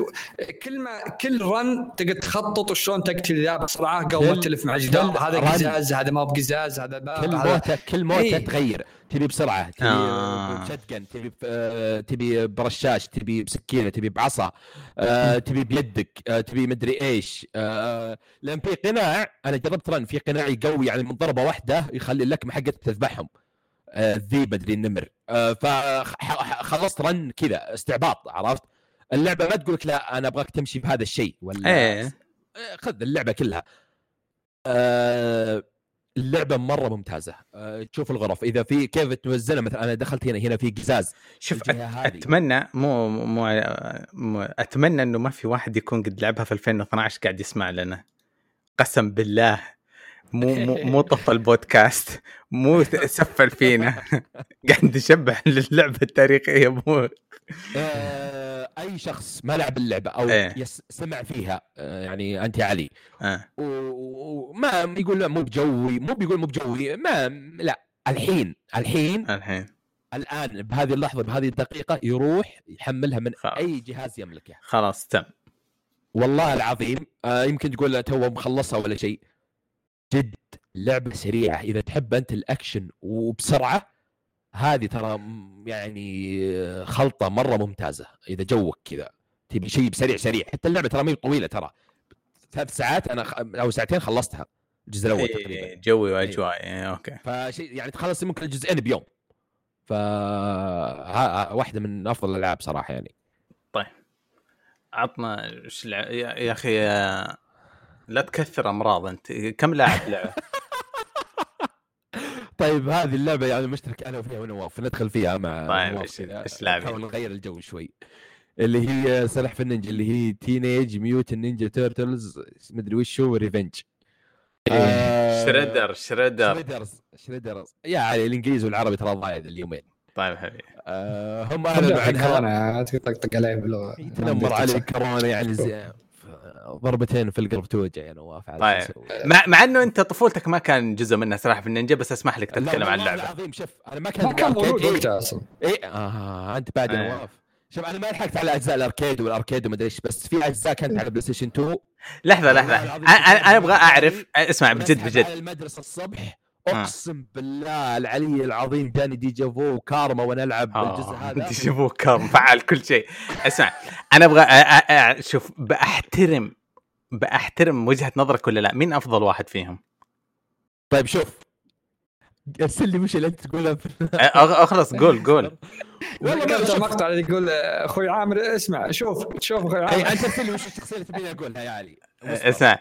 كل ما كل run تقدر تخطط وشلون تقتل ذا بسرعة قبل كل- تلف مع الجدار كل هذا run. قزاز هذا ما بقزاز هذا باب كل موتة كل موتة إيه. تغير تبي بسرعة تبي آه. بشتقن تبي آه، تبي برشاش تبي بسكينه تبي بعصا آه، تبي بيدك آه، تبي مدري إيش آه، لأن في قناع أنا جربت رن في قناع يقوي يعني من ضربة واحدة يخلي اللكمة حقتك تذبحهم آه، الذيب مدري النمر. فخلصت رن كذا استعباط عرفت؟ اللعبة ما تقول لك لا أنا أبغاك تمشي بهذا الشيء ولا إيه. آه، خذ اللعبة كلها. آه، اللعبة مرة ممتازة. آه، تشوف الغرف. إذا في كيف توزنها مثلا أنا دخلت هنا هنا في قزاز. شوف. أتمنى مو مو مو أتمنى إنه ما في واحد يكون قد لعبها في 2012 قاعد يسمع لنا. قسم بالله. مو مو مو طفى البودكاست. مو سفل فينا. قاعد نشبه للعبة التاريخية مو. آه، أي شخص ما لعب اللعبة أو إيه. يس سمع فيها آه، يعني انت علي. آه. وما يقول لا مو بجوي مو بيقول مو بجوي ما لا. الحين الحين الحين. الآن بهذه اللحظة بهذه الدقيقة يروح يحملها من خلاص. أي جهاز يملكه. خلاص تم. والله العظيم آه يمكن تقول تو مخلصها ولا شيء. جد لعبة سريعة. إذا تحب أنت الأكشن وبسرعة هذه ترى يعني آه، خلطة مرة ممتازة. إذا جوك كذا تبي شيء سريع سريع. حتى اللعبة ترى ما طويلة ترى. ثلاث ساعات أنا. أو ساعتين خلصتها الجزء الأول تقريبا. إيه، جوي واجوائي إيه، أوكي. فشيء يعني تخلص ممكن الجزئين بيوم. ف واحدة من أفضل الألعاب صراحة يعني. عطنا إيش لع... يا يا أخي يا- لا تكثر أمراض أنت. كم لاعب لعبه طيب هذه اللعبة يعني مشترك أنا وفيها ونواف ندخل فيها مع طيب،؟ نحاول نغير الجو شوي. اللي هي سلاحف النينجا اللي هي Teenage Mutant Ninja Turtles مدري وش هو Revenge آه، Shredder Shredder. Shredder's Shredder's. يا علي الإنجليزي والعربي ترى ضايع اليومين. طيب حبيبي. آه، هم أعلنوا عنها. كورونا تطقطق عليه باللغة تنمر علي كورونا يعني زي ضربتين في القلب توجع يا نواف عاد طيب. مع, مع إنه أنت طفولتك ما كان جزء منها سلاحف في النينجا بس أسمح لك تتكلم عن اللعبة. العظيم شوف أنا ما كان ما كان موجود إيه، وقتها أصلا. إيه آه أنت بعد إيه. نواف شوف أنا ما لحقت على أجزاء ال arcade وال arcade وما أدري إيش بس في أجزاء كانت على بلاي ستيشن 2 لحظة لحظة. أنا أبغى أعرف أسمع بجد بجد. المدرسة الصبح. آه. اقسم بالله العلي العظيم جاني déjà vu وكارما وأنا العب الجزء آه، هذا. شوفوا كرم فعل كل شيء. اسمع أنا أبغى شوف بأحترم بأحترم وجهة نظرك ولا لا؟ مين أفضل واحد فيهم؟ طيب شوف. ارسل لي وش اللي أنت تقوله. في- أ- أخ- اخلص قول قول. والله شوف. المقطع اللي يقول أخوي عامر اسمع شوف شوف أخوي إي عامر. أنت ارسل لي وش الشخصية اللي تبيني أقولها يا علي. إسمع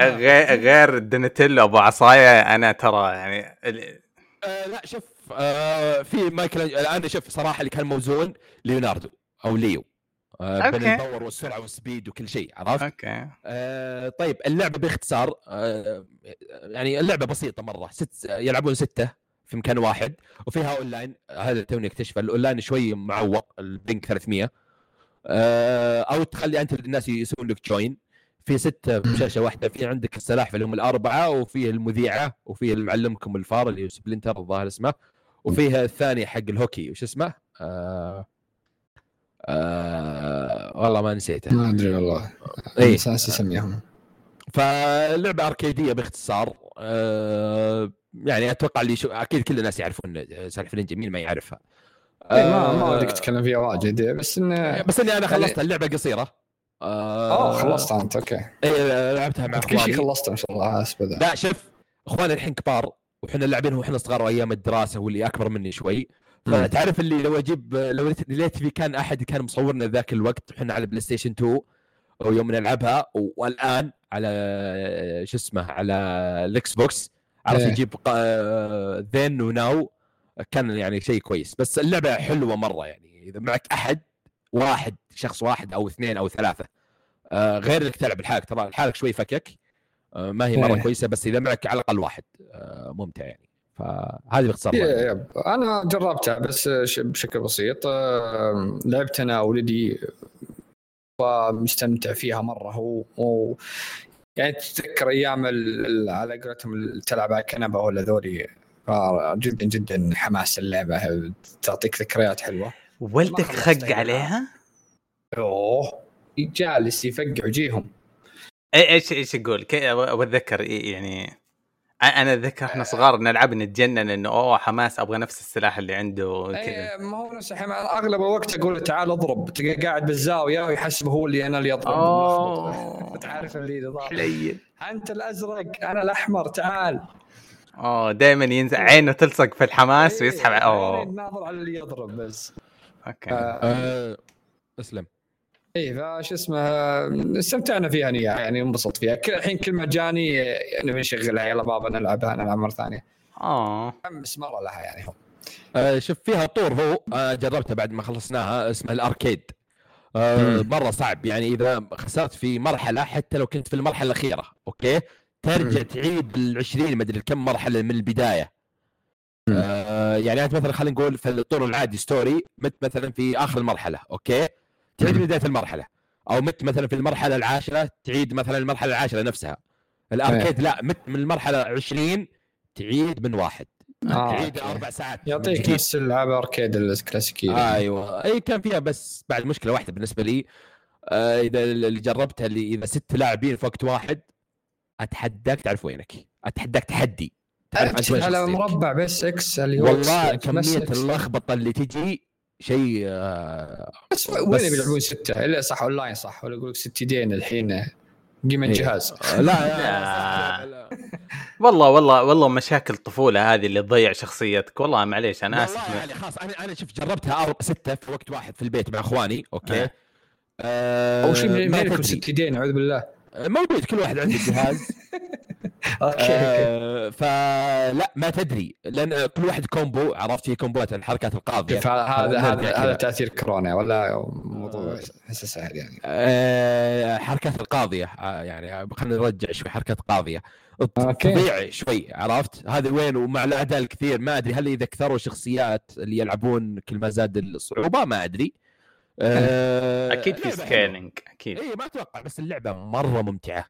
غير غير دوناتيلو أبو عصاية أنا ترى يعني ال- آه لا شوف آه في مايكل أنا شوف صراحة اللي كان موزون ليوناردو أو ليو. آه بين okay. ال power والسرعة وال speed وكل شيء عرفت؟ okay. آه طيب اللعبة باختصار آه يعني اللعبة بسيطة مرة ست يلعبون ستة في مكان واحد وفيها أونلاين. هذا توني اكتشفه الأونلاين شوي معوق البلينك 300 آه أو تخلي أنت الناس يسوون لك join في ستة بشاشه واحدة في عندك السلاحف اللي هم الأربعة وفيه المذيعة وفيه اللي معلمكم الفار اللي هو Splinter الظاهر اسمه. وفيها الثاني حق الهوكي وش اسمه؟ آه آه والله ما نسيته. ما أدري والله. اي أساس يسميهم فاللعبة أركيدية باختصار. آه يعني أتوقع اللي شو أكيد كل الناس يعرفون سالفة النينجا مين ما يعرفها. إيه ما ما ودك تتكلم فيها واجد بس إنه بس إني أنا خلصت اللعبة قصيرة. آه خلصتها أنت okay. إيه لعبتها مع كل شيء خلصته ما شاء الله اسبه لا شوف إخواني الحين كبار وحنا لاعبين وإحنا صغار وأيام الدراسة واللي أكبر مني شوي. فتعرف اللي لو أجيب لو ليت في كان أحد كان مصورنا ذاك الوقت وحنا على بلاي ستيشن 2 ويوم نلعبها والآن على شو اسمه على ال Xbox عرف إيه. يجيب then و now كان يعني شيء كويس. بس اللعبة حلوة مرة يعني إذا معك أحد واحد شخص واحد أو اثنين أو ثلاثة. آه غير إنك تلعب لحالك ترى لحالك شوي فكك. آه ما هي مرة إيه. كويسة بس إذا معك على الأقل واحد. آه ممتع يعني. فهذه باختصار أنا جربتها بس بشكل بسيط. لعبت أنا ولدي ومستمتع فيها مرة. هو و... يعني تتذكر أيام على قولتهم تلعب على الكنبة ولا ذولي. جدا جدا حماس اللعبة تعطيك ذكريات حلوة. ولدك خق عليها؟ أوه. جالس يفقع وجيهم إيش إيش أقول؟ أتذكر يعني أنا أتذكر إحنا صغار نلعب نتجنن إنه أوه حماس أبغى نفس السلاح اللي عنده كذا إيه ما هو نفس اغلب الوقت أقول تعال اضرب تلقى قاعد بالزاوية ويحسب هو اللي أنا اللي أضرب. أوه. تعرف اللي حليل أنت الأزرق أنا الأحمر تعال. أوه دائما ينزل عينه تلصق في الحماس ويسحب. أوه. ناظر على اللي يضرب بس. أوكي. آه أسلم. إيه فش اسمه استمتعنا فيها أنا يعني انبسطت فيها. كل الحين كل ما جاني يعني بنشغلها يلا بابا نلعبها نلعب مره ثانية آه. متحمس مره لها يعني هو. آه شوف فيها طور هو آه جربتها بعد ما خلصناها اسمها ال arcade. آه مرة صعب يعني إذا خسرت في مرحلة حتى لو كنت في المرحلة الأخيرة okay? ترجع تعيد ال 20 مدري كم مرحلة من البداية. آه يعني أنت مثلا خلينا نقول في الطور العادي story مت مثلا في آخر المرحله okay? تعيد بداية المرحلة. أو مت مثلا في المرحلة العاشرة تعيد مثلا المرحلة العاشرة نفسها. ال arcade لا مت من المرحلة 20 تعيد من واحد. آه تعيد أربع ساعات. يعطيك نفس العاب arcade الكلاسيكية. آه أيوه. إي كان فيها بس بعد مشكلة واحدة بالنسبة لي. آه إذا اللي جربتها اللي إذا ست لاعبين في وقت واحد أتحداك تعرف وينك. أتحداك تحدي. على مربع بس X اللي والله كمية اللخبطة اللي تجي شيء آه بس وين بيلعبون ستة؟ الا صح اون لاين صح. ولا يقول لك ست يدين الحين. قيمة الجهاز إيه. لا, لا. والله والله والله مشاكل الطفولة هذه اللي تضيع شخصيتك. والله معليش أنا أسف. والله يعني خلاص أنا أنا شفت جربتها ستة في وقت واحد في البيت مع إخواني okay? آه. آه أول شيء ما يكون ست يدين أعوذ بالله. موجود كل واحد عنده جهاز. okay آه فلا ما تدري. لأن كل واحد combo عرفت في combo ات الحركات القاضية. هذا هذا هذا تأثير كورونا ولا موضوع احسه سهل يعني. آه حركات القاضية آه، يعني خلينا نرجع شوي حركات قاضيه تضيع شوي عرفت؟ هذا وين؟ ومع الأعداء الكثير ما أدري هل إذا كثروا شخصيات اللي يلعبون كل ما زاد الصعوبة ما أدري. آه أكيد في scaling أكيد. اي ما أتوقع بس اللعبة مرة ممتعة.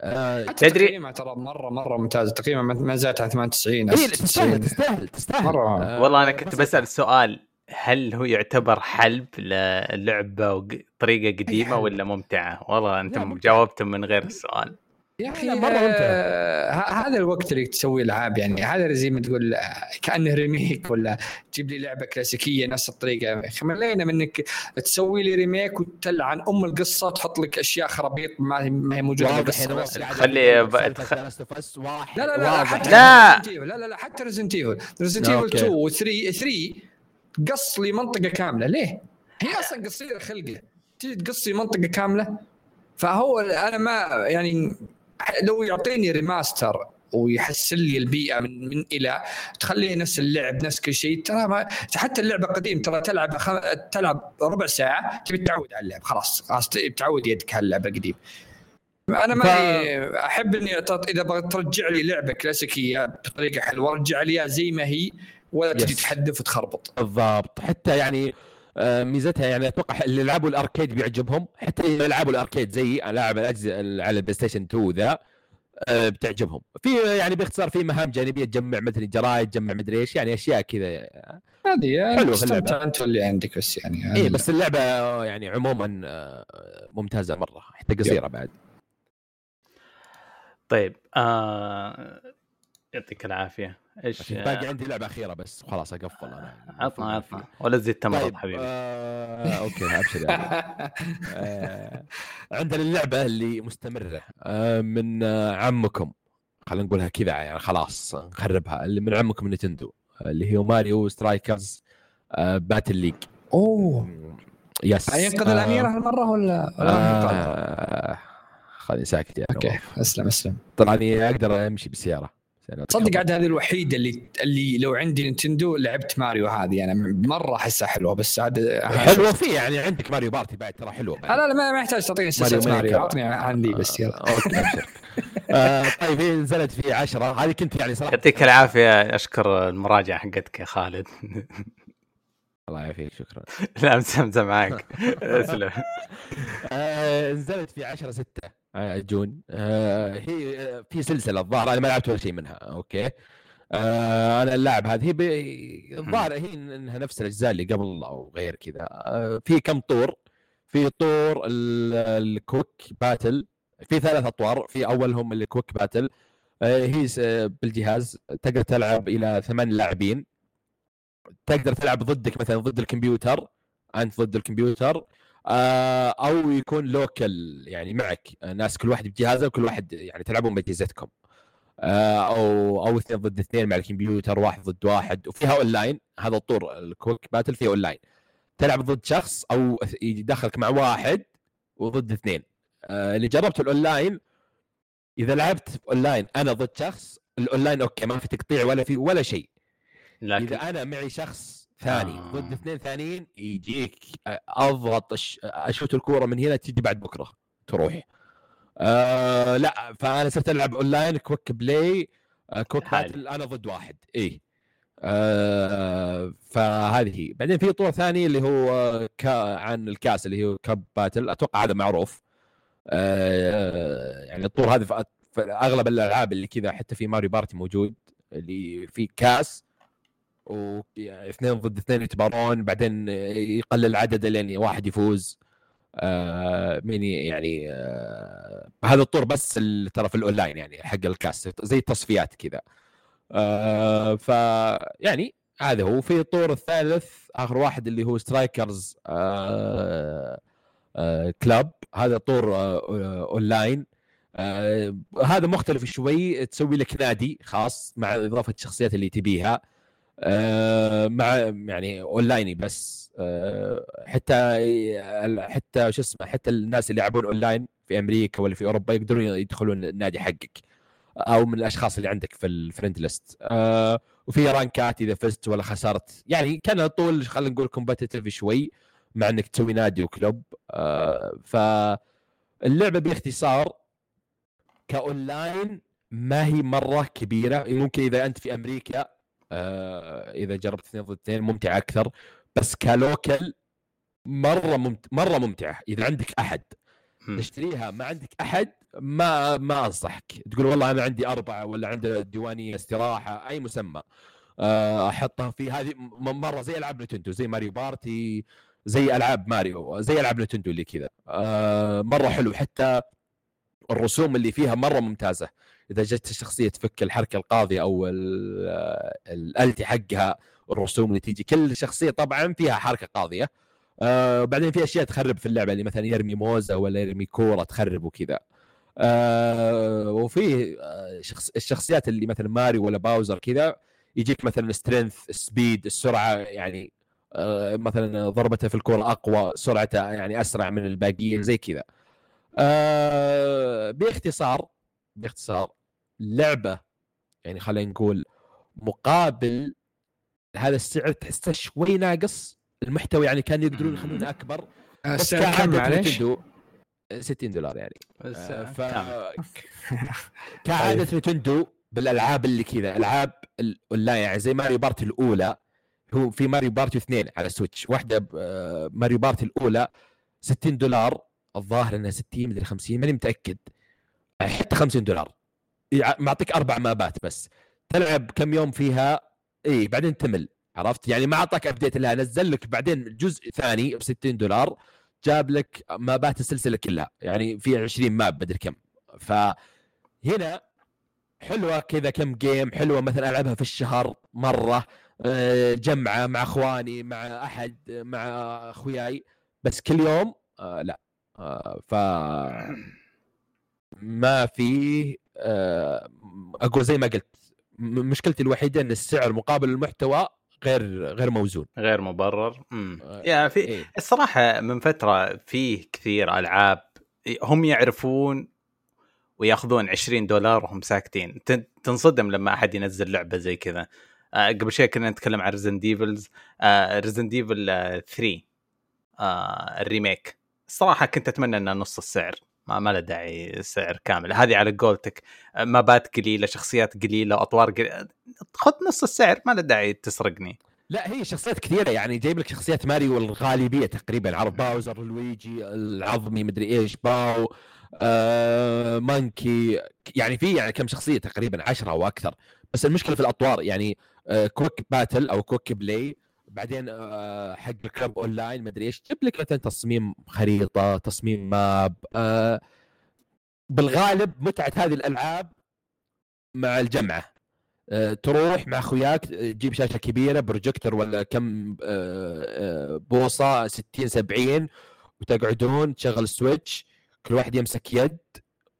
آه تدري تقييمها ترى مره مرة ممتاز تقييمها ما زالت على 98 اي تستاهل تستاهل تستاهل. مرة. آه والله أنا كنت بسأل سؤال هل هو يعتبر حلب للعبة وطريقه قديمة ولا ممتعة؟ والله أنتم جاوبتم من غير السؤال يا أخي مرة آه هذا الوقت اللي تسوي العاب يعني. هذا زي ما تقول كأنه remake ولا تجيب لي لعبة كلاسيكية نفس الطريقة. ملينا منك تسوي لي remake وتلعن أم القصة تحط لك أشياء خرابيط ما هي موجودة في القصة خلي لا لا لا حتى لا! لا لا لا حتى Resident Evil Resident Evil 2 و 3 3 قص لي منطقة كاملة. ليه؟ هي أصلا قصيرة خلقه تجي تقصي منطقة كاملة. فهو أنا ما يعني لو يعطيني ريماستر ويحسن لي البيئة من من إلى تخليه نفس اللعب نفس كل شيء ترى ما حتى اللعبة قديم ترى تلعب خم... تلعب ربع ساعة تبي تعود على اللعب خلاص خلاص تعود يدك على اللعبة القديم أنا ما ف... أحب إني إذا بغيت ترجع لي لعبة كلاسيكية بطريقة حلوة رجع لي زي ما هي ولا تجي تحدف وتخربط. بالضبط. حتى يعني ميزتها يعني أتوقع اللي لعبوا ال arcade بيعجبهم. حتى اللي لعبوا ال arcade زي لاعب الأجهزة على ال PlayStation 2 ذا آه، بتعجبهم. في يعني باختصار في مهام جانبية تجمع مثل جرايد تجمع مدري إيش يعني أشياء كذا. هذه حلوة في اللعبة. انت اللي عندك بس يعني اي بس اللعبة يعني عموما آه، ممتازة مرة حتى قصيرة بعد. طيب آه... يعطيك العافية. إيش باقي عندي لعبة أخيرة بس. خلاص أقفل أنا. عطنا عطنا. ولا تزيد تمرض طيب حبيبي. آه okay أبشر يعني. آه عندنا اللعبة اللي مستمرة آه من آه عمكم. خلينا نقولها كذا يعني خلاص نخربها. اللي من عمكم Nintendo اللي هي Mario Strikers آه Battle League. أوه. yes. ينقذ الاميره هالمره ولا؟ ولا آه خليني ساكت يا okay أسلم أسلم. طبعا أقدر أمشي بالسيارة. تصدق عاد هذه الوحيده اللي اللي لو عندي Nintendo لعبت ماريو هذه. أنا مرة أحسها حلوة بس عاد حلوة في يعني عندك Mario Party بعد ترى حلوة. لا لا ما يحتاج تعطيني سلسلة ماريو. أعطني عندي بس يلا. okay آه طيب هي نزلت في 10 هذه كنت يعني صراحة يعطيك العافية. أشكر المراجعة حقتك يا خالد. الله يعافيك شكرا. لا مسمزه معك. اسلم. آه، نزلت في 10 6 آه، June. آه، هي في سلسلة الظاهر أنا ما لعبت ولا شيء منها. okay. أنا اللاعب هذه الظاهر هي إنها نفس الأجزاء اللي قبل أو غير كذا. في كم طور؟ في طور ال Quick Battle. في ثلاث اطوار في أولهم ال Quick Battle. هي بالجهاز تقدر تلعب إلى ثمان لاعبين. تقدر تلعب ضدك مثلا ضد الكمبيوتر. أنت ضد الكمبيوتر. آه، أو يكون local يعني معك. ناس كل واحد بجهازه وكل واحد يعني تلعبون باجهزتكم آه، أو أو اثنين ضد اثنين مع الكمبيوتر واحد ضد واحد. وفيها اونلاين هذا الطور ال Quick Battle فيه اونلاين تلعب ضد شخص أو يدخلك مع واحد وضد اثنين. آه، اللي جربت الاونلاين إذا لعبت اونلاين أنا ضد شخص ال online okay ما في تقطيع ولا في ولا شيء. لكن اذا أنا معي شخص ثاني آه. ضد اثنين ثانيين يجيك أضغط أشوت الكورة من هنا تجي بعد بكرة تروح. آه لا فأنا صرت ألعب online quick play آه Quick Battle أنا ضد واحد اي آه فهذه. هي بعدين في طور ثاني اللي هو كا عن الكاس اللي هو Cup Battle. أتوقع هذا معروف. آه يعني الطور هذا في أغلب الألعاب اللي كذا حتى في Mario Party موجود اللي في كاس. واثنين ضد اثنين يتبارون بعدين يقلل العدد لين واحد يفوز. آه مين يعني آه هذا الطور بس ترى في الأونلاين يعني حق الكاس زي التصفيات كذا. آه ف يعني هذا هو. في الطور الثالث آخر واحد اللي هو Strikers Club هذا طور أونلاين. هذا مختلف شوي تسوي لك نادي خاص مع إضافة الشخصيات اللي تبيها. آه، مع يعني أونلايني بس. آه، حتى حتى شو اسمه حتى الناس اللي يلعبون أونلاين في أمريكا ولا في أوروبا يقدرون يدخلون النادي حقك أو من الأشخاص اللي عندك في ال friend list آه وفي rank ات إذا فزت ولا خسرت. يعني كان طور خلينا نقول competitive شوي مع إنك تسوي نادي وكلوب. آه فاللعبه باختصار كأونلاين ما هي مرة كبيرة. ممكن إذا أنت في أمريكا آه إذا جربت اثنين ضد اثنين ممتعه أكثر. بس كلوكل مرة ممت... مرة ممتعة. إذا عندك أحد تشتريها ما عندك أحد ما ما أنصحك. تقول والله أنا عندي أربعة ولا عندي ديوانية استراحة أي مسمى. آه، أحطها في هذه مرة زي ألعاب Nintendo زي Mario Party زي ألعاب ماريو زي ألعاب Nintendo اللي كذا. آه، مرة حلو. حتى الرسوم اللي فيها مرة ممتازة. إذا جت الشخصيه تفك الحركة القاضية أو ال ulti حقها الرسوم اللي تيجي. كل شخصية طبعا فيها حركة قاضية. آه بعدين في أشياء تخرب في اللعبة اللي مثلا يرمي موزة ولا يرمي كورة تخرب وكذا. آه وفي آه، شخص الشخصيات اللي مثلا ماريو ولا Bowser كذا يجيك مثلا strength speed السرعة يعني آه مثلا ضربته في الكورة أقوى سرعته يعني أسرع من الباقيين زي كذا. آه باختصار باختصار لعبة يعني خلينا نقول مقابل هذا السعر تحسه شوي ناقص المحتوى يعني كان يقدرون يخلونه أكبر بس كم معلش 60 دولار يعني. آه، ف كعادة طيب. Nintendo بالألعاب اللي كذا ألعاب الاونلاين يعني زي Mario Party الأولى هو في Mario Party اثنين على Switch واحدة آه، Mario Party الأولى 60 دولار الظاهر إنها 60 مدري 50 ماني متأكد. حتى 50 دولار. معطيك أربع map ات بس. تلعب كم يوم فيها؟ إي بعدين تمل. عرفت؟ يعني ما أعطاك update لها. نزل لك بعدين جزء ثاني ب 60 دولار جاب لك map ات السلسلة كلها. يعني في 20 map مدري كم. ف هنا حلوة كذا كم جيم حلوة مثلا ألعبها في الشهر مرة. آه، جمعة مع أخواني مع أحد مع أخوياي. بس كل يوم؟ آه لا. آه ف ما في آه أقول زي ما قلت مشكلتي الوحيدة إن السعر مقابل المحتوى غير غير موزون. غير مبرر. امم آه، يا في إيه. الصراحة من فترة فيه كثير ألعاب هم يعرفون ويأخذون 20 دولار وهم ساكتين. تن- تنصدم لما أحد ينزل لعبة زي كذا. آه، قبل شوي كنا نتكلم عن Resident Evil Resident Evil 3 آه، ال remake. الصراحة كنت أتمنى إنه نص السعر. ما ما له داعي سعر كامل. هذه على قولتك. مابات قليلة شخصيات قليلة أطوار قليلة. خذ نص السعر ما له داعي تسرقني. لا هي شخصيات كثيرة يعني. جايب لك شخصيات ماريو الغالبية تقريبا. عرف باوزر لويجي العظمي مدري إيش باو آه monkey. يعني في يعني كم شخصية تقريبا عشرة أو أكثر. بس المشكلة في الأطوار. يعني آه quick battle أو quick play بعدين آه حق ال club online مدري إيش تجيب لك مثلا تصميم خريطة تصميم map آه بالغالب متعة هذه الألعاب مع الجمعة. آه، تروح مع أخوياك تجيب شاشة كبيرة بروجيكتور ولا كم بوصة 60 70 وتقعدون تشغل Switch كل واحد يمسك يد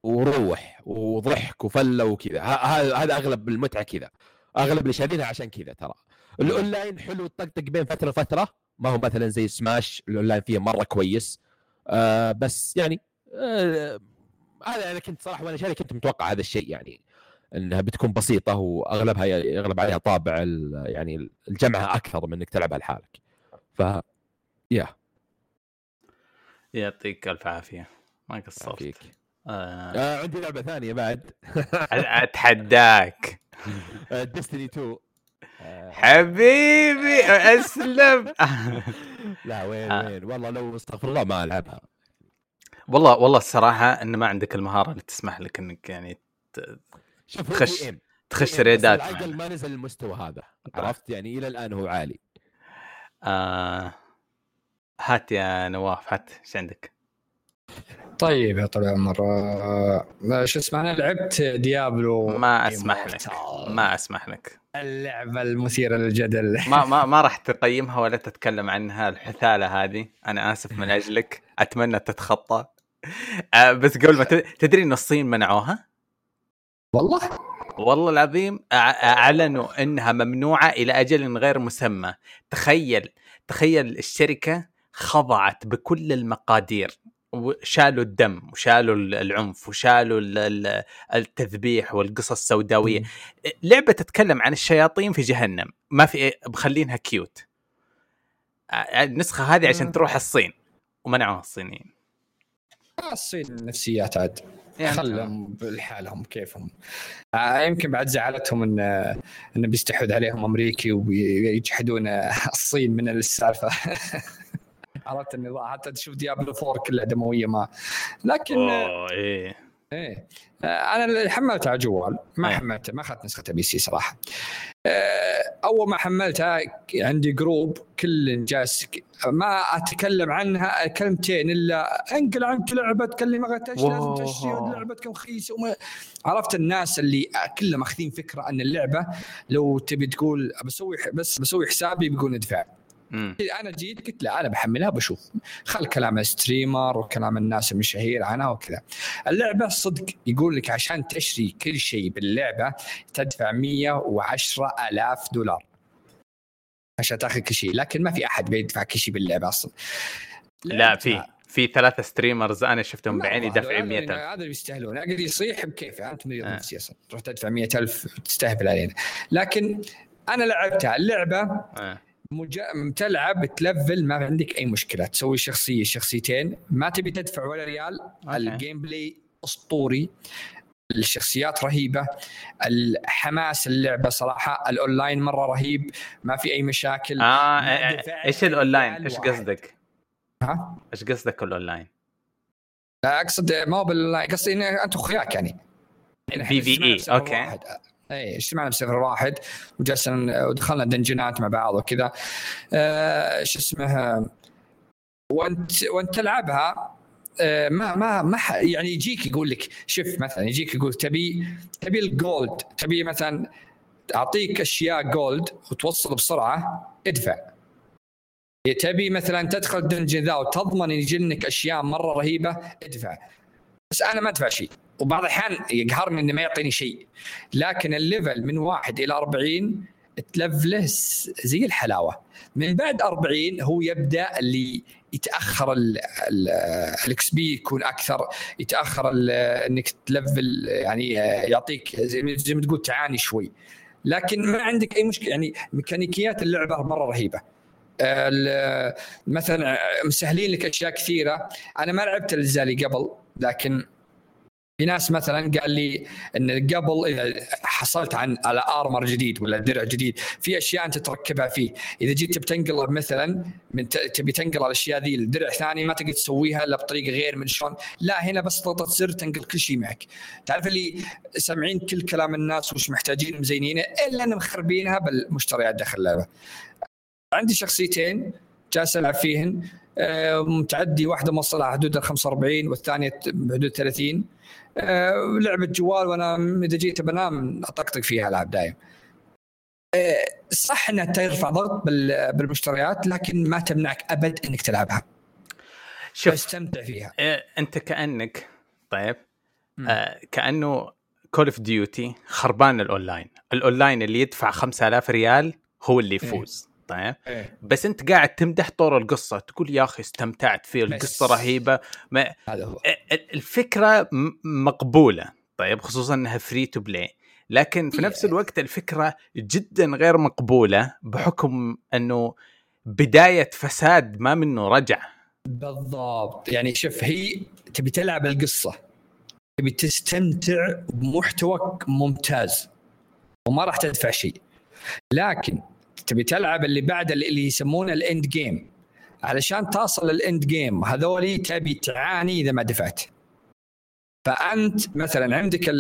وروح وضحك وفلة وكذا. هذا أغلب المتعة كذا. أغلب اللي شارينها عشان كذا ترى. الأونلاين حلو تطقطق بين فترة لفترة. ما هو مثلا زي Smash ال online فيه مرة كويس. آه بس يعني آه هذا أنا كنت صراحة وأنا شاري كنت متوقع هذا الشيء يعني إنها بتكون بسيطة وأغلبها يغلب عليها طابع يعني الجمعه أكثر من إنك تلعبها لحالك. ف يا يعطيك ألف عافية. ما قصرت. آه، آه عندي لعبة ثانية بعد. أتحداك. ديستني 2 آه، حبيبي أسلم لا وين آه. وين والله لو استغفر الله ما ألعبها والله والله الصراحة إن ما عندك المهارة اللي تسمح لك إنك يعني تخش-. تخش ريدات. ما نزل المستوى هذا عرفت يعني إلى الآن هو عالي آه هات يا نواف هات إيش عندك؟ طيب يا طويل العمر آه، شو اسمه أنا لعبت ديابلو ما أسمح لك. ما أسمح لك. اللعبة المثيرة للجدل. ما ما ما راح تقيمها ولا تتكلم عنها الحثالة هذه. أنا آسف من أجلك أتمنى تتخطى. آه بس قبل ما تدري إن الصين منعوها؟ والله؟ والله العظيم أعلنوا إنها ممنوعة إلى أجل غير مسمى. تخيل تخيل الشركة خضعت بكل المقادير. وشالوا الدم وشالوا ال- العنف وشالوا ال- ال- التذبيح والقصص السوداوية. لعبة تتكلم عن الشياطين في جهنم. ما في مخلينها كيوت ع- النسخة هذه عشان. تروح الصين. ومنعوها الصينيين. آه، الصين النفسيات عاد. يعني خلهم بالحالهم كيفهم. آه، يمكن بعد زعلتهم إن انه بيستحوذ عليهم أمريكي ويجحدون الصين من السالفة. عرفت النظام حتى تشوف Diablo 4 كلها دموية ما. لكن أوه إيه. إيه. أنا اللي حملتها على جوال. ما أيه. حملتها ما أخذت نسختها PC صراحة. آه، أول ما حملتها عندي group كل جالس ما أتكلم عنها كلمتين إلا أنقل عنك لعبة كلمه لازم. تشتري لعبتك رخيصة. وما عرفت الناس اللي كلهم ماخذين فكرة أن اللعبة لو تبي تقول بسوي بس بسوي حسابي بيقول ادفع مم. أنا جيت قلت لا أنا بحملها بشوف. خل كلام ال streamer وكلام الناس المشاهير عنها وكذا. اللعبة صدق يقول لك عشان تشتري كل شيء باللعبة تدفع 110 ألاف دولار. عشان تاخذ كل شيء. لكن ما في أحد بيدفع كل شيء باللعبة أصلا. لا في في ثلاثة streamers أنا شفتهم بعيني دافعين هذول- 100000 هذا اللي يستاهلون. أقدر يصيح بكيف أنت مريض آه. نفسي أصلا. تروح تدفع 100000 تستهبل علينا. لكن أنا لعبتها. اللعبة آه. مجا... تلعب تلفل ما عندك أي مشكلة. تسوي شخصية شخصيتين. ما تبي تدفع ولا ريال. okay. ال gameplay أسطوري. الشخصيات رهيبة. الحماس اللعبة صراحة. الاونلاين مرة رهيب. ما في أي مشاكل. آه آه، إيش الاونلاين إيش. قصدك؟ ها؟ إيش قصدك الاونلاين لا أقصد ما هو بالاونلاين قصدي ان أنت أخوياك يعني. يعني في ب server okay. واحد. اي اجتمعنا ب server واحد وجلسنا ودخلنا دنجنات مع بعض وكذا. آه شو اسمه وانت وانت تلعبها آه، ما ما ما يعني يجيك يقول لك شوف مثلا يجيك يقول تبي تبي ال gold تبي مثلا أعطيك أشياء gold وتوصل بسرعة ادفع. تبي مثلا تدخل dungeon ذا وتضمن يجي لك أشياء مرة رهيبة ادفع. بس أنا ما أدفع شيء. وبعض الأحيان يقهرني إنه ما يعطيني شيء. لكن ال level من واحد إلى 40 تلفله زي الحلاوة. من بعد 40 هو يبدأ اللي يتأخر الإكس بي يكون أكثر يتأخر إنك تلفل يعني يعطيك زي ما تقول تعاني شوي. لكن ما عندك أي مشكلة يعني ميكانيكيات اللعبة مرة رهيبة. مثلا مسهلين لك أشياء كثيرة. أنا ما لعبت الاجزاء اللي قبل لكن في ناس مثلا قال لي إن قبل إذا حصلت عن على ارمر جديد ولا درع جديد في أشياء أنت تركبها فيه. إذا جيت بتنقل مثلا من تبي تنقل الأشياء ذي لدرع ثاني ما تقدر تسويها إلا بطريقة غير من شلون. لا هنا بس ضغطه زر تنقل كل شيء معك. تعرف اللي سامعين كل كلام الناس وش محتاجين مزينينه؟ إلا إن مخربينها بالمشتريات داخل اللعبة. عندي شخصيتين جالس ألعب فيهن. آه، متعدي واحدة موصلها حدود ال 45 والثانية بحدود 30 آه، لعبة جوال وأنا إذا جيت بنام أطقطق فيها العاب دايم. آه، صح إنها ترفع ضغط بالمشتريات لكن ما تمنعك أبد إنك تلعبها. شوف تستمتع فيها. أنت كأنك طيب آه كأنه Call of Duty خربان ال online. ال online اللي يدفع 5000 ريال هو اللي إيه. يفوز. طيب إيه؟ بس أنت قاعد تمدح طور القصة تقول يا أخي استمتعت فيه القصة رهيبة. ما الفكرة مقبولة طيب خصوصا إنها free to play لكن في نفس الوقت الفكرة جدا غير مقبولة بحكم إنه بداية فساد ما منه رجع. بالضبط. يعني شوف هي تبي تلعب القصة تبي تستمتع بمحتوى ممتاز وما راح تدفع شيء. لكن تبي تلعب اللي بعد اللي يسمونه ال end game علشان تصل لل end game هذولي تبي تعاني إذا ما دفعت. فأنت مثلا عندك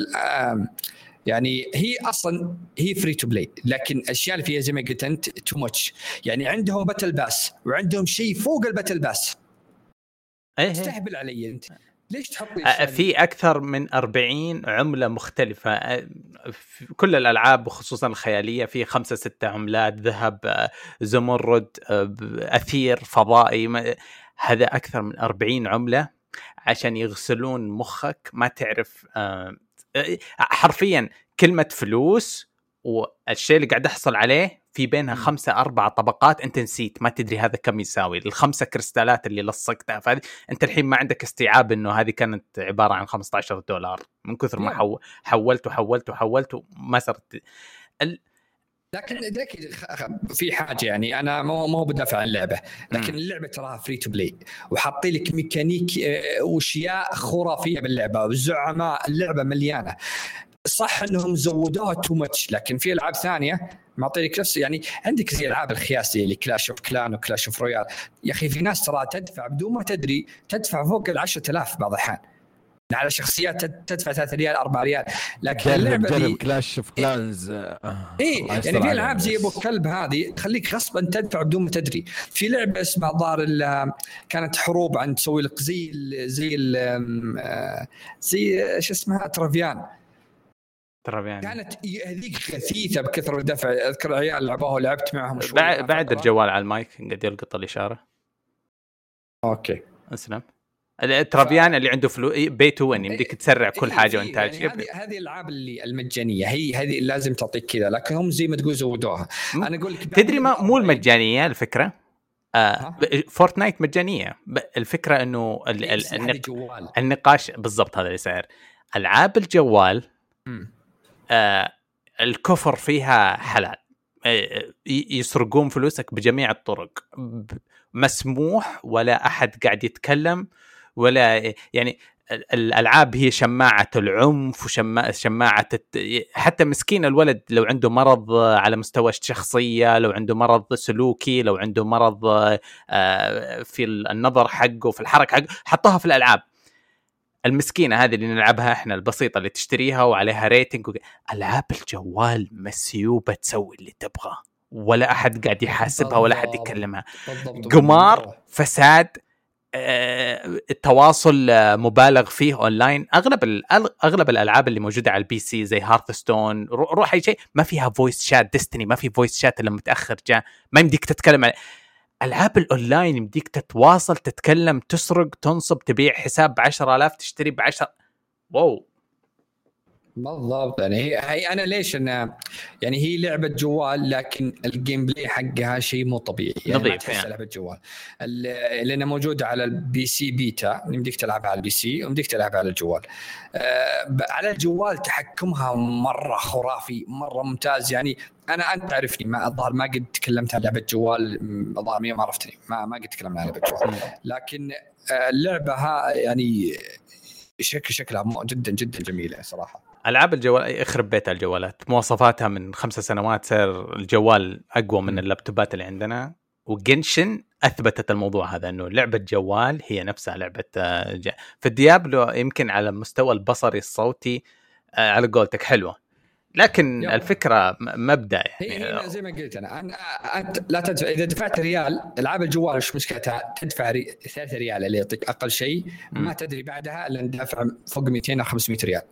يعني هي أصلا هي free to play لكن الاشياء اللي فيها زي ما قلت أنت too much يعني عندهم battle pass وعندهم شيء فوق ال battle pass إيه. تستهبل علي أنت. ليش تحط في أكثر من 40 عملة مختلفة. في كل الألعاب وخصوصا الخيالية في خمسة ستة عملات ذهب زمرد أثير فضائي هذا أكثر من 40 عملة عشان يغسلون مخك. ما تعرف حرفيا كلمة فلوس والشيء اللي قاعد أحصل عليه في بينها خمسة أربعة طبقات أنت نسيت ما تدري هذا كم يساوي الخمسة كريستالات اللي لصقتها. فهذه أنت الحين ما عندك استيعاب أنه هذه كانت عبارة عن 15 دولار. من كثر ما حو... حولت وحولت وحولت وما صرت. ال... لكن لكن في حاجة يعني أنا مو مو بدافع عن اللعبه لكن اللعبة تراها free to play وحاطين لك ميكانيك آه، وأشياء خرافية باللعبة والزعماء اللعبة مليانة. صح انهم زودوها too much لكن في ألعاب ثانية معطيك نفس يعني عندك زي ألعاب الخياسية اللي Clash of Clans و Clash of Royale يا أخي في ناس ترى تدفع بدون ما تدري تدفع فوق ال 10000 بعض الأحيان. على شخصيات تدفع 3 ريال 4 ريال. لكن اللعبة دي Clash of Clans اي يعني في ألعاب زي أبو كلب هذه تخليك غصبا تدفع بدون ما تدري. في لعبة اسمها ظاهر كانت حروب عن تسوي لك زي زي آه، زي شو اسمها Travian. ترى يعني. كانت هذيك خفيفة بكثر الدفع. أذكر عيال لعبوها ولعبت معهم شوي. بعد, بعد الجوال على المايك قاعد يلقط الإشارة. okay. أسلم. ال Travian ف... اللي عنده فلوس pay to win يمديك تسرع كل حاجة وانت يعني هذه هذه الألعاب اللي المجانية. هي هذه لازم تعطيك كذا لكن هم زي ما تقول زودوها. أنا أقول لك تدري ما مو المجانية الفكرة؟ آه Fortnite مجانية. الفكرة إنه ال... ال... النق... النقاش بالضبط هذا اللي صاير ألعاب الجوال. آه الكفر فيها حلال. آه، يسرقون فلوسك بجميع الطرق. مسموح ولا أحد قاعد يتكلم ولا يعني الألعاب هي شماعة العنف وشماعة حتى مسكين الولد لو عنده مرض على مستوى الشخصية لو عنده مرض سلوكي لو عنده مرض آه، في النظر حقه في الحركة حقه حطوها في الألعاب. المسكينة هذه اللي نلعبها إحنا البسيطة اللي تشتريها وعليها ريتنج وك... العاب الجوال مسيوبة تسوي اللي تبغاه. ولا أحد قاعد يحاسبها ولا أحد يكلمها. قمار فساد آه، التواصل آه، مبالغ فيه اونلاين أغلب أغلب الألعاب اللي موجودة على ال PC زي Hearthstone روح اي شيء. ما فيها voice chat Destiny ما في voice chat إلا متأخر جاء. ما يمديك تتكلم عن ألعاب الأونلاين يمديك تتواصل تتكلم تسرق تنصب تبيع حساب ب 10000 تشتري ب 10 wow. بالضبط. يعني هي, هي أنا ليش أنا يعني هي لعبة جوال لكن ال gameplay حقها شيء مو طبيعي. يعني ما نظيف، تحس يعني. لعبة جوال. ال- لأنها موجودة على ال PC beta. يمديك تلعبها على ال PC ويمديك تلعبها على الجوال. آه، على الجوال تحكمها مرة خرافي مرة ممتاز. يعني أنا أنت تعرفني ما الظاهر ما قد تكلمت عن لعبة جوال الظاهر ما عرفتني. ما ما قد تكلمنا عن لعبة جوال. لكن آه، اللعبة ها يعني شكل شكلها جدا جدا جميلة صراحة. ألعاب الجوال يخرب بيت الجوالات مواصفاتها من خمسة سنوات صار الجوال أقوى من اللابتوبات اللي عندنا و Genshin أثبتت الموضوع هذا إنه لعبة جوال هي نفسها لعبة آه، ج- في ال Diablo يمكن على المستوى البصري الصوتي آه، على قولتك حلوة لكن يلا. الفكرة مبدأ يعني هي زي ما قلت أنا أنا- أنت لا تدفع إذا دفعت ريال ألعاب الجوال وش مشكلتها؟ تدفع ري... 3 ريال اللي يعطيك أقل شيء ما. تدري بعدها الا دافع فوق 200 أو 500 ريال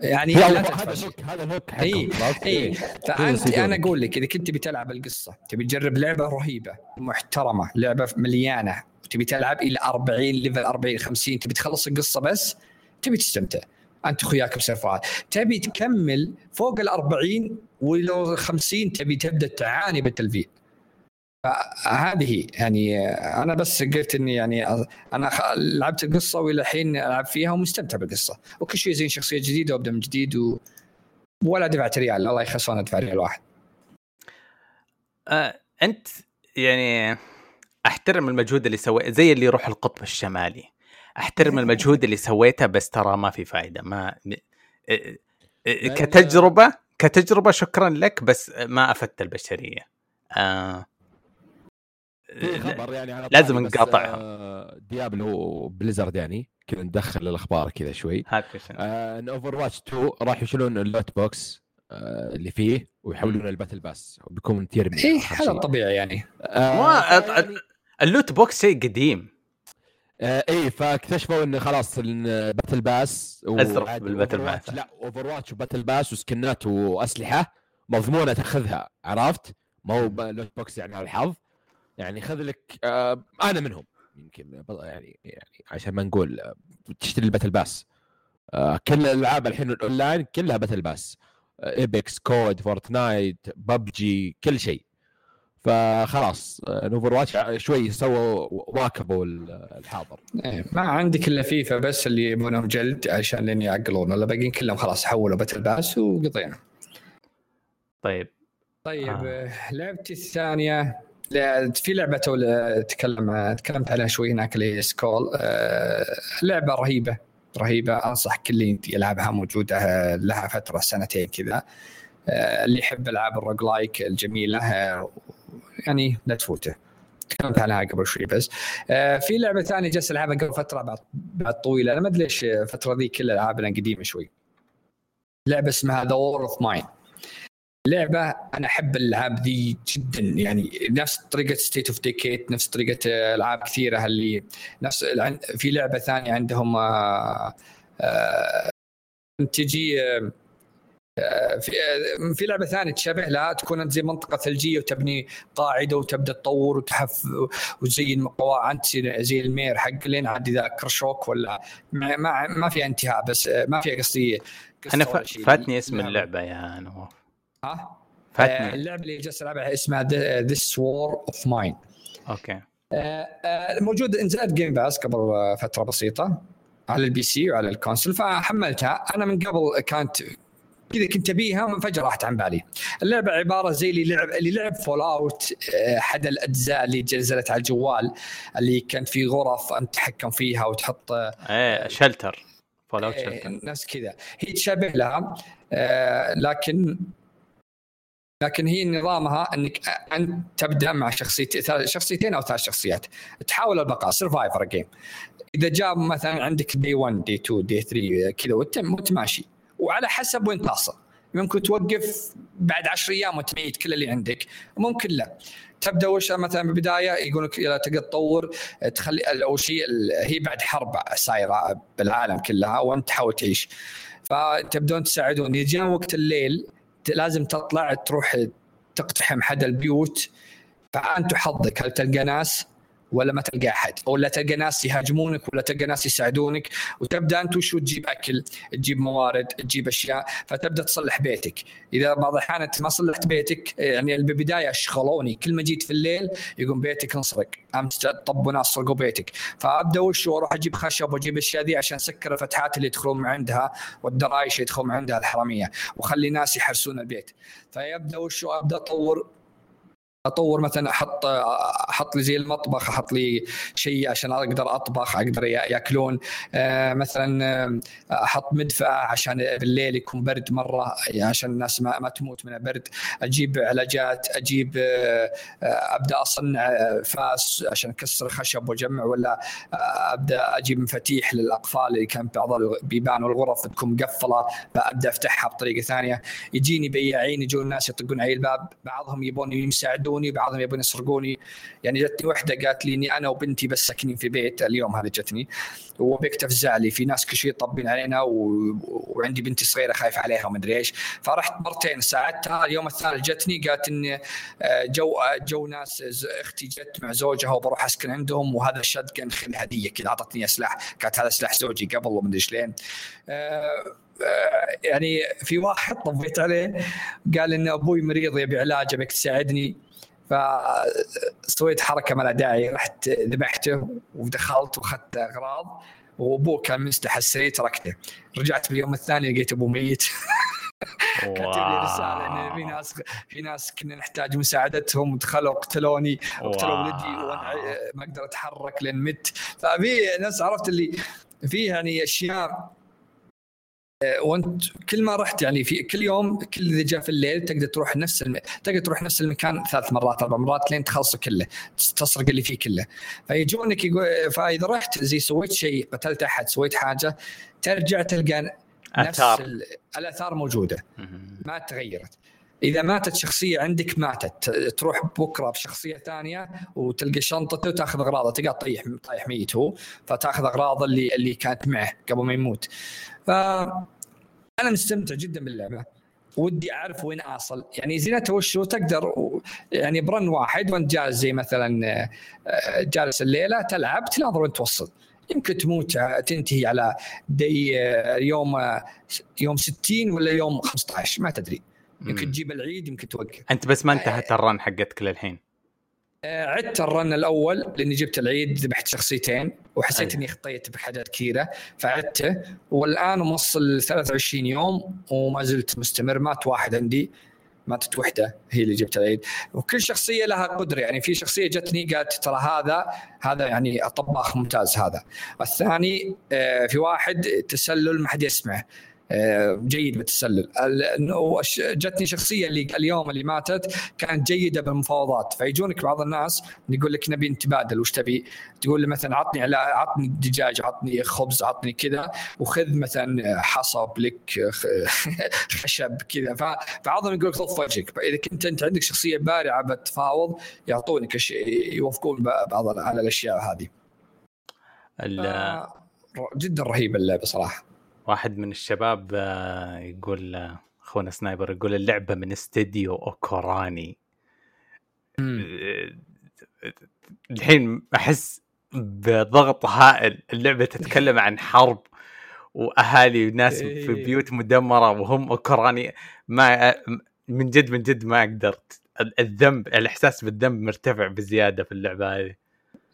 يعني لا هذا. ال hook هذا ال hook إي؟ إي. فأنت. أنا أقول لك اذا كنت تبي تلعب القصة تبي تجرب لعبة رهيبة محترمة لعبة مليانة تبي تلعب إلى 40 level 40 50 تبي تخلص القصة بس تبي تستمتع أنت اخوياك بسيرفرات تبي تكمل فوق ال 40 ولو 50 تبي تبدأ تعاني بالتلفيل فهذه هي يعني أنا بس قلت إني يعني أنا لعبت القصة وإلى الحين ألعب فيها ومستمتع بالقصة. وكل شيء زين شخصية جديدة وأبدأ من جديد و... ولا دفعت ريال الله يخسرنا أدفع ريال واحد. آه، أنت يعني أحترم المجهود اللي سويته زي اللي يروح القطب الشمالي. أحترم المجهود اللي سويته بس ترى ما في فائده ما كتجربة كتجربة شكرا لك بس ما أفدت البشرية. آه. في خبر يعني على لازم نقاطعهم. آه، Diablo Blizzard يعني كذا ندخل الاخبار كذا شوي. آه، إن Overwatch 2 راح يشيلون ال loot box آه، اللي فيه ويحولون ال battle pass وبيكون tier من اي هذا شيء. الطبيعي يعني آه، ما- يعني- ال loot box شيء قديم آه إيه فاكتشفوا انه خلاص ال battle pass عاد بال battle Overwatch- pass. لا Overwatch و battle pass وسكنات وأسلحة مضمونة تأخذها عرفت؟ ما هو loot box يعني على الحظ يعني خذ لك آه أنا منهم. يمكن يعني يعني عشان ما نقول آه، تشتري ال battle pass. آه كل الألعاب الحين الأونلاين كلها battle pass. آه Apex COD Fortnite PUBG كل شيء. فخلاص Overwatch شوي سووا واكبوا الحاضر. إيه، ما عندك إلا فيفا بس اللي يبونهم جلد عشان لين يعقلون. ولا باقيين كلهم خلاص حولوا battle pass وقضينا. طيب. طيب آه. آه. لعبتي الثانية في لعبة تكلم تكلمت عليها شوي هناك اللي Skul آه، لعبة رهيبة رهيبة. أنصح كل يلعبها موجودة لها فترة سنتين كذا. آه، اللي يحب ألعاب ال roguelike الجميلة آه، يعني لا تفوته. تكلمت عنها قبل شوي بس. في لعبة ثانية جالس ألعبها قبل فترة بعد بعد طويلة. أنا ما أدري ليش الفترة ذي كل ألعابنا قديمة شوي. لعبة اسمها This War of Mine لعبه أنا أحب الألعاب ذي جدا يعني نفس طريقة State of Decay نفس طريقة ألعاب كثيرة اللي نفس في لعبة ثانية عندهم آه، آه، تجي آه، آه، في في لعبة ثانية تشابه لها تكون أنت زي منطقة ثلجية وتبني قاعدة وتبدأ تطور وتحف وتزين قواعد زي زي ال mayor حق لين عاد إذا كرشوك ولا ما ما, ما في انتهاء بس ما في قصدي أنا. فاتني اسم. اللعبة يا نواف ها؟ آه، فاتني اللعبة اللي جالس ألعبها اسمها This War of Mine okay. موجود انزلت Game Pass قبل آه، فترة بسيطة على ال PC وعلى ال console فحملتها. أنا من قبل كانت كذا كنت أبيها ومن فجأة راحت عن بالي. اللعبة عبارة زي اللي لعب اللي لعب Fallout احد الأجزاء اللي نزلت على الجوال اللي كانت في غرف انت تتحكم فيها وتحط آه، إيه Shelter Fallout Shelter نفس كذا. هي تشابه لها آه، لكن لكن هي نظامها إنك انت تبدأ مع شخصيتين شخصيتين أو ثلاث شخصيات. تحاول البقاء survivor game إذا جاب مثلا عندك day 1 day 2 day 3 كذا وانت ماشي وعلى حسب وين تصل ممكن توقف بعد 10 أيام وتعيد كل اللي عندك. ممكن لا. تبدأ شيء مثلا بالبداية؟ يقول لك اذا تقدر تطور تخلي أول شيء هي بعد حرب صايرة بالعالم كلها وانت تحاول تعيش. فتبدون تساعدون. جاء وقت الليل لازم تطلع تروح تقتحم حد البيوت فأنت حظك. هل تلقى ناس؟ ولا ما تلقى أحد. ولا تلقى ناس يهاجمونك ولا تلقى ناس يساعدونك. وتبدأ أنت وشو تجيب أكل تجيب موارد تجيب أشياء فتبدأ تصلح بيتك. إذا بعض الأحيان أنت ما صلحت بيتك يعني بالبداية شغلوني كل ما جيت في الليل يقوم بيتك انسرق أمس طبوا ناس سرقوا بيتك. فأبدأ وشو أروح أجيب خشب وأجيب الأشياء ذي عشان اسكر الفتحات اللي يدخلون عندها والدرايش يدخلون من عندها الحرامية. وأخلي ناس يحرسون البيت. فيبدأ وشو أبدأ أطور أطور مثلا أحط أحط لي زي المطبخ أحط لي شيء عشان أقدر أطبخ أقدر يأكلون. آه، مثلا آه، أحط مدفع عشان بالليل يكون برد مرة عشان الناس ما, ما تموت من البرد. أجيب علاجات أجيب آه، أبدأ أصنع فاس عشان أكسر خشب وأجمع ولا أبدأ أجيب مفاتيح للاقفال اللي كان بعض البيبان والغرف تكون مقفلة فأبدأ أفتحها بطريقة ثانية. يجيني بياعين يجون الناس يطقون علي الباب بعضهم يبون يساعدون يسرقوني بعضهم يبون يسرقوني. يعني جتني وحدة قالت لي إني أنا وبنتي بس ساكنين في بيت اليوم هذه جتني. وبيك تفزع لي في ناس كل شيء طابين علينا و... وعندي بنتي صغيرة خايف عليها ومدري إيش. فرحت مرتين ساعدتها اليوم الثالث جتني قالت إن آه، جو جو ناس أختي جت مع زوجها وبروح أسكن عندهم وهذا الشتقن خل هدية كذا أعطتني سلاح كانت هذا سلاح زوجي قبل ومدري إيش لين آه، آه، يعني في واحد طبيت عليه قال إن أبوي مريض يبي علاج ابيك تساعدني. فسويت حركة ما لها داعي رحت ذبحته ودخلت وأخذت أغراض وأبوه كان مستحى السرير تركته. رجعت باليوم الثاني لقيت أبوه ميت. كاتب لي رسالة ان في ناس في ناس كنا نحتاج مساعدتهم ودخلوا قتلوني وقتلوا ولدي وأنا ما أقدر أتحرك لين مت. ففي ناس عرفت اللي فيه يعني أشياء آه، وانت كل ما رحت يعني في كل يوم كل اللي جاء في الليل تقدر تروح نفس الم... تقدر تروح نفس المكان ثلاث مرات أربع مرات لين تخلصه كله تسرق اللي فيه كله. فيجونك يقول فإذا رحت زي سويت شيء قتلت أحد سويت حاجة ترجع تلقى نفس ال... الآثار موجودة. ما تغيرت. إذا ماتت شخصية عندك ماتت. تروح بكرة بشخصية ثانية وتلقى شنطته وتأخذ اغراضه تلقاه طيح طايح ميت هو فتأخذ اغراضه اللي اللي كانت معه قبل ما يموت. ف أنا مستمتع جدا باللعبة. ودي أعرف وين أصل. يعني زينتها وشو تقدر يعني برن واحد وأنت جالس زي مثلا آه، جالس الليلة تلعب تناظر وين توصل. يمكن تموت تنتهي على دي آه، يوم آه، يوم 60 ولا يوم 15 ما تدري. يمكن تجيب العيد يمكن توقف. أنت بس ما انتهت الرن حقتك للحين. آه، عدت الرن الأول لأني جبت العيد ذبحت شخصيتين وحسيت أيه. إني خطيت بحاجات كثيرة فعدته. والآن موصل 23 يوم وما زلت مستمر مات واحد عندي. ماتت وحدة هي اللي جبت العيد. وكل شخصية لها قدرة يعني في شخصية جتني قالت ترى هذا هذا يعني طباخ ممتاز هذا. الثاني آه، في واحد تسلل ما حد يسمعه. آه، جيد بالتسلل جتني شخصية اللي اليوم اللي ماتت كانت جيدة بالمفاوضات فيجونك بعض الناس يقول لك نبي نتبادل وش تبي؟ تقول له مثلا عطني على عطني دجاج عطني خبز عطني كذا وخذ مثلا حصب لك خشب كذا فبعضهم يقول لك ضف وجهك فإذا كنت أنت عندك شخصية بارعة بالتفاوض يعطونك يوافقون بعض على الأشياء هذه. جدا رهيبه اللعبة صراحة. واحد من الشباب آه، يقول آه، أخونا سنايبر يقول اللعبة من استديو أوكوراني. آه، الحين أحس بضغط هائل اللعبة تتكلم عن حرب وأهالي وناس في إيه. بيوت مدمرة وهم اوكراني ما من جد من جد ما قدرت الذنب الإحساس بالذنب مرتفع بزيادة في اللعبة هذه.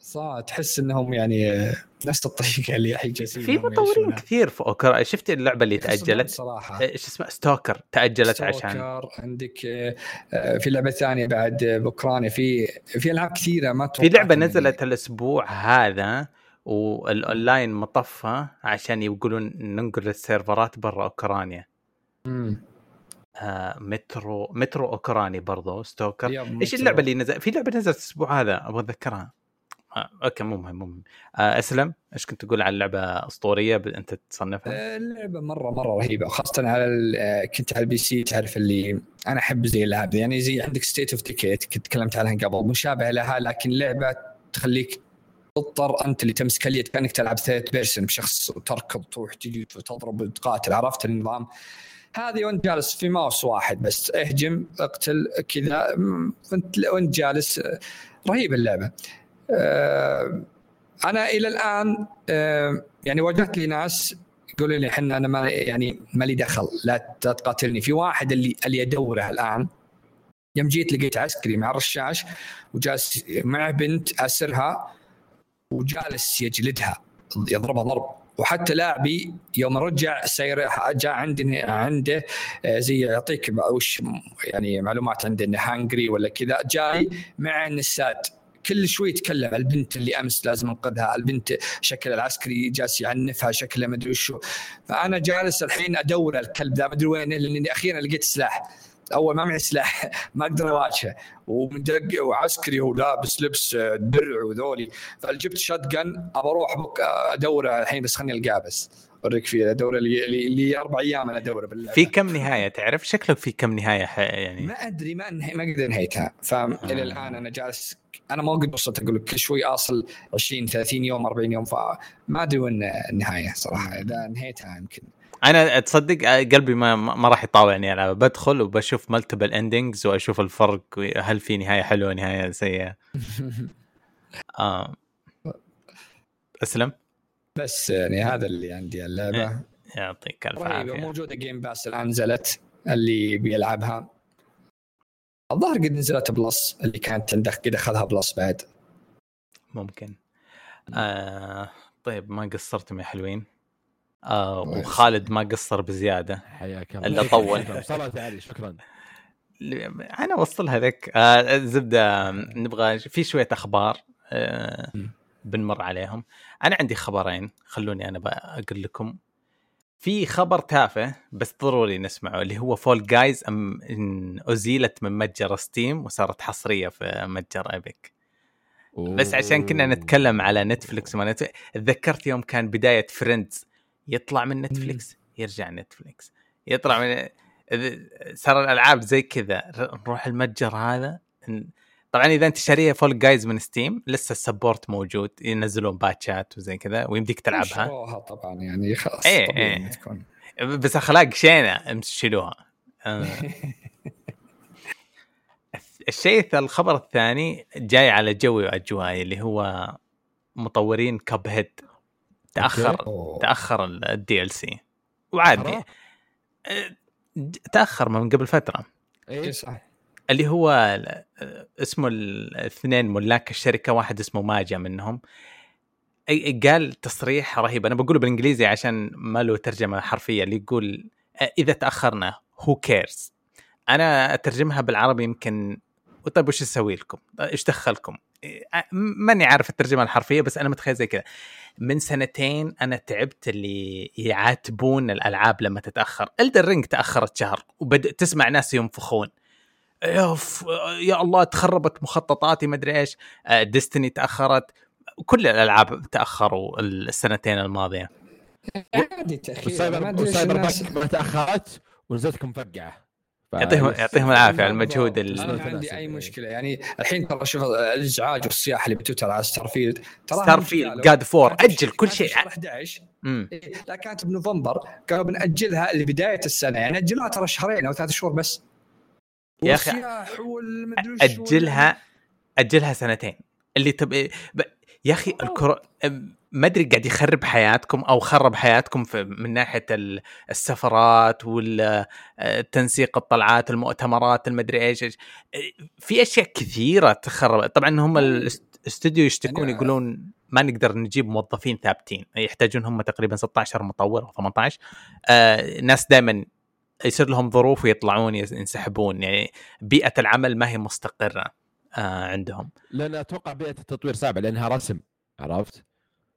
صح تحس إنهم يعني نفس الطريقة اللي جالسين في مطورين كثير في أوكرانيا. شفت اللعبة اللي تأجلت؟ صراحة. إيش اسمها؟ Stalker تأجلت Stalker عشان عندك آه، في لعبة ثانية بعد بأوكرانيا. في في ألعاب كثيرة ما في لعبة نزلت الأسبوع هذا والأونلاين مطفى عشان يقولون ننقل السيرفرات برا أوكرانيا. امم آه Metro Metro أوكراني برضو Stalker. إيش اللعبة اللي نزل؟ في لعبة نزلت الأسبوع هذا أبغى أتذكرها. آه، okay مو مهم مو مهم آه، أسلم إيش كنت تقول على اللعبة أسطورية أنت تصنفها؟ آه، اللعبة مرة مرة رهيبة خاصه على آه، كنت على ال PC تعرف اللي أنا أحب زي الألعاب. يعني زي عندك State of Decay كنت تكلمت عنها قبل مشابهه لها لكن لعبة تخليك تضطر أنت اللي تمسك اليد كانك تلعب third person بشخص وتركض تروح تجي تضرب وتقاتل عرفت النظام هذه وأنت جالس في ماوس واحد بس اهجم اقتل كذا وأنت وأنت جالس آه، رهيبة اللعبة آه، أنا إلى الآن آه، يعني واجهت لي ناس يقولوا لي إحنا أنا ما يعني ما لي دخل لا تقاتلني. في واحد اللي اللي ادوره الآن يوم جيت لقيت عسكري مع الرشاش وجالس مع بنت أسرها وجالس يجلدها يضربها ضرب. وحتى لاعبي يوم رجع سير جاء عندي عنده آه، زي يعطيك وش يعني معلومات عنده إنه هانجري ولا كذا جاي مع النساد كل شوي يتكلم. البنت اللي أمس لازم أنقذها البنت شكل العسكري جالس يعنفها شكله ما أدري وشو. فأنا جالس الحين أدور الكلب ذا ما أدري وين لاني أخيرا لقيت سلاح. أول ما معي سلاح ما أقدر أواجهه. ومدق وعسكري ولابس لبس درع وذولي. فجبت shotgun أبى أروح أدوره الحين بس خليني ألقاه بس. أوريك فيه ادوره لي, لي, لي أربع أيام أنا ادوره باللعبة. في كم نهاية؟ تعرف شكلك في كم نهاية يعني؟ ما أدري ما انهي ما أقدر انهيتها فالى الآن أنا جالس أنا ما قد وصلت أقول لك كل شوي أصل 20 30 يوم 40 يوم فما أدري وين النهاية صراحة. إذا انهيتها يمكن. أنا تصدق آه، قلبي ما ما راح يطاوعني العبها بدخل وبشوف multiple endings وأشوف الفرق هل في نهاية حلوة نهاية سيئة. آه. أسلم. بس يعني هذا اللي عندي اللعبة. يعطيك ألف رهيبه عافية. موجودة Game Pass الآن نزلت اللي بيلعبها الظاهر قد نزلت Plus اللي كانت عنده قد أخذها Plus بعد. ممكن. آه طيب ما قصرتم يا حلوين؟ آه. وخالد ما قصر بزيادة. حياك إلا طول. صلاة علي شكرا. أنا أوصلها لك. آه الزبده نبغى في شوية أخبار. آه. بنمر عليهم. أنا عندي خبرين خلوني أنا أقول لكم. في خبر تافه بس ضروري نسمعه اللي هو Fall Guys أم إن أزيلت من متجر Steam وصارت حصرية في متجر Epic بس عشان كنا نتكلم على Netflix وما Netflix تذكرت يوم كان بداية Friends يطلع من Netflix يرجع Netflix يطلع من صار الألعاب زي كذا نروح المتجر هذا طبعا إذا أنت شاريه Fall Guys من Steam لسه ال support موجود ينزلون باتشات وزي كذا ويمديك تلعبها. طبعا يعني خلاص إيه. إنها تكون. بس أخلاق شينة شيلوها. آه. الشيء الخبر الثاني جاي على جوي واجوائي اللي هو مطورين Cuphead تاخر أوه. تأخر ال DLC وعادي؟ أه، تأخر من قبل فترة. إيه صح. اللي هو اسمه الاثنين ملاك الشركة واحد اسمه Maja منهم. قال تصريح رهيب. أنا بقوله بالإنجليزي عشان ما له ترجمة حرفية اللي يقول إذا تأخرنا who cares أنا أترجمها بالعربي يمكن طيب وش أسوي لكم؟ إيش دخلكم؟ ماني عارف الترجمة الحرفية بس أنا متخيل زي كذا. من سنتين أنا تعبت اللي يعاتبون الألعاب لما تتأخر. Elden Ring تأخرت شهر وبدأ تسمع ناس ينفخون. يا الله تخربت مخططاتي مدري إيش. Destiny تأخرت. كل الألعاب تأخروا السنتين الماضية. عادي تأخير. و Cyberpunk ما تأخرت ونزلت مفقعه يعطيهم يعطيهم العافية على المجهود ال- أنا ما عندي أي مشكلة. يعني الحين ترى شوف الإزعاج والصياح اللي بتويتر على Starfield ترى Starfield God of War أجل كل شيء. شهر 11 مم. إيه، لا كانت بنوفمبر قالوا بنأجلها لبداية السنة. يعني أجلوها ترى شهرين أو ثلاث شهور بس. يا وال- اجلها أجلها سنتين. اللي تب ب... يا أخي الكورونا ما أدري قاعد يخرب حياتكم أو خرب حياتكم في من ناحية ال- السفرات والتنسيق الطلعات المؤتمرات المدري إيش. في أشياء كثيرة تخرب. طبعا هم الاستوديو يشتكون يقولون ما نقدر نجيب موظفين ثابتين. يحتاجون هم تقريبا 16 مطور أو 18 آه ناس دائما يصير لهم ظروف ويطلعون ينسحبون يعني بيئة العمل ما هي مستقرة آه عندهم لأن أتوقع بيئة التطوير صعبة لأنها رسم عرفت؟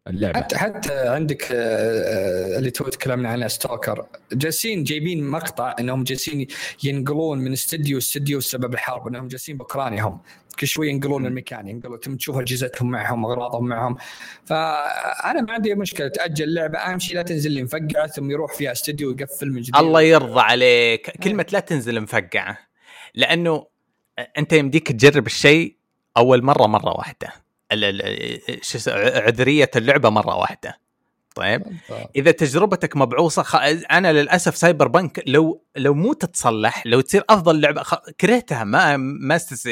اللعبة. حتى حتى عندك آه، آه، اللي تو تكلمنا عنه Stalker. جالسين جايبين مقطع إنهم جالسين ينقلون من استديو استديو بسبب الحرب إنهم جالسين باوكرانيا هم كل شوي ينقلون المكان ينقلون تم تشوف أجهزتهم معهم أغراضهم معهم. فأنا ما عندي مشكلة تأجل لعبة أهم شيء لا تنزل لي مفقعة ثم يروح فيها استديو يقفل من جديد. الله يرضى عليك. كلمة لا تنزل مفقعة لأنه أنت يمديك تجرب الشيء أول مرة مرة واحدة. عذرية اللعبة مرة واحدة. طيب؟ إذا تجربتك مبعوصه خ... أنا للأسف سايبر بنك لو لو مو تتصلح لو تصير أفضل لعبة خ... كرهتها ما ما استس...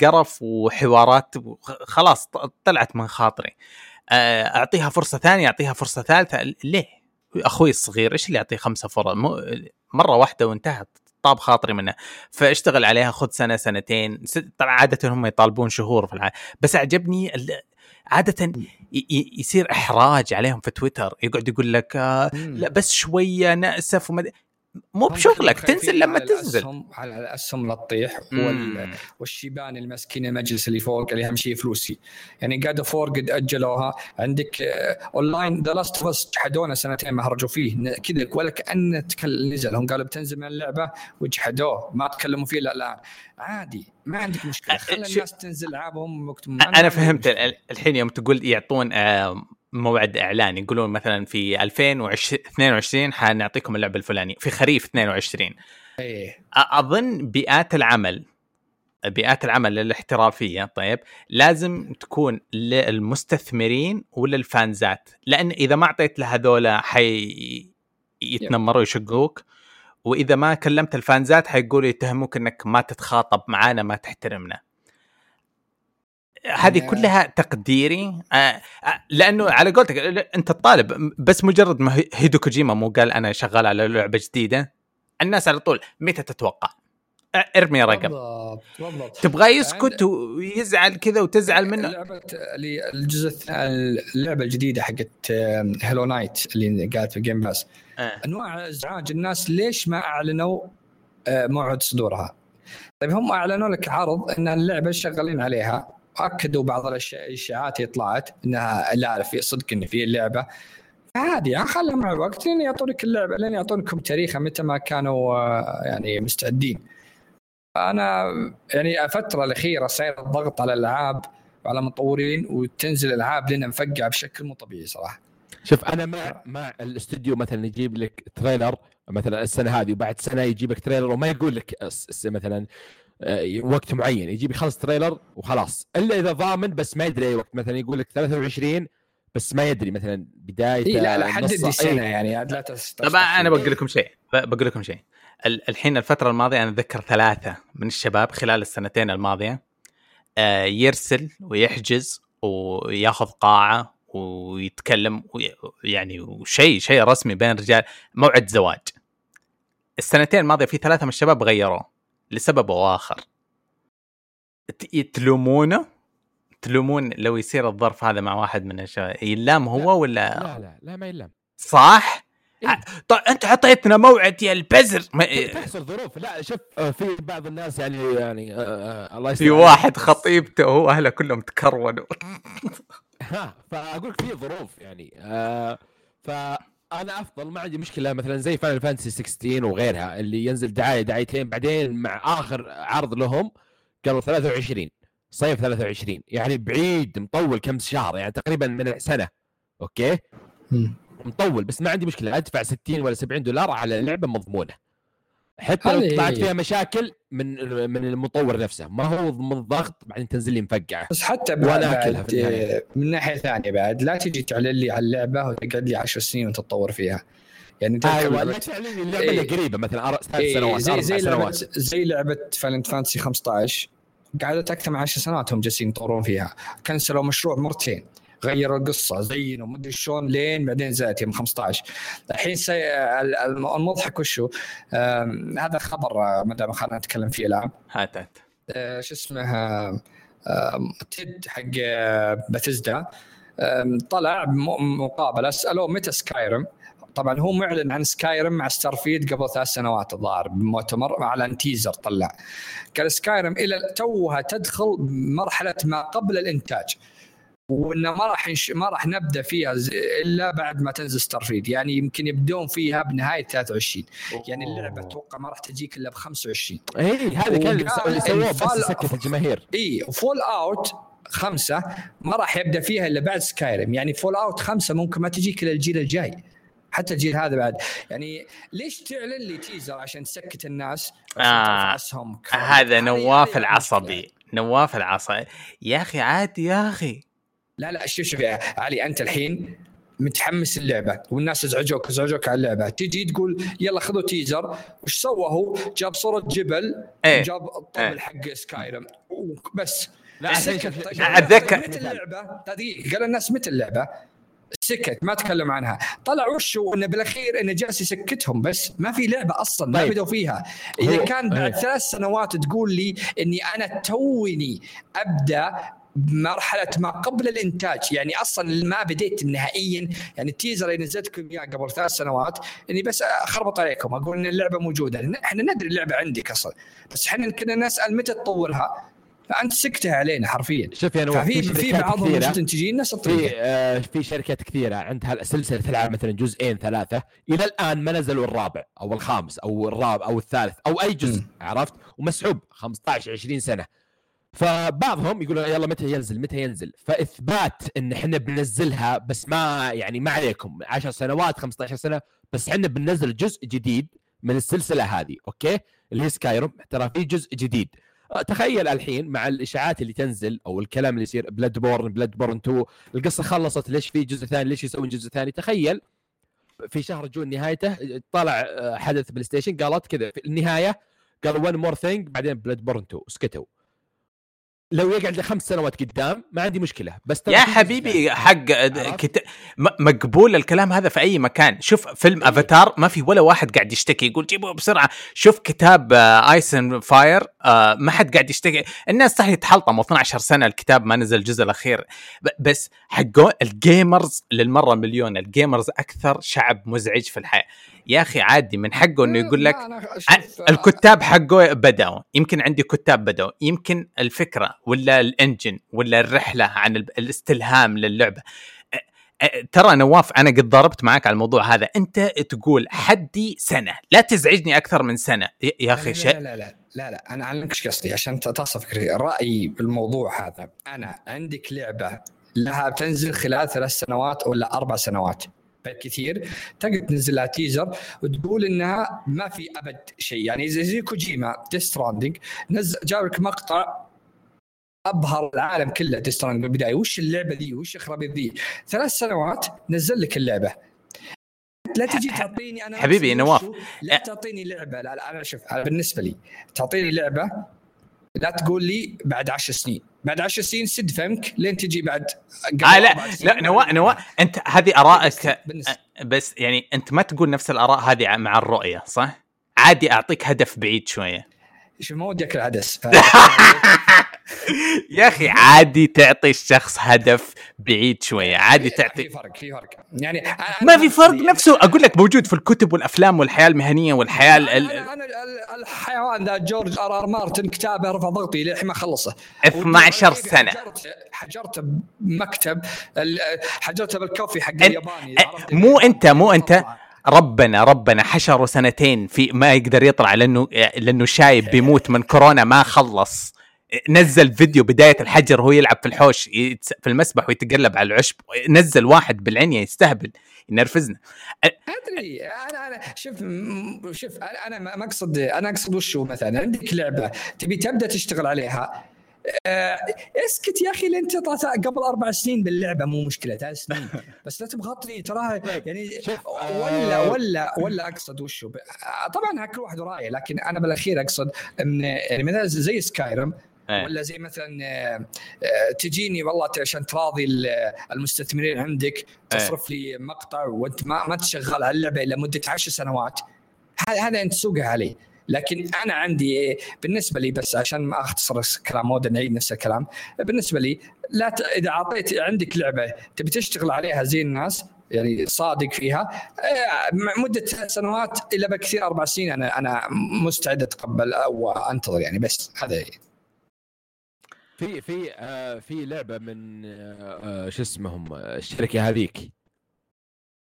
قرف وحوارات خلاص طلعت من خاطري. آه، أعطيها فرصة ثانية أعطيها فرصة ثالثة ليه؟ أخوي الصغير إيش اللي يعطيه خمسة فرص؟ مرة واحدة وانتهت. طاب خاطري منه. فاشتغل عليها خذ سنة سنتين. طبعا عادة هم يطالبون شهور في العادة. بس أعجبني عادة يصير إحراج عليهم في تويتر. يقعد يقول لك آه لا بس شوية نأسف وما مو بشغلك تنزل لما على تنزل. الأسهم على الأسهم لا تطيح وال... والشيبان المسكينة المجلس اللي فوق اللي أهم شيء فلوسي. يعني قاعد فور قد أجلوها. عندك اونلاين ذا لاست اوف جحدونا سنتين ما هرجوا فيه. كذا ولا كانه نزل. هم قالوا بتنزل من اللعبة وجحدوه. ما تكلموا فيه لا لا عادي ما عندك مشكلة. خلي الناس تنزل ألعابهم وقت أنا فهمت الحين يوم تقول يعطون موعد إعلان يقولون مثلا في 2022 حنعطيكم اللعبة الفلانية في خريف 22 إيه. أظن بيئات العمل بيئات العمل الاحترافية طيب لازم تكون للمستثمرين وللفانزات لأن إذا ما أعطيت لهذولا حي يتنمروا يشقوك وإذا ما كلمت الفانزات حيقولوا يتهموك إنك ما تتخاطب معانا ما تحترمنا. هذه كلها تقديري آه، آه، لأنه على قولتك أنت الطالب بس مجرد ما هيدو كوجيما مو قال أنا شغال على لعبة جديدة الناس على طول متى تتوقع؟ ارمي رقم بالضبط بالضبط تبغى يسكت ويزعل كذا وتزعل منه لعبة الجزء اللعبة الجديدة حقت Hollow Knight اللي قاعد في Game Pass آه. أنواع إزعاج الناس ليش ما أعلنوا موعد صدورها؟ طيب هم أعلنوا لك عرض إن اللعبة شغالين عليها وأكدوا بعض الاشاعات اللي طلعت إنها لا في صدق إن في اللعبه عادي يعني خلها مع الوقت لين يعطونك اللعبة لين يعطونكم تاريخها متى ما كانوا آه، يعني مستعدين. أنا يعني الفترة الأخيرة صاير الضغط على الألعاب وعلى المطورين وتنزل الألعاب لنا مفقعة بشكل مو طبيعي صراحة. شوف أنا مع مع الاستوديو مثلا يجيب لك trailer مثلا السنة هذه وبعد سنة يجيب لك trailer وما يقول لك مثلا وقت معين. يجيب يخلص trailer وخلاص. إلا إذا ضامن بس ما يدري أي وقت. مثلا يقول لك 23 بس ما يدري. مثلا بداية إيه لا لا حدد لي سنة يعني. لا طبعا أنا بقول لكم شيء. بقول لكم شيء. الحين الفترة الماضية أنا أتذكر ثلاثة من الشباب خلال السنتين الماضية آه، يرسل ويحجز وياخذ قاعة ويتكلم يعني وشيء شيء رسمي بين الرجال موعد زواج. السنتين الماضية في ثلاثة من الشباب غيروه. لسبب أو اخر تلومونه تلومون لو يصير الظرف هذا مع واحد من الشباب يلام هو ولا؟ لا لا لا ما يلام. صح؟ إيه؟ طيب أنت حطيتنا موعد يا البزر. ما... تحصل ظروف. لا شوف آه، في بعض الناس يعني يعني آه, آه، الله يستر في واحد خطيبته وهو أهله كلهم تكورنوا. ها فاقول لك في ظروف يعني آه ف أنا أفضل ما عندي مشكلة مثلا زي Final Fantasy 16 وغيرها اللي ينزل دعاية دعايتين بعدين مع آخر عرض لهم قالوا 23 صيف 23 يعني بعيد مطول كم شهر يعني تقريبا من سنة okay؟ مطول بس ما عندي مشكلة أدفع 60 ولا 70 دولار على لعبة مضمونة. حتى لو طلعت فيها مشاكل من من المطور نفسه. ما هو من الضغط بعدين تنزل لي مفقعه بس حتى بعد, بعد من ناحية ثانية بعد لا تجي تعلن لي على اللعبة وتقعد لي 10 سنين وانت تطور فيها. يعني انت أيوه لا تعلن لي اللعبة إيه. قريبة مثلا ثلاث إيه سنوات زي زي لعبه زي لعبة فالنت فانتسي 15 قعدت أكثر من 10 سنوات هم جالسين يطورون فيها. كنسلوا مشروع مرتين. غيروا القصة زينوا مدري شلون لين بعدين زادت يوم 15 الحين سي... المضحك وشو؟ هذا خبر ما دام خلينا نتكلم فيه الآن. هات هات. آه، شو اسمه Todd حق باتزدا طلع مقابله سالوه متى Skyrim طبعا هو معلن عن Skyrim مع Starfield قبل ثلاث سنوات الظاهر بمؤتمر اعلن teaser طلع. قال Skyrim إلى توها تدخل مرحلة ما قبل الإنتاج. وانه ما راح نش... ما راح نبدأ فيها ز... إلا بعد ما تنزل Starfield يعني يمكن يبدون فيها بنهاية 23 يعني اللعبة أتوقع ما راح تجيك إلا ب 25 اي هذا كان اللي سووه بس سكت الجماهير. اي و Fallout خمسة ما راح يبدأ فيها إلا بعد Skyrim يعني Fallout خمسة ممكن ما تجيك إلا الجيل الجاي. حتى الجيل هذا بعد. يعني ليش تعلن لي تيزر عشان تسكت الناس؟ آه. هذا هذه- نواف العصبي. نواف العصبي. يا أخي عادي يا أخي. لا لا شوف شوف يا علي انت الحين متحمس اللعبه والناس ازعجوك ازعجوك على اللعبه تجي تقول يلا خذوا تيزر وش سوى هو؟ جاب صوره جبل إيه. وجاب الطبل إيه. حق سكايرم بس لا طيب، أتذكر- متى اللعبه؟ دقيقه قال الناس متى اللعبه؟ سكت ما تكلم عنها طلع وش هو انه بالاخير انه جالس يسكتهم بس ما في لعبه أصلا ما طيب. بدوا فيها اذا كان بعد إيه. ثلاث سنوات تقول لي اني أنا توني ابدا مرحلة ما قبل الإنتاج. يعني أصلا ما بديت نهائيا. يعني التيزر اللي نزلتكم إياه قبل ثلاث سنوات إني بس أخربط عليكم أقول إن اللعبة موجودة. إحنا ندري اللعبة عندك أصلا. بس إحنا كنا نسأل متى تطورها فأنت سكتها علينا حرفيا. شوف يا نواف ففي في شركات بعض كثيرة- المنتجين نفس في الطريقة آه في شركات كثيرة عندها سلسلة تلعب مثلا جزئين ثلاثة. إلى الآن ما نزلوا الرابع أو الخامس أو الرابع أو الثالث أو أي جزء مم. عرفت؟ ومسحوب 15 20 سنة. فبعضهم يقولون يلا متى ينزل متى ينزل؟ فإثبات إن إحنا بننزلها بس ما يعني ما عليكم. 10 سنوات 15 سنة بس إحنا بننزل جزء جديد من السلسلة هذه okay؟ اللي هي Skyrim ترى في جزء جديد. أه، تخيل الحين مع الإشاعات اللي تنزل أو الكلام اللي يصير Bloodborne Bloodborne 2 القصة خلصت ليش في جزء ثاني؟ ليش يسوون جزء ثاني؟ تخيل في شهر June نهايته طلع أه، حدث PlayStation قالت كذا في النهاية قالوا one more thing بعدين Bloodborne 2 سكتوا لو يقعد خمس سنوات قدام ما عندي مشكلة بس يا حبيبي. حق؟ كت... مقبول الكلام هذا في أي مكان شوف فيلم إيه. افاتار ما في ولا واحد قاعد يشتكي يقول جيبوه بسرعة شوف كتاب Ice and Fire ما حد قاعد يشتكي الناس صح يتحلطموا 12 سنة الكتاب ما نزل الجزء الأخير بس حقون ال gamers للمرة مليون ال gamers أكثر شعب مزعج في الحياة يا أخي عادي من حقه إنه يقول لك ع- أشوف- الكتاب حقه بدأوا يمكن عندي كتاب بدأوا يمكن الفكرة ولا ال engine ولا الرحلة عن ال- الاستلهام أ- ترى نواف أنا قد ضربت معك على الموضوع هذا. أنت تقول حدي سنة لا تزعجني أكثر من سنة. يا- أخي لا شيء. لا لا لا لا لا أنا اعلمك إيش قصدي عشان تصل فكري رأيي بالموضوع هذا أنا عندك لعبة لها تنزل خلال ثلاث سنوات ولا أربع سنوات؟ بالكثير تقدر تنزل لها teaser وتقول إنها ما في أبد شيء. يعني زي زي كوجيما Death Stranding نزل جاب لك مقطع أبهر العالم كله Death Stranding بالبدايه وش اللعبة ذي؟ وش خرابيط ذي؟ ثلاث سنوات نزل لك اللعبة. لا تجي تعطيني أنا حبيبي نواف. لا تعطيني لعبة. لا, لا أنا شوف بالنسبة لي تعطيني لعبة لا تقول لي بعد عشر سنين بعد عشر سنين سد فمك لين تجي بعد قبل آه لا. لا نواف نواف أنت هذه ارائك بالنسبة- بس يعني أنت ما تقول نفس الآراء هذه مع الرؤية صح؟ عادي أعطيك هدف بعيد شوية شوف ما ودي أكل عدس. يا أخي عادي تعطي الشخص هدف بعيد شوية عادي في تعطي فرق في فرق. يعني ما في فرق نفسه. أقول لك موجود في الكتب والأفلام والحياة المهنية والحياة ال- ال- أنا أنا ال- الحيوان ذا جورج آر آر مارتن كتابه رفع ضغطي للحين ما خلصه. 12 سنة. حجرت حجرت بمكتب حجرته بالكوفي حق الياباني؟ مو أنت مو أنت. ربنا ربنا حشره سنتين في ما يقدر يطلع لأنه لأنه شايب بيموت من كورونا ما خلص. نزل فيديو بداية الحجر وهو يلعب في الحوش في المسبح ويتقلب على العشب نزل واحد بالعنيه يستهبل ينرفزنا. أدري أنا أنا شوف شوف أنا ما ما أقصد أنا أقصد وش هو مثلا؟ عندك لعبة تبي تبدأ تشتغل عليها. اسكت يا أخي لين تطلع قبل أربع سنين باللعبة مو مشكلة ثلاث سنين. بس لا تبغطني تراها يعني شوف، ولا آه، ولا ولا أقصد وش هو ب- آه، طبعا كل واحد رايه لكن أنا بالأخير أقصد ان يعني مثلا زي سكايرم إيه. ولا زي مثلا آه، آه، تجيني والله عشان تراضي ال- المستثمرين عندك تصرف لي مقطع وانت ما ما تشغل على اللعبه إلا مدة عشر سنوات. هذا أنت تسوقها عليه لكن أنا عندي إيه، بالنسبة لي بس عشان ما أختصر الكلام مود نعيد نفس الكلام بالنسبة لي لا ت... إذا أعطيت عندك لعبة تبي تشتغل عليها زي الناس يعني صادق فيها آه، مدة سنوات الا بكثير أربع سنين أنا أنا مستعد أتقبل أو أنتظر يعني بس هذا في في آه في لعبة من آه آه، شو اسمهم؟ آه، الشركة هذيك.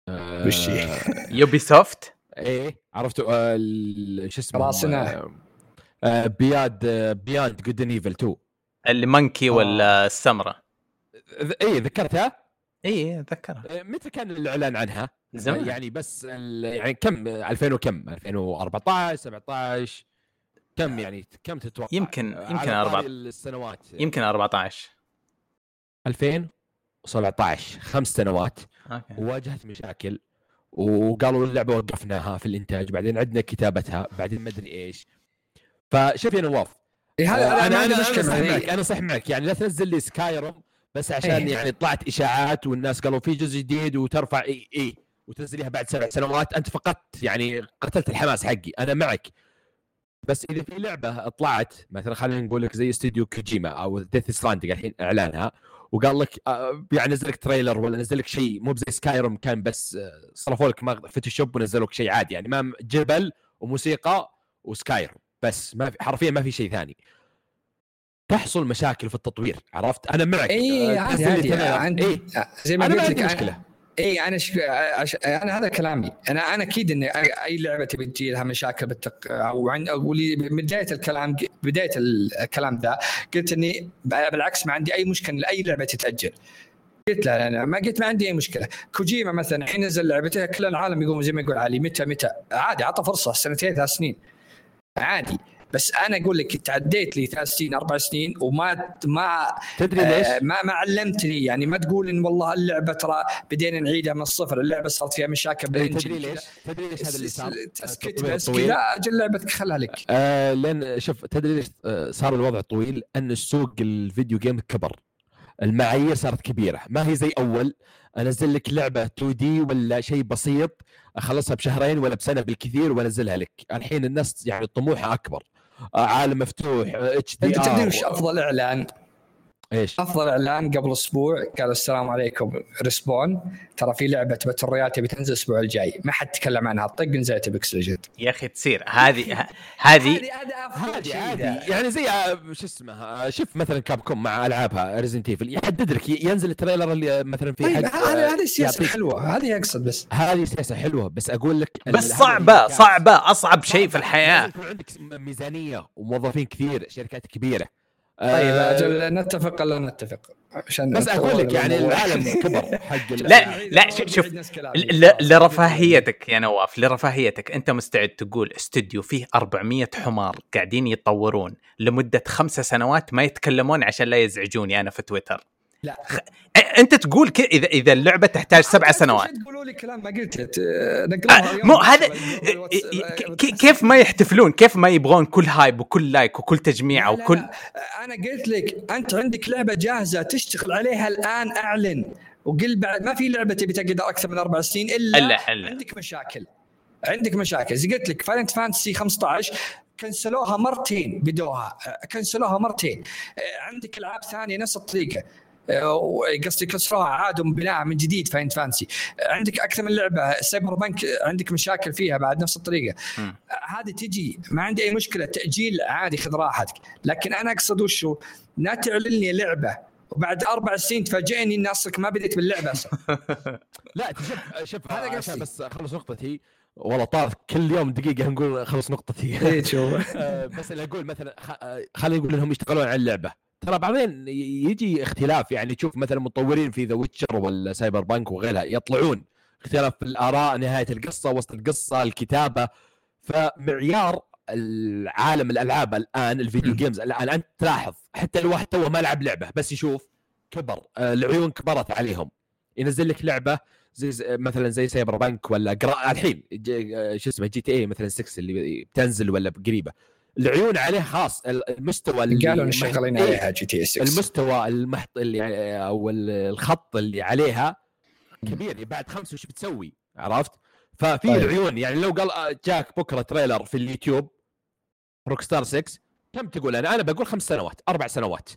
آه وش هي؟ Ubisoft إيه عرفتوا آه ال- شو اسمه راسنا. آه Beyond آه Beyond Good Evil 2 اللي monkey ولا السمرة. ذ- إيه ذكرتها؟ اي اتذكرها آه، متى كان الإعلان عنها؟ زمان. يعني بس ال- يعني كم 2000 وكم؟ 2014 17 كم يعني كم تتوقع؟ يمكن- يمكن على طاري أربعة. السنوات يمكن 14 2017 خمس سنوات. أوكي. وواجهت مشاكل وقالوا اللعبة وقفناها في الإنتاج بعدين عندنا كتابتها بعدين ما أدري إيش. فشوف يا نواف. إيه هذا أنا أنا عندي أنا مشكلة صح معك. معك أنا صح معك. يعني لا تنزل لي Skyrim بس عشان إيه. يعني طلعت إشاعات والناس قالوا في جزء جديد وترفع اي إي. وتنزليها بعد سبع سنوات. أنت فقدت يعني قتلت الحماس حقي. أنا معك. بس إذا في لعبة طلعت مثلا خلينا نقول لك زي استوديو كوجيما أو Death Stranding الحين إعلانها وقال لك آه، يعني نزل لك trailer ولا نزل لك شيء مو زي Skyrim كان بس آه، صرفوا لك Photoshop ونزلوا لك شيء عادي يعني ما جبل وموسيقى و Skyrim بس ما في حرفيا ما في شيء ثاني تحصل مشاكل في التطوير عرفت أنا معك اي عادي عادي trailer. عندي إيه. زي ما قلت لك مشكلة اي أنا ش... عش... أنا هذا كلامي. أنا أنا أكيد ان أي لعبة تبي تجي لها مشاكل بالتق... أو عن أقول من بداية الكلام بداية الكلام ذا قلت إني بالعكس ما عندي أي مشكلة إن أي لعبة تتأجل. قلت لا أنا ما قلت ما عندي أي مشكلة. كوجيما مثلا حين نزل لعبته كل العالم يقوم زي ما يقول علي متى متى؟ عادي عطى فرصة سنتين ثلاث سنين. عادي. بس أنا أقول لك تعديت لي ثلاث سنين أربع سنين وما ما تدري ليش؟ آه، ما ما علمتني يعني ما تقول إن والله اللعبة ترى بدينا نعيدها من الصفر اللعبة صارت فيها مشاكل إيه، بالانجن تدري. ليش؟ تدري ليش هذا اللي صار؟ تسكت التطوير بس. لا أجل لعبتك خلها لك آه لأن شوف تدري ليش آه، صار الوضع طويل أن السوق ال video game كبر المعايير صارت كبيرة ما هي زي أول أنزل لك لعبة 2D ولا شيء بسيط أخلصها بشهرين ولا بسنة بالكثير وأنزلها لك الحين الناس يعني طموحها أكبر آه عالم مفتوح HD انت تدري وش أفضل إعلان؟ إيش؟ أفضل إعلان قبل أسبوع قالوا السلام عليكم Respawn. ترى في لعبة battle royale تبي تنزل الأسبوع الجاي. ما حد تكلم عنها. طق نزلت Apex Legends يا أخي تصير. هذه هذه ذا. يعني زي آه، شو اسمه آه، شوف مثلا Capcom مع ألعابها Resident Evil يحدد لك ينزل ال trailer اللي مثلا في طيب هذه آه، هذه السياسة يعطيك- حلوة. هذه أقصد بس. هذه سياسة حلوة. بس أقول لك بس صعبه. صعبة. أصعب شيء في الحياة. عندك ميزانية وموظفين كثير شركات كبيرة. طيب آه، أجل نتفق ولا نتفق؟ عشان بس أقول لك يعني. العالم كبر حق لا لا شوف شوف لرفاهيتك يا نواف لرفاهيتك أنت مستعد تقول استوديو فيه 400 حمار قاعدين يتطورون لمدة خمسة سنوات ما يتكلمون عشان لا يزعجوني أنا في تويتر؟ لا أ- أنت تقول كذا إذا إذا اللعبة تحتاج سبع سنوات. تقولوا لي كلام؟ ما قلت آه، اليوم مو هذا ك- ك- كيف ما يحتفلون؟ كيف ما يبغون كل hype وكل like وكل تجميع وكل. أنا قلت لك أنت عندك لعبة جاهزة تشتغل عليها الآن أعلن وقل بعد ما في لعبة تبي تقعد أكثر من أربع سنين إلا إلا- إلا. عندك مشاكل. عندك مشاكل. زي قلت لك Final Fantasy 15 كنسلوها مرتين بدوها كنسلوها مرتين. عندك ألعاب ثانية نفس الطريقة. قصدي كسروها عادوا بناء من جديد Final Fantasy عندك أكثر من لعبة Cyberpunk عندك مشاكل فيها بعد نفس الطريقة. هذه تجي ما عندي أي مشكلة تأجيل عادي خذ راحتك. لكن أنا أقصد وشو؟ لا تعلن لي لعبة وبعد أربع سنين تفاجئني إني أصلك ما بديت باللعبة أصلا. لا شوف شوف هذا عشان قصدي. بس أخلص نقطتي. والله طار كل يوم دقيقة نقول خلص نقطتي. إيه تشوف آه، بس اللي أقول مثلا آه، خلينا نقول إنهم يشتغلون على اللعبة. ترى بعدين يجي اختلاف يعني تشوف مثلا مطورين في The Witcher ولا Cyberpunk وغيرها يطلعون اختلاف في الآراء نهاية القصة وسط القصة الكتابة فمعيار العالم الألعاب الآن ال video. games الآن أنت تلاحظ حتى الواحد توه ما لعب لعبة بس يشوف كبر آه، العيون كبرت عليهم ينزل لك لعبة زي زي- مثلا زي Cyberpunk ولا. الحين آه، شو اسمه GTA مثلا 6 اللي بتنزل ولا قريبه العيون عليه خاص. المستوى اللي قالوا إن شغالين إيه، عليها GTA 6 المستوى المحط اللي أو ال- الخط اللي عليها كبير. بعد خمسه وش بتسوي؟ عرفت؟ ففي طيب. العيون يعني لو قال آه، جاك بكرة trailer في اليوتيوب Rockstar 6 كم تقول؟ أنا؟ أنا بقول خمس سنوات أربع سنوات.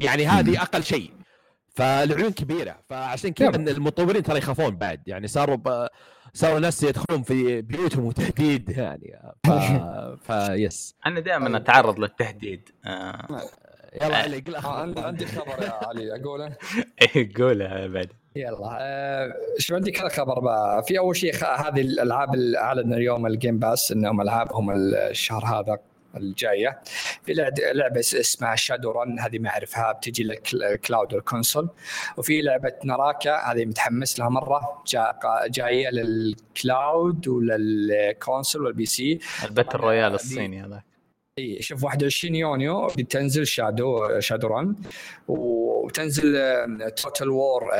يعني هذه أقل شيء. فالعيون كبيرة. فعشان كذا المطورين ترى يخافون بعد. يعني صاروا ب... صاروا ناس يدخلون في بيوتهم وتهديد يعني. ف... فيس أنا دائما. أتعرض للتهديد. آه. يلا علي قل آه، عندي عندي خبر يا علي أقوله؟ إيه قولها بعد. يلا. آه، شو عندي كذا خبر بقى؟ في أول شيء خ- هذه الألعاب اللي اعلن اليوم ال Game Pass إنهم ألعابهم الشهر هذا الجاية. في لعبة اس- اسمها Shadowrun هذه ما أعرفها بتجي لل cloud وال console وفي لعبة Naraka هذه متحمس لها مرة جا جاية لل cloud ولل console وال PC ال battle royale دي- الصيني هذاك. إي شوف 21 يونيو بتنزل Shadow Shadowrun وتنزل Total War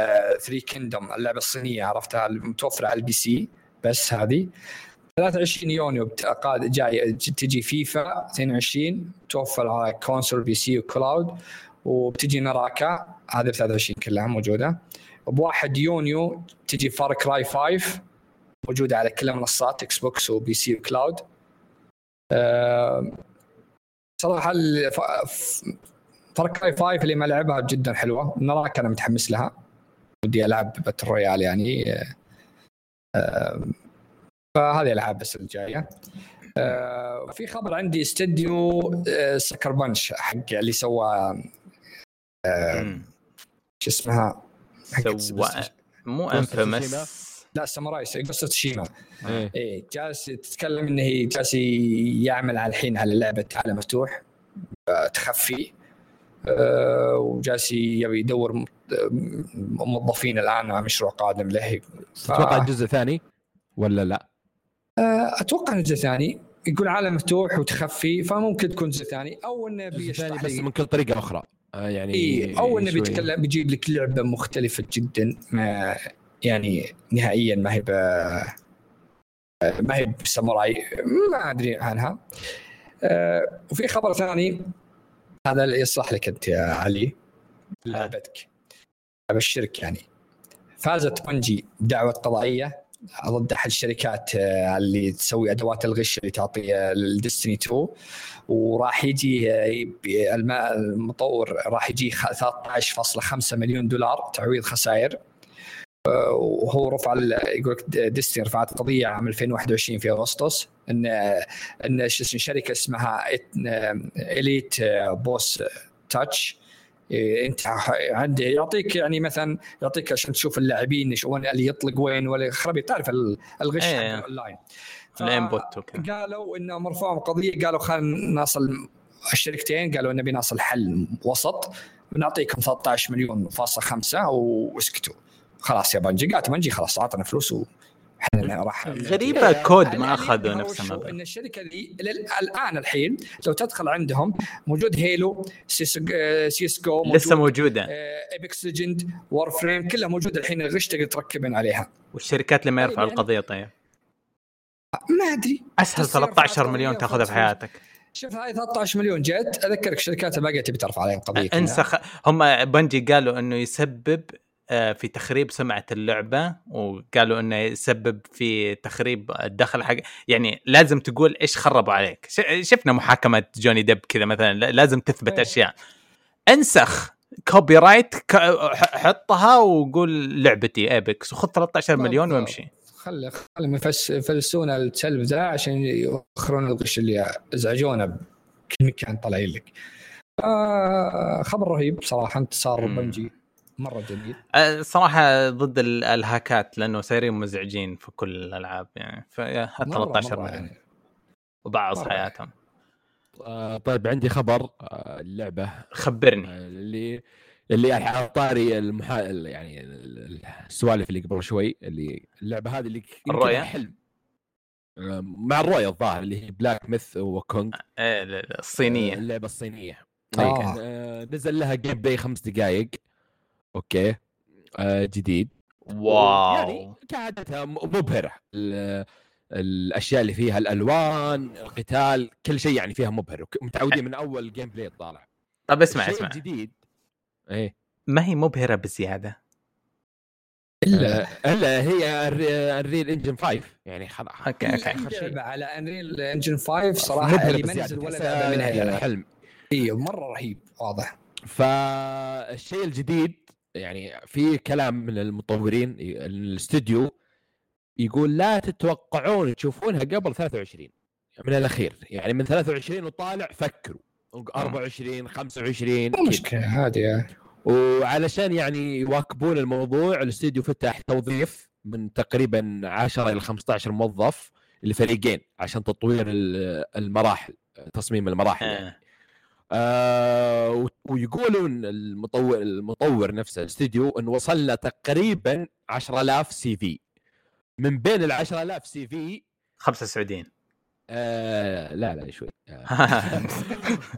Three Kingdoms اللعبة الصينية عرفتها المتوفرة على ال PC بس هذه. 23 يونيو قاد- جاي تجي فيفا 22 توفر على console PC و cloud وبتجي Naraka هذه ب 23 كلها موجودة. ب 1 يونيو تجي Far Cry 5 موجودة على كل المنصات Xbox و PC و cloud. آه، صراحة Far Cry 5 اللي ما لعبها جدا حلوة Naraka أنا متحمس لها. ودي ألعب battle royale يعني آه، آه، فهذه الالعاب بس الجاية. آه، في خبر عندي استديو آه، سكر Bungie حق اللي سوى آه،. شو اسمها؟ حق سوا مو انفيمس لا ساموراي قصة شيما إيه. إيه جالس تتكلم انه هي جالس يعمل على الحين على لعبه عالم مفتوح. تخفي. آه، وجالس يبي يدور موظفين الآن على مشروع قادم له. ف- تتوقع جزء ثاني ولا لا؟ آه، أتوقع انه جزء ثاني يقول عالم مفتوح وتخفي فممكن تكون جزء ثاني أو إنه بيشرح بس من كل طريقة أخرى. آه، يعني إيه أو إنه بيتكلم بيجيب لك لعبة مختلفة جدا ما يعني نهائيا ما هي ب ما هي بساموراي ما أدري عنها. آه، وفي خبر ثاني هذا اللي يصلح لك أنت يا علي لعبتك. ابشرك يعني. فازت بنجي بدعوه قضائية. ضد أحد الشركات آه، اللي تسوي أدوات الغش اللي تعطي الديستني 2 وراح يجي آه، المطور راح يجي خ- 13.5 مليون دولار تعويض خسائر. آه، وهو رفع يقول لك Destiny رفعت قضية عام 2021 في أغسطس. إن إن شركة اسمها Elite Boss Tech. أنت ح- عندي يعطيك يعني مثلا يعطيك عشان تشوف اللاعبين وين اللي يطلق وين ولا يخرب تعرف ال- الغش إيه. حق الاونلاين ال aimbot قالوا إنه مرفوع قضية قالوا خلينا نصل الشركتين قالوا نبي نصل حل وسط بنعطيكم 13 مليون فاصلة خمسة واسكتوا. خلاص يا Bungie قالت Bungie خلاص أعطنا فلوس راح غريبة كود ما اللي أخذوا نفس؟ المبلغ. ان الشركة دي لل- الان الحين لو تدخل عندهم موجود هيلو سيس آه، سيس جو موجود لسه موجودة. Apex Legend و Warframe كلها موجودة الحين الغش تقدر تركبين عليها. والشركات اللي ما يرفعوا يعني- القضية طيب؟ ما أدري. أسهل بس يرفع 13 القضية مليون تاخذها في. حياتك. شوف هاي 13 مليون جت أذكرك الشركات الباقية تبي ترفع عليهم قضيه كلها. انسى خ... هم بنجي قالوا إنه يسبب آه، في تخريب سمعة اللعبة وقالوا إنه يسبب في تخريب الدخل حق يعني لازم تقول إيش خربوا عليك. شفنا محاكمة جوني ديب كذا مثلا لا- لازم تثبت إيه. أشياء انسخ copyright حطها وقول لعبتي Apex وخذ 13 مليون. وامشي خلي خلي يفس- يفلسون التلفزه عشان يوخرون الغش اللي ازعجونا بكل مكان طالعين لك. آه خبر رهيب صراحة انتصار. Bungie مرة جميل. آه، صراحة ضد ال- الهاكات لأنه صايرين مزعجين في كل الألعاب يعني ف 13 مرة مليون يعني. وبعض مرة. حياتهم آه، طيب عندي خبر آه، اللعبة خبرني آه، اللي اللي يعني على طاري المحا... يعني ال- السوالف اللي قبل شوي اللي اللعبة هذه اللي يمكن الرؤية؟ حلم مع الرؤية الظاهر اللي هي Black Myth Wukong إيه ال- ال- الصينية اللعبة الصينية آه. آه، نزل لها gameplay خمس دقائق okay. آه، جديد. wow. يعني كعادتها مبهرة. ال- الأشياء اللي فيها الألوان القتال كل شيء يعني فيها مبهر. متعودين من أول gameplay طالع طب اسمع الشيء اسمع. الجديد. إيه. ما هي مبهرة بزيادة؟ إلا إلا هي Unreal Engine 5 يعني خلاص okay okay. لعبه على Unreal Engine 5 صراحة مبهرة اللي ما بزيادة، نزل ولا لعبة منها. يعني حلم أيوه مرة رهيب واضح. فالشيء الجديد يعني في كلام من المطورين الاستوديو يقول لا تتوقعون تشوفونها قبل 23 من الأخير يعني من 23 وطالع فكروا 24 25 مو كذا. مشكلة هذه وعلشان يعني يواكبون الموضوع الاستوديو فتح توظيف من تقريبا 10 إلى 15 موظف لفريقين عشان تطوير ال- المراحل تصميم المراحل يعني. آه. ويقولون المطور المطور نفسه الاستوديو انه وصلنا تقريبا 10000 سي في. من بين ال 10000 سي في خمسة سعوديين. آه لا لا شوي. آه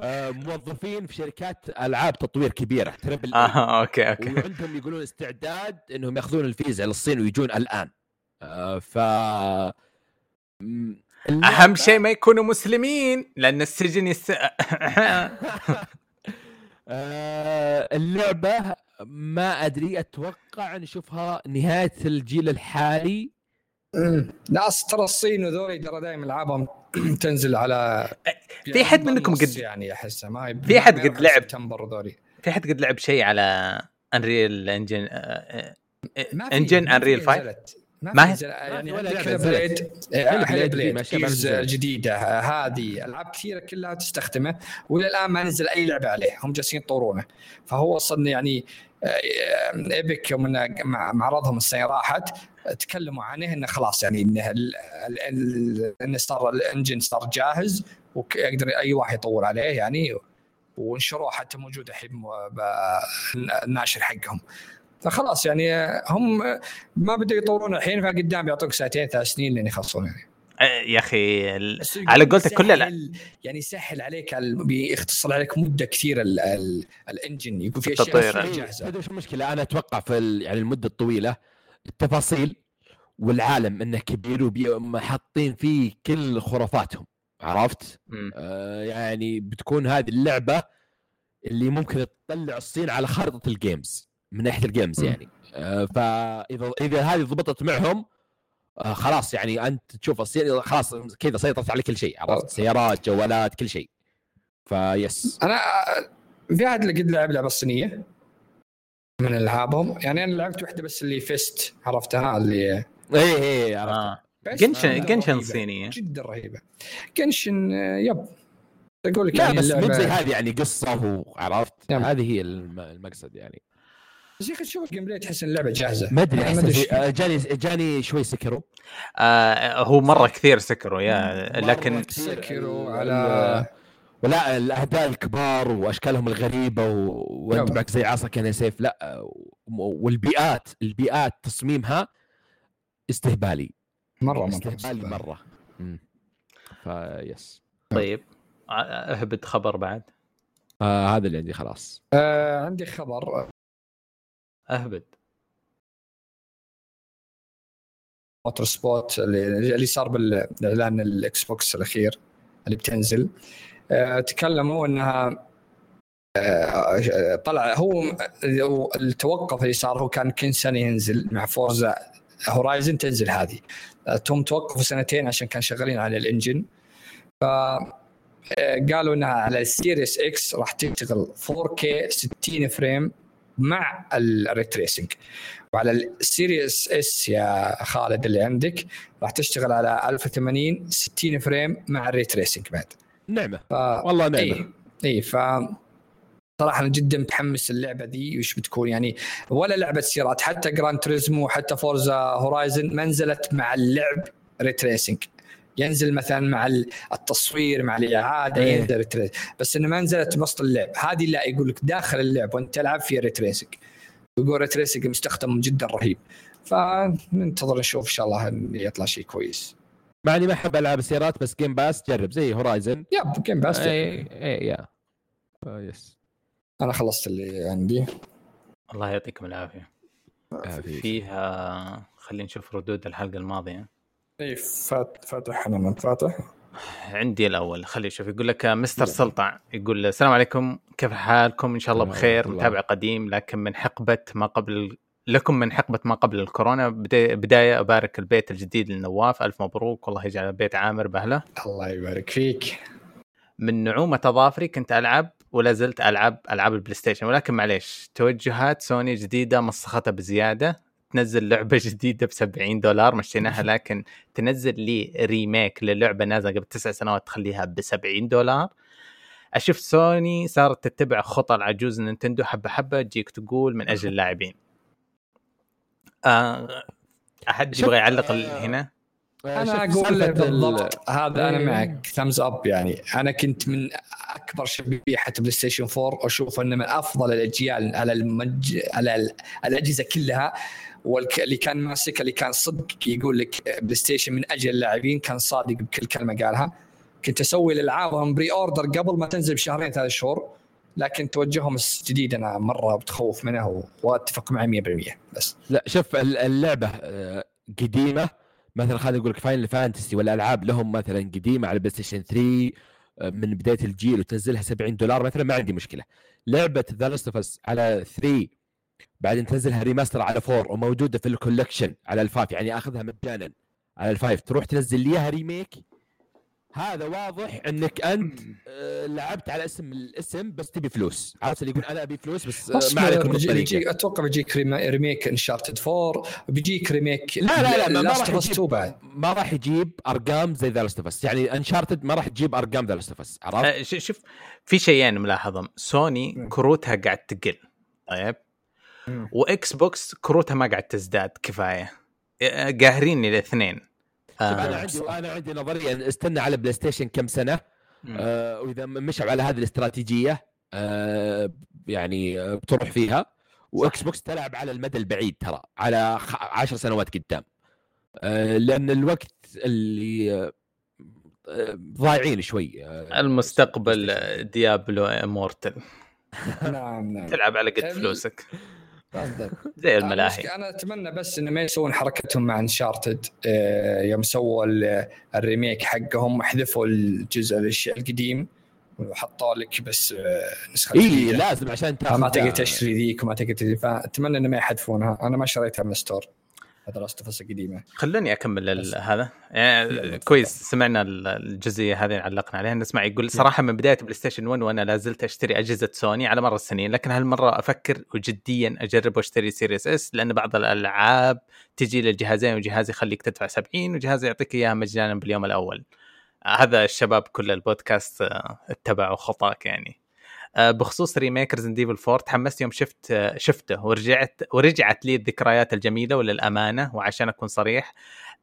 آه موظفين في شركات ألعاب تطوير كبيرة triple آه okay okay. وعندهم يقولون استعداد إنهم يأخذون الفيزا للصين ويجون الآن. آه ف أهم شيء ما يكونوا مسلمين لأن السجن يس... آه اللعبة ما أدري أتوقع نشوفها نهاية الجيل الحالي. لا أصل ترى الصين وذولي ترى دائما العابهم تنزل على في حد منكم قد- يعني احسها ما في حد قد لعب. سبتمبر ذولي في حد قد لعب شيء على Unreal Engine engine Unreal 5 نزلت. ما هي- يعني ولا بليد. آه، بليد. جديدة. هذه ألعاب كثيرة كلها تستخدمه. وإلى الآن ما نزل أي لعبة عليه. هم جالسين يطورونه. فهو أصلا يعني آه، إيبك يوم إنه مع معرضهم السنة راحت تكلموا عنه إنه خلاص يعني إنه ال- ال- ال- إنه صار الإنجن صار جاهز ويقدر أي واحد يطور عليه يعني ونشروه حتى موجود الحين بالناشر حقهم. فخلاص يعني هم ما بدوا يطورون الحين فقدام بيعطوك ساعتين ثلاث سنين لين يخلصون يعني. آه، يا أخي ال- على قولتك كل لا. يعني يسهل عليك ال- بيختصر عليك مدة كثير ال- ال- ال engine يكون في أشياء إيه، جاهزة. شو المشكلة أنا أتوقع في ال- يعني المدة الطويلة التفاصيل والعالم إنه كبير وحاطين فيه كل خرافاتهم. عرفت؟ مم. آه يعني بتكون هذه اللعبة اللي ممكن تطلع الصين على خارطة ال games من ناحية ال games. يعني. آه فاذا اذا هذه ضبطت معهم آه خلاص يعني أنت تشوف الصين خلاص كذا سيطرت على كل شيء عرفت؟ سيارات جوالات كل شيء. فيس أنا في أحد اللي قد لعب لعبة صينيه من ألعابهم؟ يعني أنا لعبت واحدة بس اللي F.I.S.T عرفتها؟ اللي إيه إيه عرفت. آه. بس Genshin جداً Genshin رهيبة. صينية جدا رهيبة. Genshin آه، yep. أقول لك لا يعني بس مو زي هذه يعني قصة وعرفت. هذه هي الم- المقصد يعني. بس يا أخي تشوف ال gameplay تحس ان اللعبة جاهزة؟ ما أدري يعني جاني جاني شوي سكروا آه هو مرة كثير سكروا يا لكن ال- على ولا الاعداء الكبار وأشكالهم الغريبة و... وأنت. معك زي عصا كان سيف. لا والبيئات البيئات تصميمها استهبالي. مرة مرة استهبالي مرة. فيس طيب. آه، اهبد خبر بعد. آه هذا اللي عندي خلاص. آه عندي خبر. أهبد. Motorsport اللي, صار بالإعلان ال Xbox الأخير اللي بتنزل. آه تكلموا إنها آه طلع هو التوقف اللي صار هو كان كل سنة ينزل مع Forza Horizon تنزل هذه. آه، هم توقفوا سنتين عشان كانوا شغالين على ال engine. ف آه، قالوا إنها على ال Series X راح تشتغل 4K 60 frame مع ال ray tracing وعلى ال Series S يا خالد اللي عندك راح تشتغل على 1080 60 frame مع ال ray tracing بعد. نعمة. ف... والله نعمة. اي اي ف صراحة أنا جدا متحمس اللعبه دي وش بتكون. يعني ولا لعبة سيارات حتى جراند توريزمو وحتى فورزا هورايزن ما نزلت مع اللعب ray tracing ينزل مثلا مع التصوير مع الإعادة إيه. ينزل ray tracing بس إنه ما نزلت بوسط اللعب. هذه لا يقول لك داخل اللعب وأنت تلعب فيها ray tracing يقول ray tracing مستخدم جدا رهيب. فننتظر نشوف إن شاء الله يطلع شيء كويس. مع اني ما أحب العاب السيارات بس Game Pass جرب. زي هورايزن yep Game Pass اي اي يا. آه، yes. أنا خلصت اللي عندي. الله يعطيكم العافية. فيها خلينا نشوف ردود الحلقة الماضية. اي فات فاتح أنا من فاتح. عندي الأول. خلي شوف يقول لك آه، مستر سلطع يقول السلام عليكم. كيف حالكم؟ إن شاء الله بخير. متابع قديم لكن من حقبة ما قبل لكم من حقبة ما قبل الكورونا. بدا- بداية أبارك البيت الجديد لنواف ألف مبروك. والله يجعل البيت عامر باهله الله يبارك فيك. من نعومة اظافري كنت ألعب ولا زلت ألعب ألعاب البلاي ستيشن ولكن معليش توجهات سوني جديدة مسختها بزيادة. تنزل لعبة جديدة ب 70 دولار مشيناها لكن تنزل لي remake للعبة نازلة قبل تسع سنوات تخليها ب 70 دولار. أشوف سوني صارت تتبع خطى العجوز نينتندو حبة حبة تجيك تقول من أجل اللاعبين. آه أحد يبغى يعلق آه، هنا؟ آه، أنا أقول بالضبط. هذا أنا إيه. معك thumbs up يعني. أنا كنت من أكبر شبيحه بلاي ستيشن 4 واشوف إنه من أفضل الأجيال على المج... على ال- الأجهزة كلها. واللي كان ماسك اللي كان صدق يقول لك بلاي ستيشن من أجل اللاعبين كان صادق بكل كلمة قالها. كنت أسوي الالعابهم pre-order قبل ما تنزل بشهرين ثلاث شهور. لكن توجههم الجديد أنا مرة بتخوف منه وأتفق معه 100% بس. لا شوف ال- اللعبة آه، قديمة. مثلا خلينا نقول لك فاينل فانتسي ولا العاب لهم مثلا قديمة على بلاي ستيشن 3 آه، من بداية الجيل وتنزلها 70 دولار مثلا ما عندي مشكلة. لعبة ذا لاست على 3 بعدين تنزلها ريماستر على 4 وموجودة في الكولكشن على الفايف يعني آخذها مجانا على الفايف. تروح تنزل لي اياها ريميك. هذا واضح إنك أنت آه، لعبت على اسم الاسم بس تبي فلوس. عارف اللي يقول أنا أبي فلوس بس آه، ما عليكم بيجي بالطريقة. بيجي أتوقع بيجيك ريميك انشارتد 4 بيجيك ريميك لا لا لا ما, راح of Us يجيب 2 بعد. ما راح يجيب أرقام زي The Last يعني Uncharted ما راح تجيب أرقام The Last عرفت؟ آه، شوف في شيئين ملاحظهم سوني. كروتها قاعد تقل. طيب. وإكس بوكس كروتها ما قاعد تزداد كفاية. آه، قاهرين الاثنين شوف أنا آه عندي أنا عندي نظرية. استنى على بلاي ستيشن كم سنة. آه وإذا مشوا على هذه الاستراتيجية آه يعني آه بتروح فيها. وإكس بوكس تلعب على المدى البعيد ترى على خ- عشر سنوات قدام. آه لأن الوقت اللي آه، آه، ضايعين شوي آه، المستقبل. آه، Diablo Immortal. نعم نعم. تلعب على قد فلوسك. زي أنا الملاهي. أنا أتمنى بس إنه ما يسوون حركتهم مع Uncharted يوم سووا ال- الـ remake حقهم حذفوا الجزء القديم وحطوا لك بس آه، نسخة اي. لازم عشان تاخذ ما تقدر تشتري ذيك وما تقدر تشتري فأتمنى إنه ما يحذفونها. أنا ما شريتها من ال store. هذا Last of القديمة. خلوني أكمل هذا. يعني كويس سمعنا ال- الجزئية هذه علقنا عليها. نسمع يقول صراحة من بداية بلاي ستيشن 1 وأنا لا زلت أشتري أجهزة سوني على مر السنين لكن هالمرة أفكر وجديا أجرب وأشتري Series S لأن بعض الألعاب تجي للجهازين وجهاز يخليك تدفع 70 وجهاز يعطيك إياها مجانا باليوم الأول. آه، هذا الشباب كل البودكاست آه، اتبعوا خطاك يعني. بخصوص remake Resident Evil 4 تحمست يوم شفت آه، شفته ورجعت ورجعت لي الذكريات الجميلة وللأمانة وعشان أكون صريح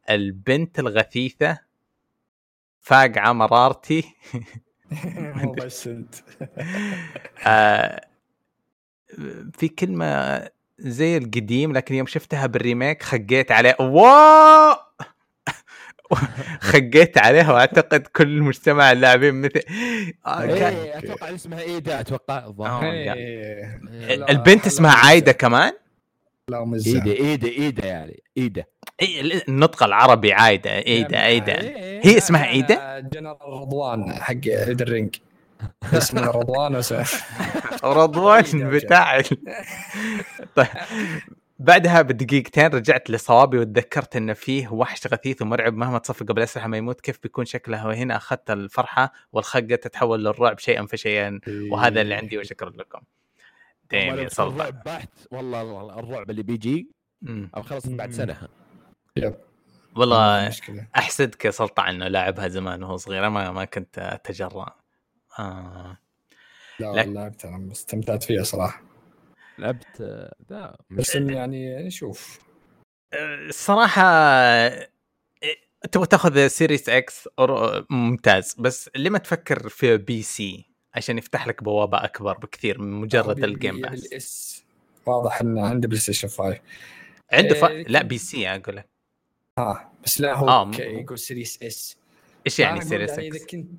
البنت الغثيثة فاقعة مرارتي. آه، في كلمة زي القديم لكن يوم شفتها بال remake خقيت عليه. واو! خقيت عليها وأعتقد كل مجتمع اللاعبين مثل آه، كان- إيه أتوقع اسمها ايدا أتوقع. آه. إيه. البنت اسمها عايدة كمان؟ ايدا ايدا ايدا يعني ايدا إيه، النطق العربي عايدة ايده ايده إيه، هي اسمها عيدة؟ جنرال رضوان حق الرينج. اسمه رضوان رضوان بتاع طيب. بعدها بدقيقتين رجعت لصوابي وتذكرت إن فيه وحش غثيث ومرعب مهما تصفق قبل اسلحه ما يموت كيف بيكون شكله؟ وهنا أخذت الفرحة والخقه تتحول للرعب شيئا فشيئا وهذا اللي عندي وشكرا لكم. دايم يا سلطان الرعب بحت والله الرعب اللي بيجي. أو خلصت بعد سنة. والله مشكلة. أحسدك يا سلطان إنه لاعبها زمان وهو صغير ما ما كنت أتجرأ. آه. لا لك- والله لعبت أنا استمتعت فيها صراحة. لعبت آه، ذا بس يعني نشوف. الصراحة إيه، تبغى تاخذ Series X ممتاز بس لما تفكر في PC عشان يفتح لك بوابة أكبر بكثير من مجرد يبي- ال Game يبي Pass ال S واضح انه عنده بلاي ستيشن 5 عنده ف... إيه، لا P C أقول لك ها بس لا هو آه، آه يقول Series S إيش يعني Series يعني إذا X؟ كنت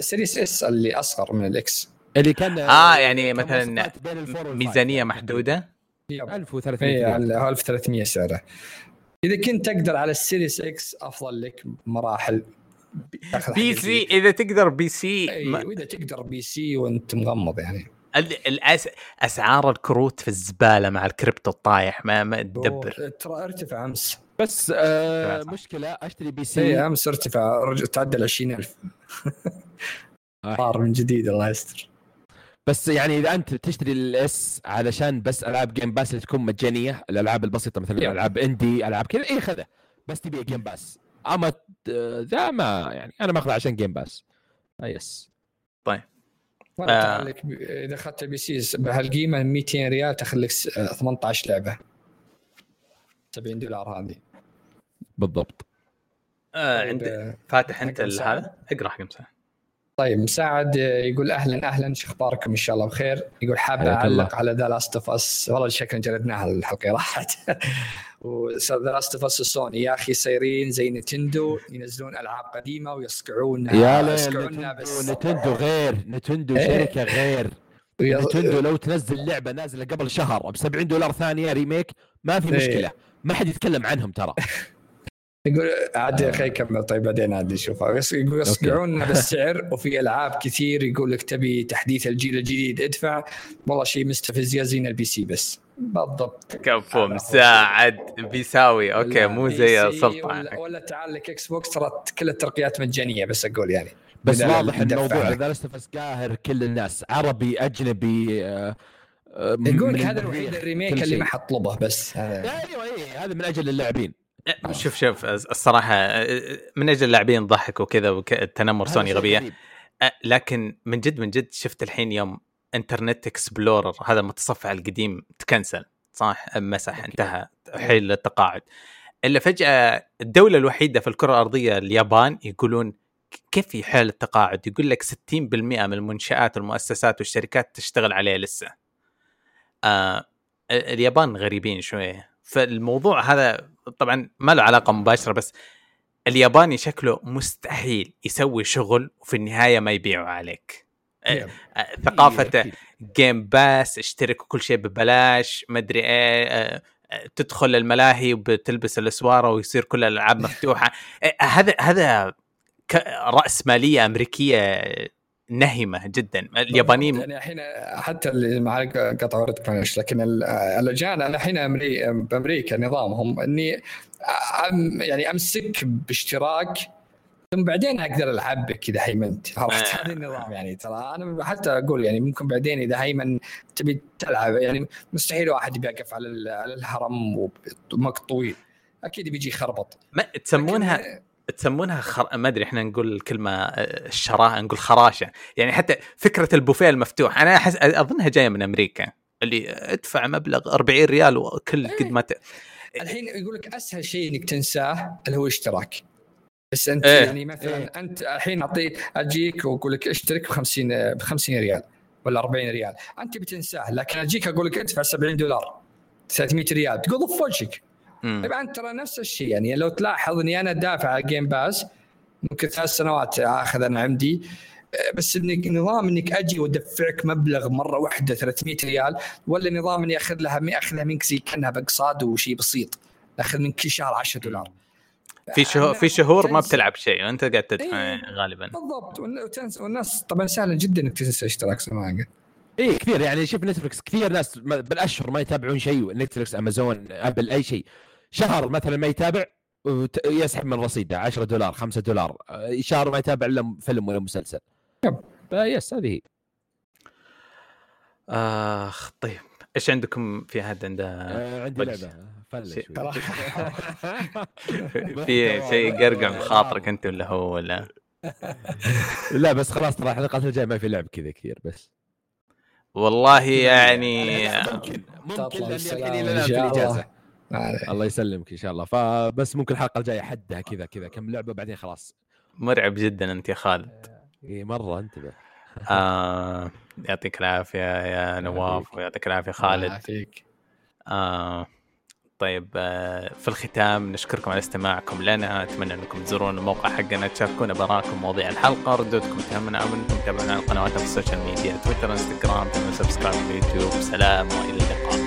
Series S اللي أصغر من ال X اللي كان آه يعني كان مثلا ميزانية يعني. محدودة 1300 اي ريال. على 1300 سعره إذا كنت تقدر على ال Series X أفضل لك مراحل P سي. إذا تقدر بي سي اي ما... وإذا تقدر PC وأنت مغمض يعني ال- الأس... أسعار الكروت في الزبالة مع الكريبتو الطايح ما ما تدبر ترى ارتفع أمس بس آه. مشكلة أشتري BT C أمس ارتفع تعدى ال 20000 آه. صار من جديد الله يستر بس يعني إذا أنت تشتري ال S علشان بس ألعاب Game Pass اللي تكون مجانية الألعاب البسيطة مثلا yep. العاب indie ألعاب كذا اي خذها بس تبي Game Pass أما ذا ما يعني أنا ماخذه عشان Game Pass آه yes والله آه. إذا أخذت ال PC بهالقيمة 200 ريال تاخذ لك س- 18 لعبة. 70 دولار هذه. بالضبط. آه طيب، عندك آه، فاتح أنت؟ هذا؟ اقرأ حق مساعد طيب مساعد يقول أهلا أهلا شو أخباركم؟ إن شاء الله بخير. يقول حاب. أعلق على The Last of Us والله شكلنا جلدناها الحلقة راحت. و The Last of Us سوني يا أخي صايرين زي نتندو ينزلون ألعاب قديمة ويصقعونها يا يصقعونها نتندو, نتندو غير نتندو إيه. شركة غير. نتندو لو تنزل لعبة نازلة قبل شهر ب 70 دولار ثانية remake ما في إيه. مشكلة. ما حد يتكلم عنهم ترى. يقول عاد خلي يكمل طيب بعدين عاد نشوفها. بس يقول يصقعون بالسعر وفي ألعاب كثير يقول لك تبي تحديث الجيل الجديد ادفع. والله شيء مستفز يا زين ال PC بس. بالضبط. كفو. مساعد PC اوي. أوكي مو زي سلطان ولا, ولا تعال لك إكس بوكس ترى كل الترقيات مجانية بس أقول يعني. بس واضح الموضوع دفع لك. The Last of قاهر كل الناس عربي أجنبي آه، آه، يقول لك هذا الوحيد ال remake اللي. ما حد طلبه بس. أيوه اي هذا من أجل اللاعبين. شوف شوف الصراحة من أجل اللاعبين ضحك وكذا والتنمر سوني غبية. لكن من جد من جد شفت الحين يوم انترنت اكسبلورر هذا المتصفح القديم تكنسل صح؟ مسح. انتهى حيل التقاعد. إلا فجأة الدولة الوحيدة في الكرة الأرضية اليابان يقولون كيف في حال التقاعد؟ يقول لك 60% من المنشآت والمؤسسات والشركات تشتغل عليه لسه. آه ال- اليابان غريبين شوية. فالموضوع هذا طبعا ما له علاقة مباشرة بس الياباني شكله مستحيل يسوي شغل وفي النهاية ما يبيعه عليك. ثقافته. جيم باس اشترك كل شيء ببلاش مدري إيه تدخل الملاهي وبتلبس الأسوارة ويصير كل الألعاب مفتوحة. هذا هذا راس ماليه أمريكية نهمة جدا. اليابانيين يعني الحين حتى اللي معك قطع وردك معلش لكن ال- الاجانب أنا الحين أمري بأمريكا نظامهم إني أم يعني أمسك باشتراك ثم بعدين أقدر ألعبك كذا هيمنت. عرفت؟ آه. هذا النظام يعني ترى. أنا حتى أقول يعني ممكن بعدين إذا هيمن تبي تلعب يعني مستحيل واحد بيقف على ال- على الهرم ومقط طويل أكيد بيجي يخربط ما تسمونها تسمونها خر... ما أدري إحنا نقول الكلمة آه، الشراهة نقول خراشة. يعني حتى فكرة البوفيه المفتوح أنا أحس أظنها جاية من أمريكا اللي أدفع مبلغ 40 ريال وكل قد ما ت... الحين يقول لك أسهل شيء إنك تنساه اللي هو اشتراك. بس أنت إيه. يعني مثلا أنت الحين أعطي أجيك وأقول لك اشترك ب 50 ب 50 ريال ولا 40 ريال. أنت بتنساه لكن أجيك أقول لك ادفع 70 دولار 300 ريال تقول ضف وجهك. طبعا ترى نفس الشيء يعني لو تلاحظ إني أنا دافع على Game Pass ممكن ثلاث سنوات آخذ أنا عمدي آه، بس انك نظام إنك أجي وأدفعك مبلغ مرة واحدة 300 ريال ولا نظام إني أخذ لها اخذها منك زي كأنها باقساط وشيء بسيط أخذ من كل شهر 10 دولار. في شهور في شهور ما. بتلعب شيء وانت قاعد تدفع إيه. غالبا. بالضبط والناس طبعا سهل جدا إنك تنسى اشتراك قلت اي كثير يعني شوف نتفلكس كثير ناس بالأشهر ما يتابعون شيء نتفلكس امازون ابل أي شيء. شهر مثلا ما يتابع يسحب من رصيده 10 دولار 5 دولار آه، شهر ما يتابع إلا فيلم ولا مسلسل. يب. فيس هذه هي. آخ طيب. إيش عندكم في احد عنده آه، عندي. لعبة. فلش. في شيء يقرقع بخاطرك أنت ولا هو ولا؟ لا بس خلاص ترى الحلقات الجاية ما في لعب كذا كثير بس. والله يعني ممكن ممكن الحين إن الان في. الإجازة. ما عليه. الله يسلمك إن شاء الله. فبس ممكن الحلقة الجاية حدها كذا كذا كم لعبة بعدين خلاص. مرعب جدا أنت يا خالد. اي مرة انتبه. آه يعطيك العافية يا نواف ويعطيك العافية الله خالد. يعافيك. آه طيب آه في الختام نشكركم على استماعكم لنا. أتمنى أنكم تزورون الموقع حقنا تشاركونا بآراءكم مواضيع الحلقة ردودكم تهمنا أو أنكم تتابعونا على قنواتنا في ال social media تويتر إنستغرام subscribe في اليوتيوب. سلام وإلى اللقاء.